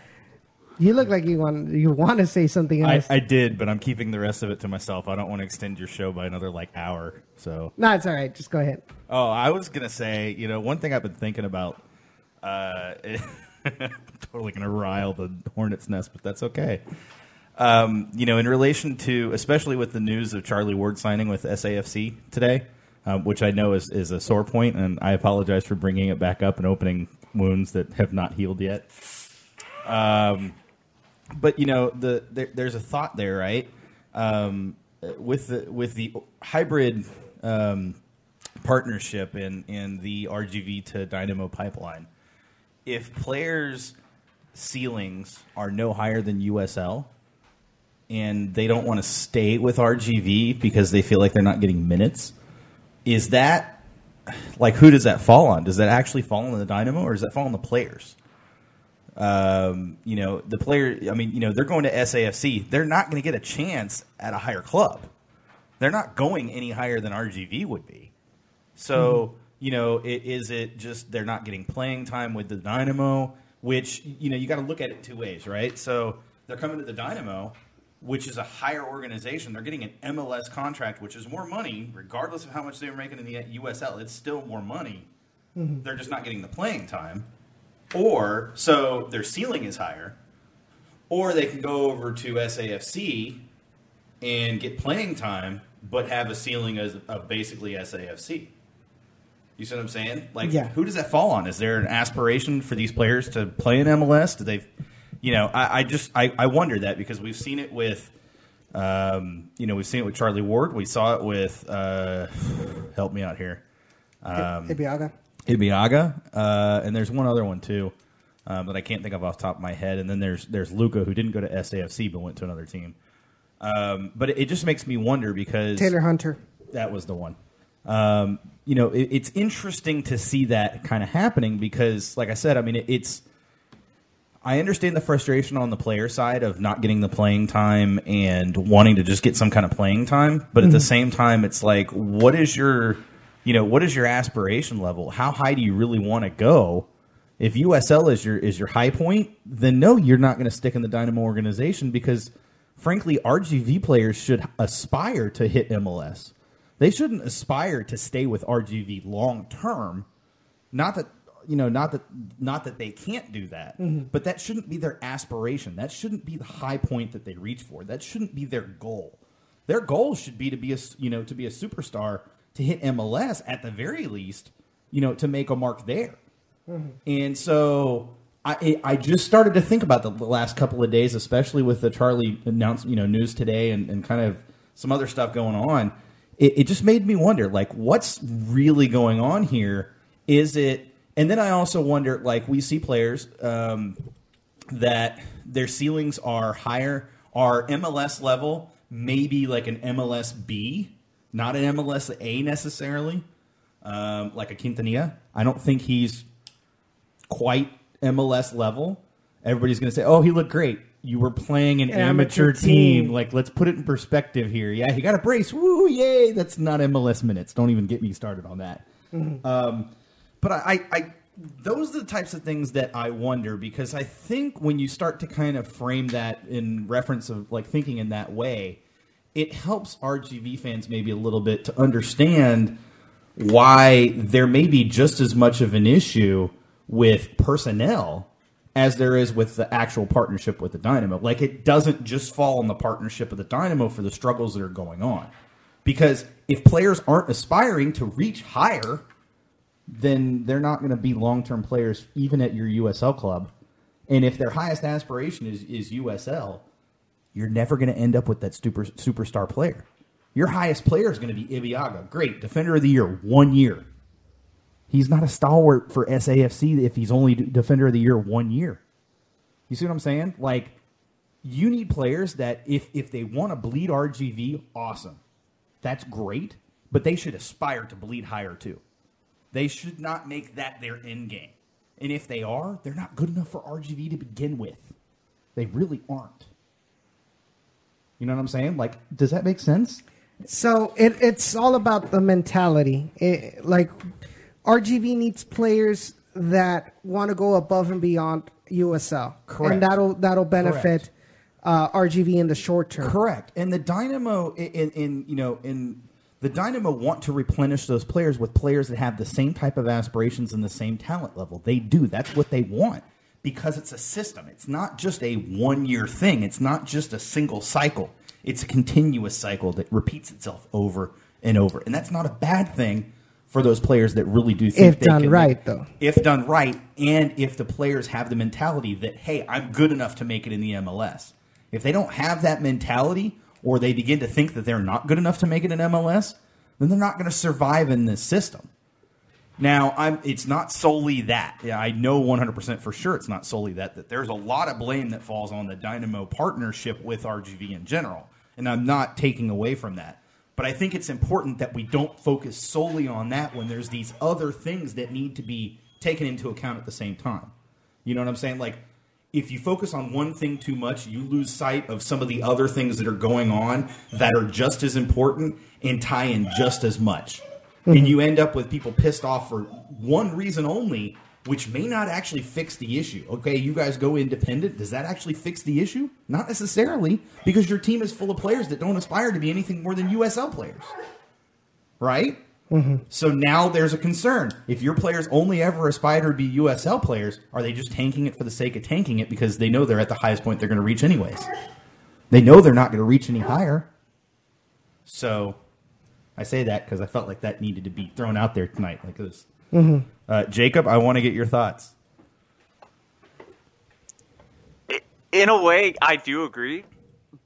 you look like you want you want to say something I, else. I did, but I'm keeping the rest of it to myself. I don't want to extend your show by another like hour. So no, it's all right. Just go ahead. Oh, I was gonna say, you know, one thing I've been thinking about. Uh, totally going to rile the hornet's nest, but that's okay. Um, you know, in relation to, especially with the news of Charlie Ward signing with SAFC today, um, which I know is, is a sore point, and I apologize for bringing it back up and opening wounds that have not healed yet. Um, but you know, the there, there's a thought there, right? Um, with the with the hybrid um, partnership in in the RGV to Dynamo pipeline, if players' ceilings are no higher than USL, and they don't want to stay with RGV because they feel like they're not getting minutes, is that like who does that fall on? Does that actually fall on the Dynamo or does that fall on the players? Um, you know, the player. I mean, you know, they're going to SAFC. They're not going to get a chance at a higher club. They're not going any higher than RGV would be. So, mm-hmm. you know, it, is it just they're not getting playing time with the Dynamo? Which you know, you got to look at it two ways, right? So they're coming to the Dynamo, which is a higher organization. They're getting an MLS contract, which is more money, regardless of how much they were making in the USL. It's still more money. Mm-hmm. They're just not getting the playing time. Or so their ceiling is higher, or they can go over to SAFC and get playing time, but have a ceiling as, of basically SAFC. You see what I'm saying? Like, yeah. who does that fall on? Is there an aspiration for these players to play in MLS? Do they, you know, I, I just I, I wonder that because we've seen it with, um, you know, we've seen it with Charlie Ward. We saw it with, uh, help me out here, um, Ibeagha. Ibeagha, uh, and there's one other one too um, that I can't think of off the top of my head. And then there's there's Luca who didn't go to SAFC but went to another team. Um, but it, it, just makes me wonder because Taylor Hunter, that was the one. Um, you know, it, it's interesting to see that kind of happening because, like I said, I mean, it, it's. I understand the frustration on the player side of not getting the playing time and wanting to just get some kind of playing time, but at mm-hmm. the same time, it's like, what is your you know, what is your aspiration level? How high do you really want to go? If USL is your is your high point, then no, you're not going to stick in the Dynamo organization because, frankly, RGV players should aspire to hit MLS. They shouldn't aspire to stay with RGV long term. Not that you know, not that not that they can't do that, mm-hmm. but that shouldn't be their aspiration. That shouldn't be the high point that they reach for. That shouldn't be their goal. Their goal should be to be a you know to be a superstar to hit MLS at the very least, you know, to make a mark there. Mm-hmm. And so I I just started to think about the, last couple of days, especially with the Charlie announcement, you know, news today and, and kind of some other stuff going on. It, it just made me wonder, like, what's really going on here? Is it? And then I also wonder, like, we see players um, that their ceilings are higher, are MLS level, maybe like an MLS B not an MLS A necessarily, um, like a Quintanilla. I don't think he's quite MLS level. Everybody's going to say, "Oh, he looked great." You were playing an, an amateur, amateur team. team. Like, let's put it in perspective here. Yeah, he got a brace. Woo, yay! That's not MLS minutes. Don't even get me started on that. Mm-hmm. Um, but I, I, I, those are the types of things that I wonder because I think when you start to kind of frame that in reference of like thinking in that way, it helps RGV fans maybe a little bit to understand why there may be just as much of an issue with personnel as there is with the actual partnership with the Dynamo. Like it doesn't just fall on the partnership of the Dynamo for the struggles that are going on. Because if players aren't aspiring to reach higher, then they're not going to be long term players even at your USL club. And if their highest aspiration is, is USL, you're never going to end up with that super superstar player. Your highest player is going to be Ibeagha. Great. Defender of the year, one year. He's not a stalwart for SAFC if he's only defender of the year one year. You see what I'm saying? Like, you need players that if if they want to bleed RGV, awesome. That's great, but they should aspire to bleed higher too. They should not make that their end game. And if they are, they're not good enough for RGV to begin with. They really aren't. You know what I'm saying? Like, does that make sense? So it, it's all about the mentality. It, like, RGV needs players that want to go above and beyond USL, Correct. and that'll that'll benefit uh, RGV in the short term. Correct. And the Dynamo, in, in you know, in the Dynamo want to replenish those players with players that have the same type of aspirations and the same talent level. They do. That's what they want because it's a system. It's not just a one year thing, it's not just a single cycle. It's a continuous cycle that repeats itself over and over, and that's not a bad thing for those players that really do think If they done can- right, though. If done right, and if the players have the mentality that hey, I'm good enough to make it in the MLS. If they don't have that mentality, or they begin to think that they're not good enough to make it in MLS, then they're not going to survive in this system. Now, I'm, it's not solely that. Yeah, I know 100% for sure it's not solely that. That there's a lot of blame that falls on the Dynamo partnership with RGV in general, and I'm not taking away from that. But I think it's important that we don't focus solely on that when there's these other things that need to be taken into account at the same time. You know what I'm saying? Like, if you focus on one thing too much, you lose sight of some of the other things that are going on that are just as important and tie in just as much. And mm-hmm. you end up with people pissed off for one reason only, which may not actually fix the issue. Okay, you guys go independent. Does that actually fix the issue? Not necessarily, because your team is full of players that don't aspire to be anything more than USL players. Right? Mm-hmm. So now there's a concern. If your players only ever aspire to be USL players, are they just tanking it for the sake of tanking it because they know they're at the highest point they're going to reach anyways? They know they're not going to reach any higher. So I say that because I felt like that needed to be thrown out there tonight. Like this. Uh, Jacob, I want to get your thoughts. in a way, I do agree,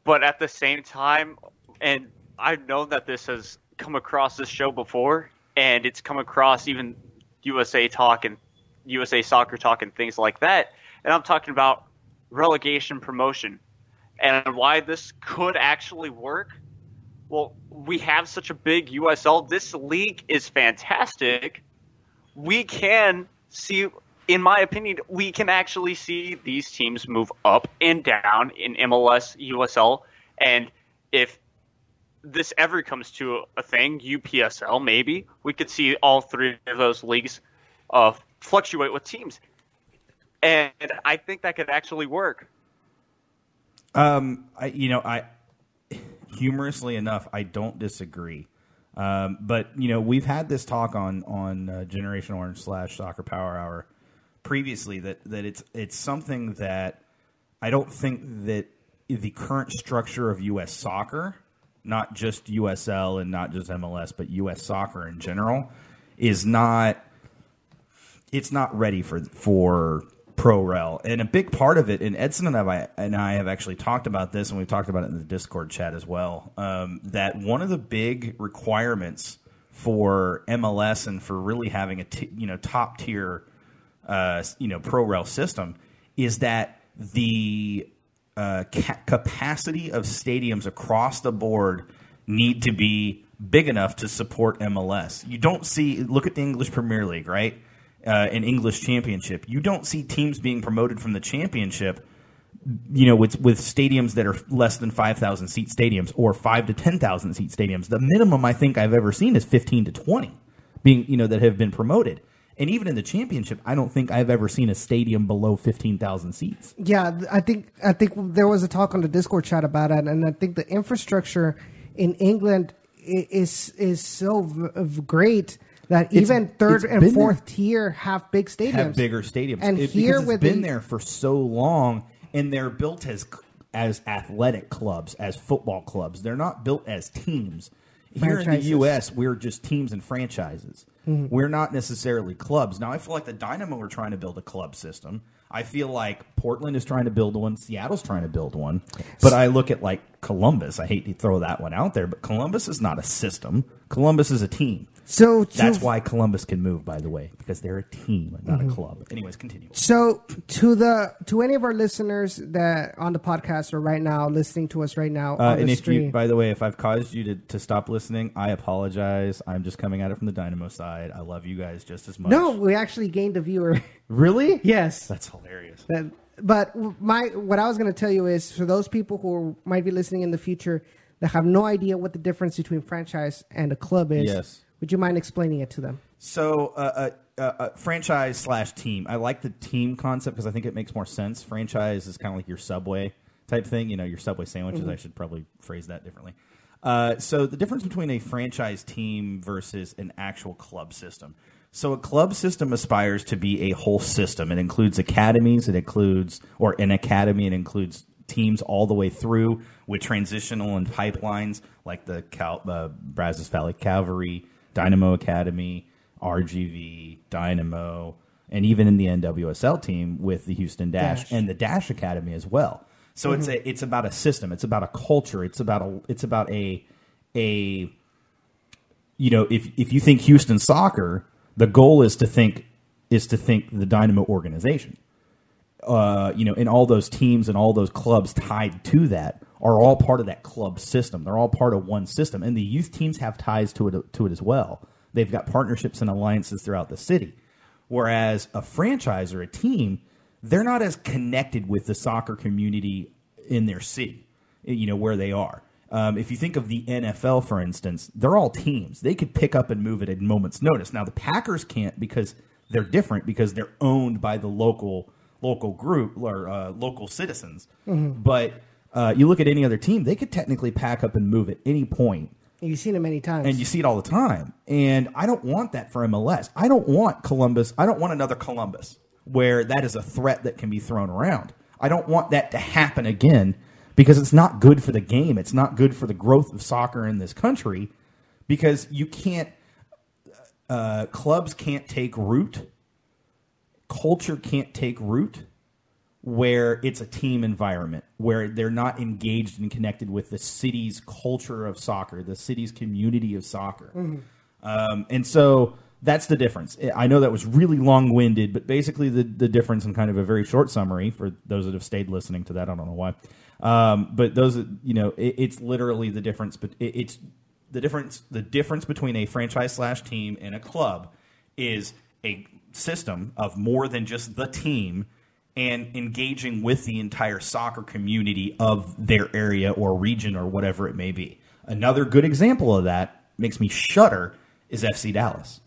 but at the same time, and I've known that this has come across this show before, and it's come across even USA Talk and USA Soccer Talk and things like that, and I'm talking about relegation promotion and why this could actually work. Well, we have such a big USL. This league is fantastic. We can see, in my opinion, we can actually see these teams move up and down in MLS, USL, and if this ever comes to a thing, UPSL maybe, we could see all three of those leagues uh, fluctuate with teams. And I think that could actually work. Um, I, you know, I humorously enough, I don't disagree. Um, but you know, we've had this talk on on uh, Generation Orange slash Soccer Power Hour previously that that it's it's something that I don't think that the current structure of U.S. soccer, not just USL and not just MLS, but U.S. soccer in general, is not it's not ready for for pro rel and a big part of it and edson and I, and I have actually talked about this and we've talked about it in the discord chat as well um, that one of the big requirements for mls and for really having a t- you know top tier uh, you know pro rel system is that the uh, ca- capacity of stadiums across the board need to be big enough to support MLS. You don't see look at the English Premier League, right? Uh, an English Championship. You don't see teams being promoted from the Championship, you know, with with stadiums that are less than five thousand seat stadiums or five to ten thousand seat stadiums. The minimum I think I've ever seen is fifteen to twenty, being you know that have been promoted. And even in the championship, I don't think I've ever seen a stadium below fifteen thousand seats. Yeah, I think I think there was a talk on the Discord chat about it, and I think the infrastructure in England is is so v- great that even third and fourth tier have big stadiums, have bigger stadiums. And It- here because it's with been the- there for so long, and they're built as as athletic clubs, as football clubs. They're not built as teams. Here in the U.S., we're just teams and franchises. Mm-hmm. We're not necessarily clubs. Now, I feel like the Dynamo are trying to build a club system. I feel like Portland is trying to build one. Seattle's trying to build one. But I look at like Columbus. I hate to throw that one out there, but Columbus is not a system. Columbus is a team. So to, That's why Columbus can move, by the way, because they're a team, not Mm-hmm. a club. Anyways, continue. So to the to any of our listeners that on the podcast or right now listening to us right now Uh, on and the if stream, you, by the way, if I've caused you to, to stop listening, I apologize. I'm just coming at it from the Dynamo side. I love you guys just as much. no, we actually gained a viewer. really? yes, That's hilarious. That- but my what I was going to tell you is for those people who might be listening in the future that have no idea what the difference between franchise and a club is. Yes. Would you mind explaining it to them? So, uh, uh, uh, uh, franchise slash team. I like the team concept because I think it makes more sense. Franchise is kind of like your Subway type thing. You know, your Subway sandwiches. I should probably phrase that differently. Uh, so, the difference between a franchise team versus an actual club system. So, a club system aspires to be a whole system. It includes academies. It includes, or an academy. It includes teams all the way through with transitional and pipelines like the Cal, uh, Brazos Valley Cavalry, Dynamo Academy, RGV, Dynamo, and even in the NWSL team with the Houston Dash, Dash. and the Dash Academy as well. So it's a it's about a system. It's about a culture. It's about a it's about a a you know if if you think Houston soccer, the goal is to think is to think the Dynamo organization. Uh, you know, and all those teams and all those clubs tied to that are all part of that club system. They're all part of one system, and the youth teams have ties to it to it as well. They've got partnerships and alliances throughout the city. Whereas a franchise or a team, they're not as connected with the soccer community in their city, you know, where they are. Um, if you think of the NFL, for instance, they're all teams. They could pick up and move at a moment's notice. Now the Packers can't because they're different because they're owned by the local local group or uh, local citizens. But uh, you look at any other team, they could technically pack up and move at any point You've seen it many times. and you see it all the time. And I don't want that for MLS. I don't want Columbus. I don't want another Columbus where that is a threat that can be thrown around. I don't want that to happen again because it's not good for the game. It's not good for the growth of soccer in this country because you can't. Uh, clubs can't take root. Culture can't take root where it's a team environment, where they're not engaged and connected with the city's culture of soccer, the city's community of soccer. Um, and so that's the difference. I know that was really long winded, but basically the, the difference in kind of a very short summary for those that have stayed listening to that. I don't know why. Um, but those, you know, it, it's literally the difference, but it, it's the difference, the difference between a franchise slash team and a club is a system of more than just the team and engaging with the entire soccer community of their area or region or whatever it may be. Another good example of that makes me shudder is FC Dallas.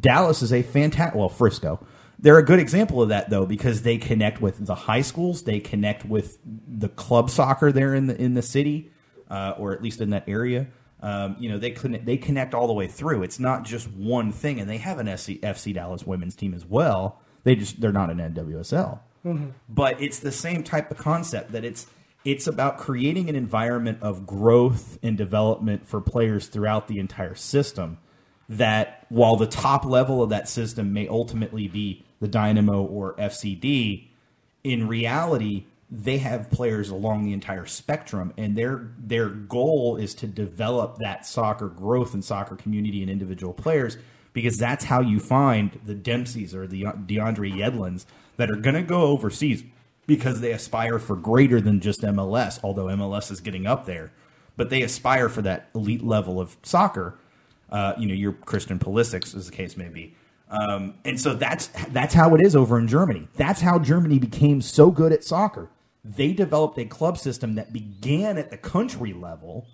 Dallas is a fantastic, well, Frisco. They're a good example of that though because they connect with the high schools, they connect with the club soccer there in the in the city, uh, or at least in that area. Um, you know, they connect, they connect all the way through. It's not just one thing, and they have an SC, FC Dallas women's team as well. They just they're not an NWSL, mm-hmm. but it's the same type of concept that it's it's about creating an environment of growth and development for players throughout the entire system that while the top level of that system may ultimately be the Dynamo or FCD, in reality, they have players along the entire spectrum, and their their goal is to develop that soccer growth and soccer community and individual players because that's how you find the Dempseys or the DeAndre Yedlins that are going to go overseas because they aspire for greater than just MLS, although MLS is getting up there, but they aspire for that elite level of soccer uh, you know, your Christian Pulisic, as the case may be. Um, and so that's that's how it is over in Germany. That's how Germany became so good at soccer. They developed a club system that began at the country level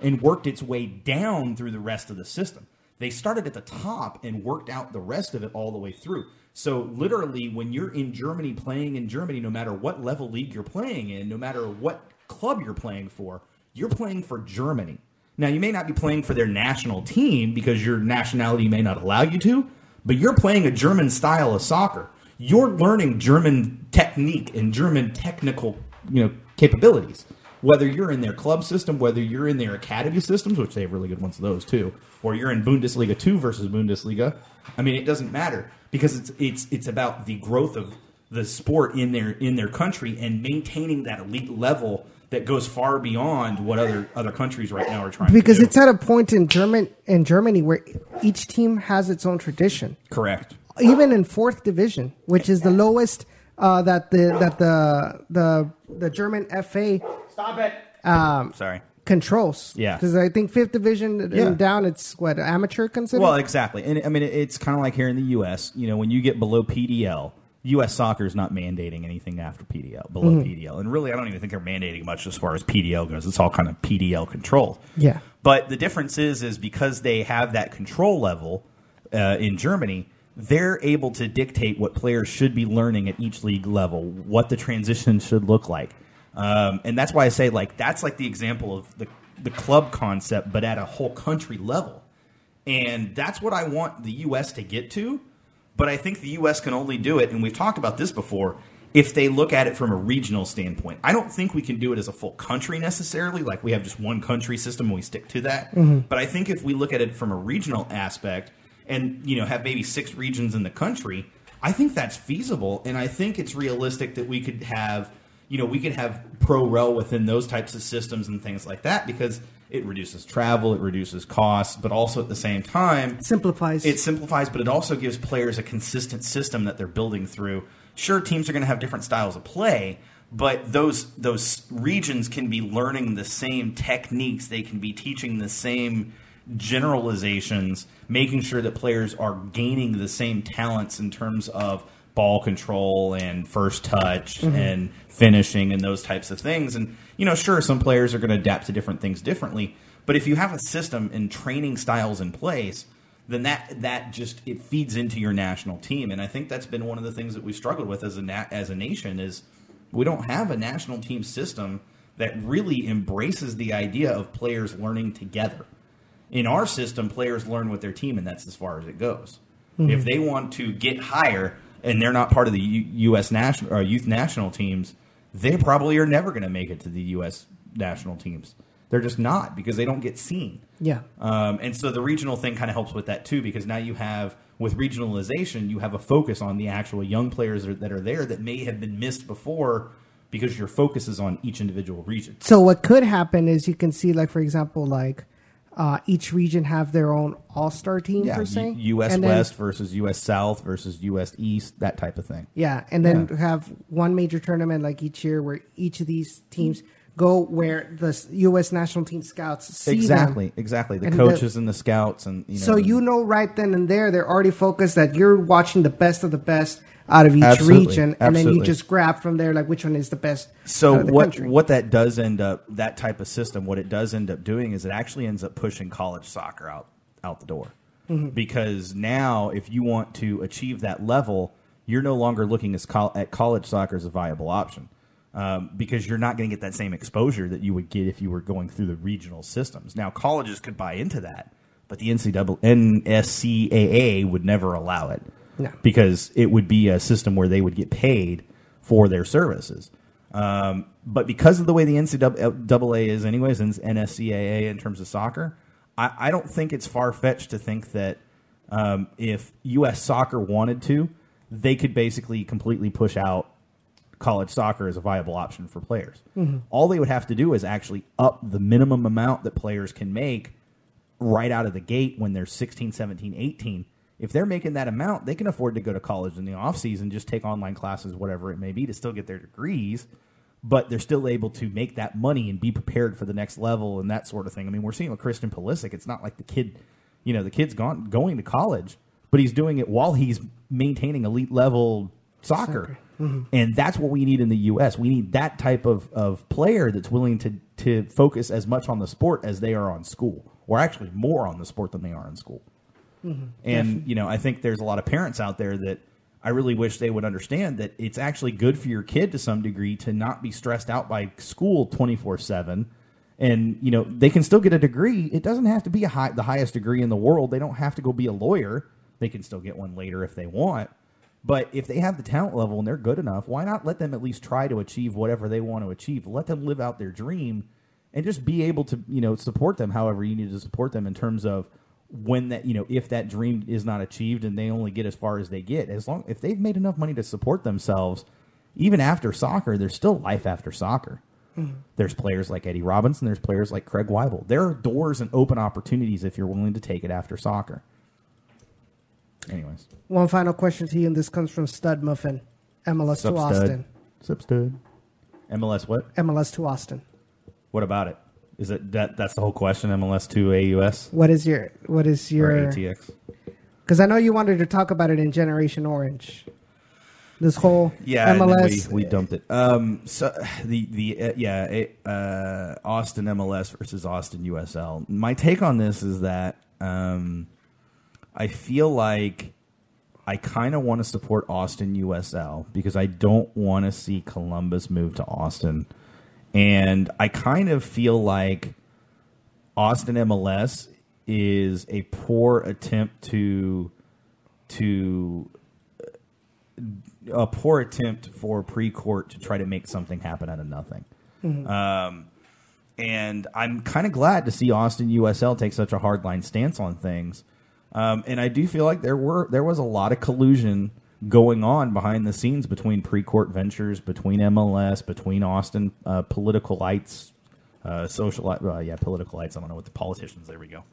and worked its way down through the rest of the system. They started at the top and worked out the rest of it all the way through. So literally, when you're in Germany playing in Germany, no matter what level league you're playing in, no matter what club you're playing for, you're playing for Germany. Now, you may not be playing for their national team because your nationality may not allow you to, but you're playing a German style of soccer. You're learning German technique and German technical, you know, capabilities. Whether you're in their club system, whether you're in their academy systems, which they have really good ones of those too, or you're in Bundesliga 2 versus Bundesliga, I mean, it doesn't matter because it's it's it's about the growth of the sport in their in their country and maintaining that elite level that goes far beyond what other other countries right now are trying because to do. Because it's at a point in German in Germany where each team has its own tradition. correct. Even in fourth division, which is the lowest uh, that the that the the the German FA Stop it. um, Sorry. controls. Yeah. because I think fifth division and Yeah. down, it's what amateur considered. Well, exactly, and I mean it- it's kind of like here in the U.S. You know, when you get below PDL, U.S. Soccer is not mandating anything after PDL, below Mm-hmm. PDL, and really, I don't even think they're mandating much as far as PDL goes. It's all kind of PDL controlled. Yeah. But the difference is, is because they have that control level uh, in Germany, they're able to dictate what players should be learning at each league level, what the transition should look like, um, and that's why I say like that's like the example of the the club concept, but at a whole country level. And that's what I want the U.S. to get to. But I think the U.S. can only do it, and we've talked about this before, if they look at it from a regional standpoint. I don't think we can do it as a full country necessarily, like we have just one country system and we stick to that. But I think if we look at it from a regional aspect and you know have maybe six regions in the country, I think that's feasible, and I think it's realistic that we could have you know we could have pro rel within those types of systems and things like that because it reduces travel, it reduces costs, but also at the same time Simplifies. it simplifies, but it also gives players a consistent system that they're building through. Sure, teams are going to have different styles of play, but those those regions can be learning the same techniques. They can be teaching the same generalizations, making sure that players are gaining the same talents in terms of ball control and first touch mm-hmm. and finishing and those types of things. And you know, sure, some players are going to adapt to different things differently, but if you have a system and training styles in place, then that that just it feeds into your national team. And I think that's been one of the things that we've struggled with as a na- as a nation is we don't have a national team system that really embraces the idea of players learning together. In our system, players learn with their team, and that's as far as it goes. Mm-hmm. If they want to get higher and they're not part of the U- U.S. national or youth national teams, they probably are never going to make it to the U.S. national teams. They're just not because they don't get seen. yeah. Um, and so the regional thing kind of helps with that too, because now you have with regionalization, you have a focus on the actual young players that are- that are there that may have been missed before because your focus is on each individual region. So what could happen is you can see, like for example, like uh, each region have their own all star team Yeah, per se. U- U.S. And then- West versus U.S. South versus U.S. East, that type of thing. Yeah, and then Yeah. have one major tournament like each year where each of these teams go where the U.S. national team scouts see them. exactly, exactly. The And the- coaches and the scouts and you know. So you know right then and there they're already focused that you're watching the best of the best out of each Absolutely, region, and then you just grab from there like which one is the best. So the what country. what that does end up that type of system, what it does end up doing is it actually ends up pushing college soccer out out the door. Mm-hmm. Because now, if you want to achieve that level, you're no longer looking as col- at college soccer as a viable option. Um, because you're not going to get that same exposure that you would get if you were going through the regional systems. Now, colleges could buy into that, but the NCAA, NSCAA would never allow it No. because it would be a system where they would get paid for their services. Um, but because of the way the NCAA is, anyways, and NSCAA in terms of soccer, I, I don't think it's far fetched to think that um, if U.S. soccer wanted to, they could basically completely push out college soccer as a viable option for players. All they would have to do is actually up the minimum amount that players can make right out of the gate when they're 16, 17, 18. If they're making that amount, they can afford to go to college in the offseason, just take online classes, whatever it may be, to still get their degrees. But they're still able to make that money and be prepared for the next level and that sort of thing. I mean, we're seeing with Christian Pulisic, it's not like the kid, you know, the kid's gone going to college, but he's doing it while he's maintaining elite level soccer. And that's what we need in the U.S. We need that type of, of player that's willing to, to focus as much on the sport as they are on school, or actually more on the sport than they are in school. Mm-hmm. And, you know, I think there's a lot of parents out there that I really wish they would understand that it's actually good for your kid to some degree to not be stressed out by school 24 7. And, you know, they can still get a degree. It doesn't have to be a high, the highest degree in the world. They don't have to go be a lawyer. They can still get one later if they want. But if they have the talent level and they're good enough, why not let them at least try to achieve whatever they want to achieve? Let them live out their dream and just be able to, you know, support them however you need to support them in terms of when that, you know, if that dream is not achieved and they only get as far as they get. As long if they've made enough money to support themselves, even after soccer, there's still life after soccer. Mm-hmm. There's players like Eddie Robinson. There's players like Craig Waibel. There are doors and open opportunities if you're willing to take it after soccer. Anyways, One final question to you, and this comes from Stud Muffin, MLS to Austin. Sup stud. MLS what? MLS to Austin. What about it? Is it that that's the whole question? MLS to AUS What is your what is or your? ATX? Because I know you wanted to talk about it in Generation Orange. This whole Yeah, MLS. we, we dumped it. Um, so the the uh, yeah, it, uh, Austin MLS versus Austin USL. My take on this is that um, I feel like I kind of want to support Austin USL because I don't want to see Columbus move to Austin, and I kind of feel like Austin MLS is a poor attempt to to a poor attempt for Precourt to try to make something happen out of nothing. Um, and I'm kind of glad to see Austin USL take such a hardline stance on things. Um, and I do feel like there were there was a lot of collusion going on behind the scenes between Precourt ventures, between MLS, between Austin uh, political lights, uh, social uh, yeah political lights. I don't know what the politicians. There we go,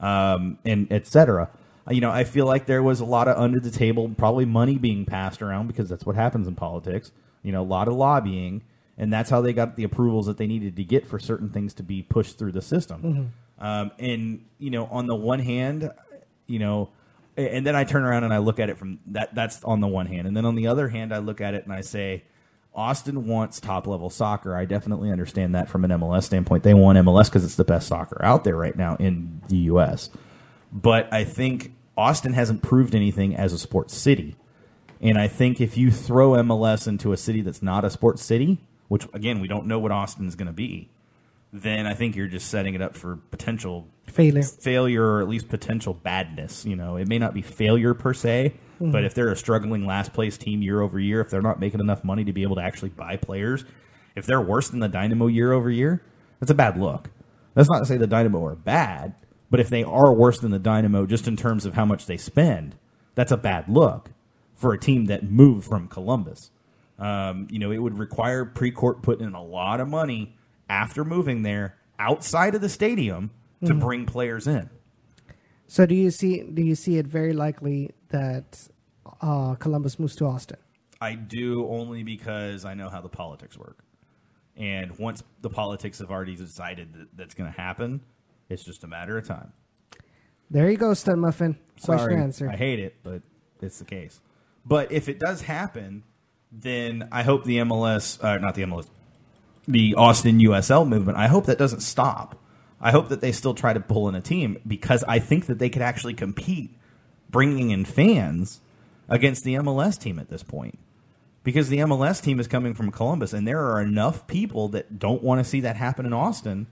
um, and etc. You know, I feel like there was a lot of under the table, probably money being passed around because that's what happens in politics. You know, a lot of lobbying, and that's how they got the approvals that they needed to get for certain things to be pushed through the system. Um, and you know, on the one hand, you know, and then I turn around and I look at it from that. That's on the one hand, and then on the other hand, I look at it and I say, Austin wants top level soccer. I definitely understand that from an MLS standpoint. They want MLS because it's the best soccer out there right now in the U.S. But I think Austin hasn't proved anything as a sports city. And I think if you throw MLS into a city that's not a sports city, which again, we don't know what Austin is going to be, then I think you're just setting it up for potential Failure. failure or at least potential badness. You know, it may not be failure per se, but if they're a struggling last place team year over year, if they're not making enough money to be able to actually buy players, if they're worse than the Dynamo year over year, that's a bad look. That's not to say the Dynamo are bad, but if they are worse than the Dynamo just in terms of how much they spend, that's a bad look for a team that moved from Columbus. Um, you know, it would require Precourt putting in a lot of money after moving there outside of the stadium to bring players in. So do you see do you see it very likely that uh, Columbus moves to Austin? I do only because I know how the politics work. And once the politics have already decided that that's going to happen, it's just a matter of time. There you go, Stud Muffin. Question Sorry, answer. I hate it, but it's the case. But if it does happen, then I hope the MLS, uh, not the MLS, the Austin USL movement, I hope that doesn't stop. I hope that they still try to pull in a team because I think that they could actually compete bringing in fans against the MLS team at this point. Because the MLS team is coming from Columbus, and there are enough people that don't want to see that happen in Austin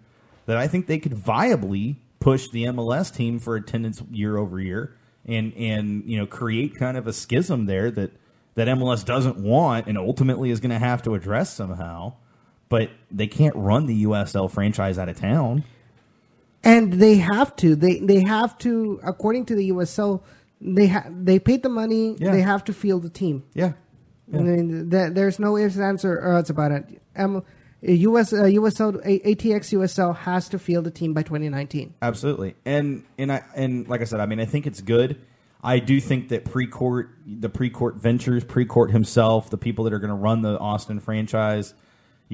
that I think they could viably push the MLS team for attendance year over year and and you know create kind of a schism there that that MLS doesn't want and ultimately is going to have to address somehow. But they can't run the USL franchise out of town. And they have to. They they have to. According to the USL, they ha- they paid the money. Yeah. They have to field the team. Yeah. I mean, th- there's no ifs, ands, or odds about it. Um, US uh, USL A- ATX USL has to field the team by 2019. Absolutely, and and I and like I said, I mean, I think it's good. I do think that Precourt, the Precourt ventures, Precourt himself, the people that are going to run the Austin franchise,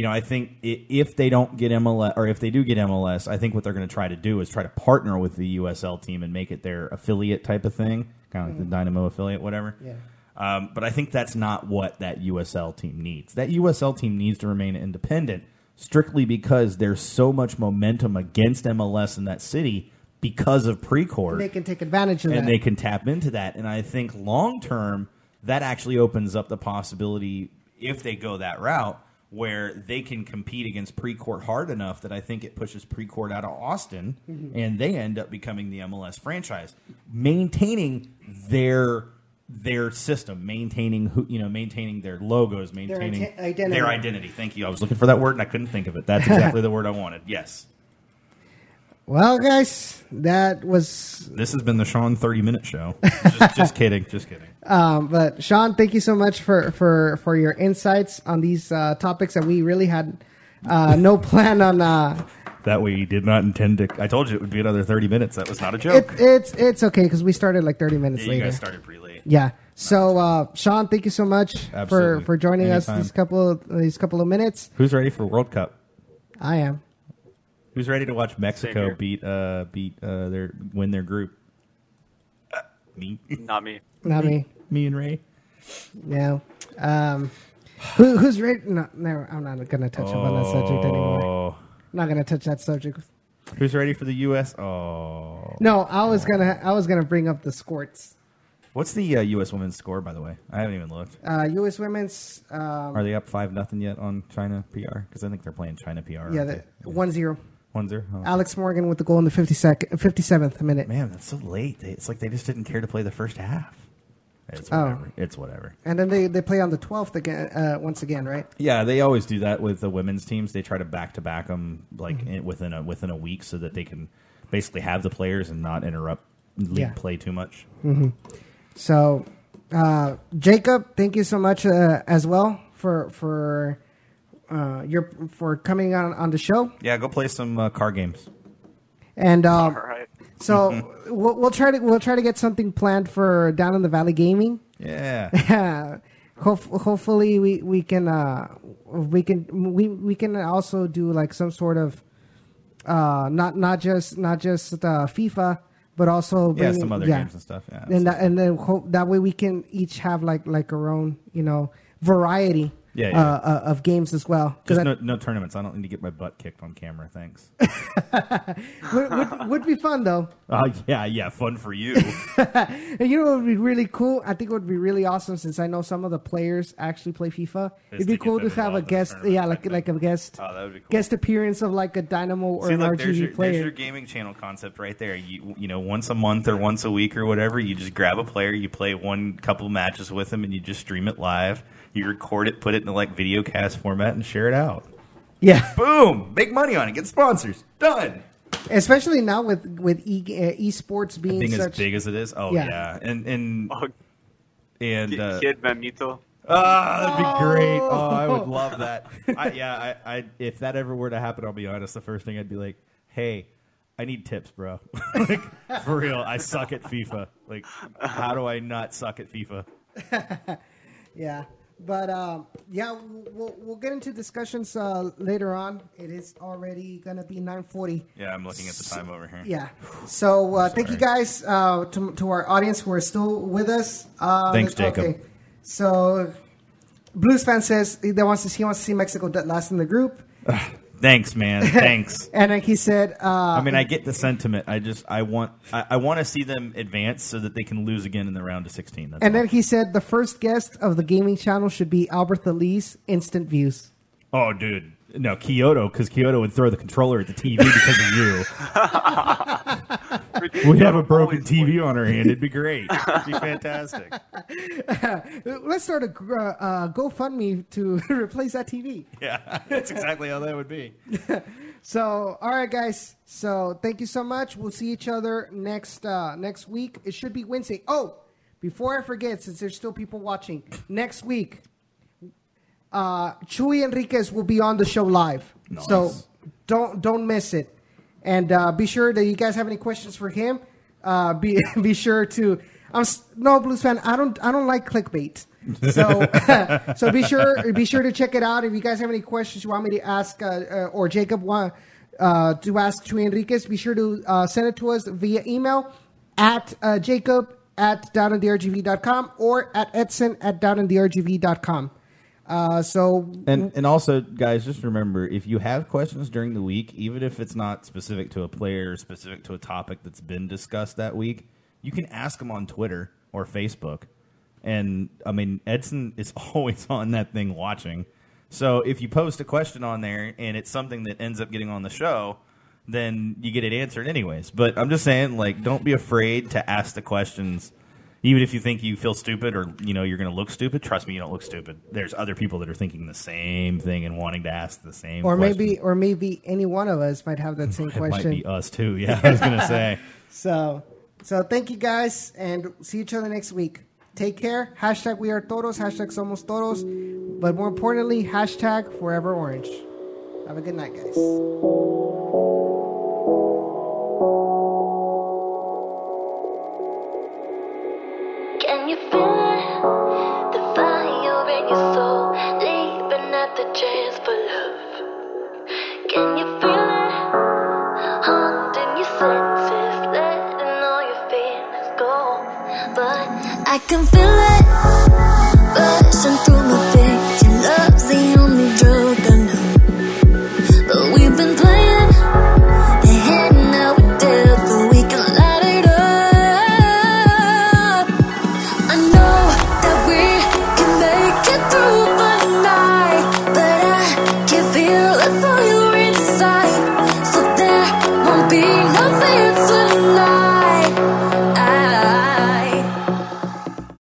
you know, I think if they don't get MLS or if they do get MLS, I think what they're going to try to do is try to partner with the USL team and make it their affiliate type of thing, kind of like the Dynamo affiliate, whatever. Yeah. Um, but I think that's not what that USL team needs. That USL team needs to remain independent strictly because there's so much momentum against MLS in that city because of Precourt They can take advantage of and that. And they can tap into that. And I think long term, that actually opens up the possibility if they go that route where they can compete against Precourt hard enough that I think it pushes Precourt out of Austin Mm-hmm. and they end up becoming the MLS franchise, maintaining their their system, maintaining who you know, maintaining their logos, maintaining ide- identity. their identity. Thank you. I was looking for that word and I couldn't think of it. That's exactly the word I wanted. Yes. Well, guys, that was. This has been the Sean 30 minute show. Just, just kidding. Just kidding. Um, but Sean, thank you so much for for for your insights on these uh, topics that we really had uh, no plan on. Uh, That we did not intend to. I told you it would be another 30 minutes. That was not a joke. it, it's it's okay because we started like 30 minutes yeah, you later. guys started pretty late. Yeah. So, uh, Sean, thank you so much for, for joining Anytime. us these couple of, these couple of minutes. Who's ready for World Cup? I am. Who's ready to watch Mexico here. beat uh beat uh their win their group? me, Not me. Not me. me and Ray. No. Um, who, who's ready? No, no, I'm not going to touch upon that subject anymore. Oh, I'm not going to touch that subject. who's ready for the U.S.? Oh, No, I was gonna I was gonna bring up the sports. what's the uh, U.S. women's score by the way? I haven't even looked. Uh, U.S. women's. Um, Are they up five nothing yet on China PR? Because I think they're playing China PR. yeah, aren't the, they? one zero. One zero. Oh. Alex Morgan with the goal in the 52nd, 57th minute. Man, that's so late. They, it's like they just didn't care to play the first half. It's Oh. whatever. It's whatever. And then they, they play on the 12th again, uh, once again, right? Yeah, they always do that with the women's teams. They try to back to back them like Mm-hmm. in, within a within a week so that they can basically have the players and not interrupt league Yeah. play too much. So, uh, Jacob, thank you so much uh, as well for for uh, your for coming on on the show. Yeah, go play some uh, car games. And um, All right. so we'll, we'll try to we'll try to get something planned for down in the Valley Gaming. Yeah. Hope, hopefully we we can uh, we can we we can also do like some sort of uh, not not just not just uh, FIFA, but also yeah, some other yeah. games and stuff. Yeah. and that, and then hope that way we can each have like like our own you know variety Yeah, yeah. Uh, uh, of games as well Just because no, no tournaments. I don't need to get my butt kicked on camera. Thanks. would, would, would be fun though uh, yeah, yeah, fun for you. and you know what would be really cool I think it would be really awesome since I know some of the players actually play FIFA it'd be cool to have a involved in the guest yeah like like a guest Oh, that would be cool. guest appearance of like a Dynamo or See, an look, RGV there's your, there's your gaming channel concept right there. You you know, once a month or once a week or whatever, you just grab a player, you play one couple matches with them, and you just stream it live. You record it, put it in the like video cast format, and share it out. yeah Boom! Make money on it. Get sponsors. Done. especially now with with e, uh, esports being Being as such big as it is. Oh Yeah. yeah, and and Oh, and uh, Kid Mamito. Ah, that'd be great. Oh, I would love that. I, yeah, I, I, if that ever were to happen, I'll be honest. The first thing I'd be like, "Hey, I need tips, bro. like, for real, I suck at FIFA. Like, how do I not suck at FIFA? Yeah, but um, yeah, we'll we'll get into discussions uh, later on. It is already gonna be nine forty. Yeah, I'm looking at the time over here. Yeah. So uh, thank you guys uh, to to our audience who are still with us. Uh, Thanks, Jacob. So Blues fan says he that wants to he wants to see Mexico dead last in the group, Thanks, man. Thanks. and like he said, uh, I mean, I get the sentiment. I just, I want, I, I want to see them advance so that they can lose again in the round of 16. That's and all. then he said the first guest of the gaming channel should be Alberth Elis, Instant Views. oh, dude, no, Quioto, because Quioto would throw the controller at the TV because of you. We have a broken TV on our hand. It'd be great. It'd be fantastic. Let's start a uh, GoFundMe to replace that TV. Yeah, that's exactly how that would be. So, all right, guys. So, thank you so much. We'll see each other next uh, next week. It should be Wednesday. Oh, before I forget, since there's still people watching, next week, uh, Chuy Enriquez will be on the show live. Nice. So don't don't miss it, and uh, be sure that you guys have any questions for him. Uh, be be sure to. I'm no blues fan. I don't I don't like clickbait. So so be sure be sure to check it out. If you guys have any questions you want me to ask, uh, uh, or Jacob want uh, to ask Chuy Enriquez, be sure to uh, send it to us via email at uh, Jacob at downinthergv.com or at Edson at downinthergv.com. Uh, so And and also, guys, just remember if you have questions during the week, even if it's not specific to a player, or specific to a topic that's been discussed that week, you can ask them on Twitter or Facebook. And I mean, Edson is always on that thing watching. So if you post a question on there and it's something that ends up getting on the show, then you get it answered anyways. But I'm just saying, like, don't be afraid to ask the questions even if you think you feel stupid or you know you're going to look stupid trust me you don't look stupid there's other people that are thinking the same thing and wanting to ask the same or question. maybe or maybe any one of us might have that same it might question. be us too yeah i was going to say So so thank you guys and see each other next week. Take care. Hashtag we are toros. Hashtag somos toros. But more importantly, hashtag forever orange. Have a good night, guys. You feel? The fire in your soul, the chance for love. Can you feel it? Your senses, letting all your go. But I can feel it bursting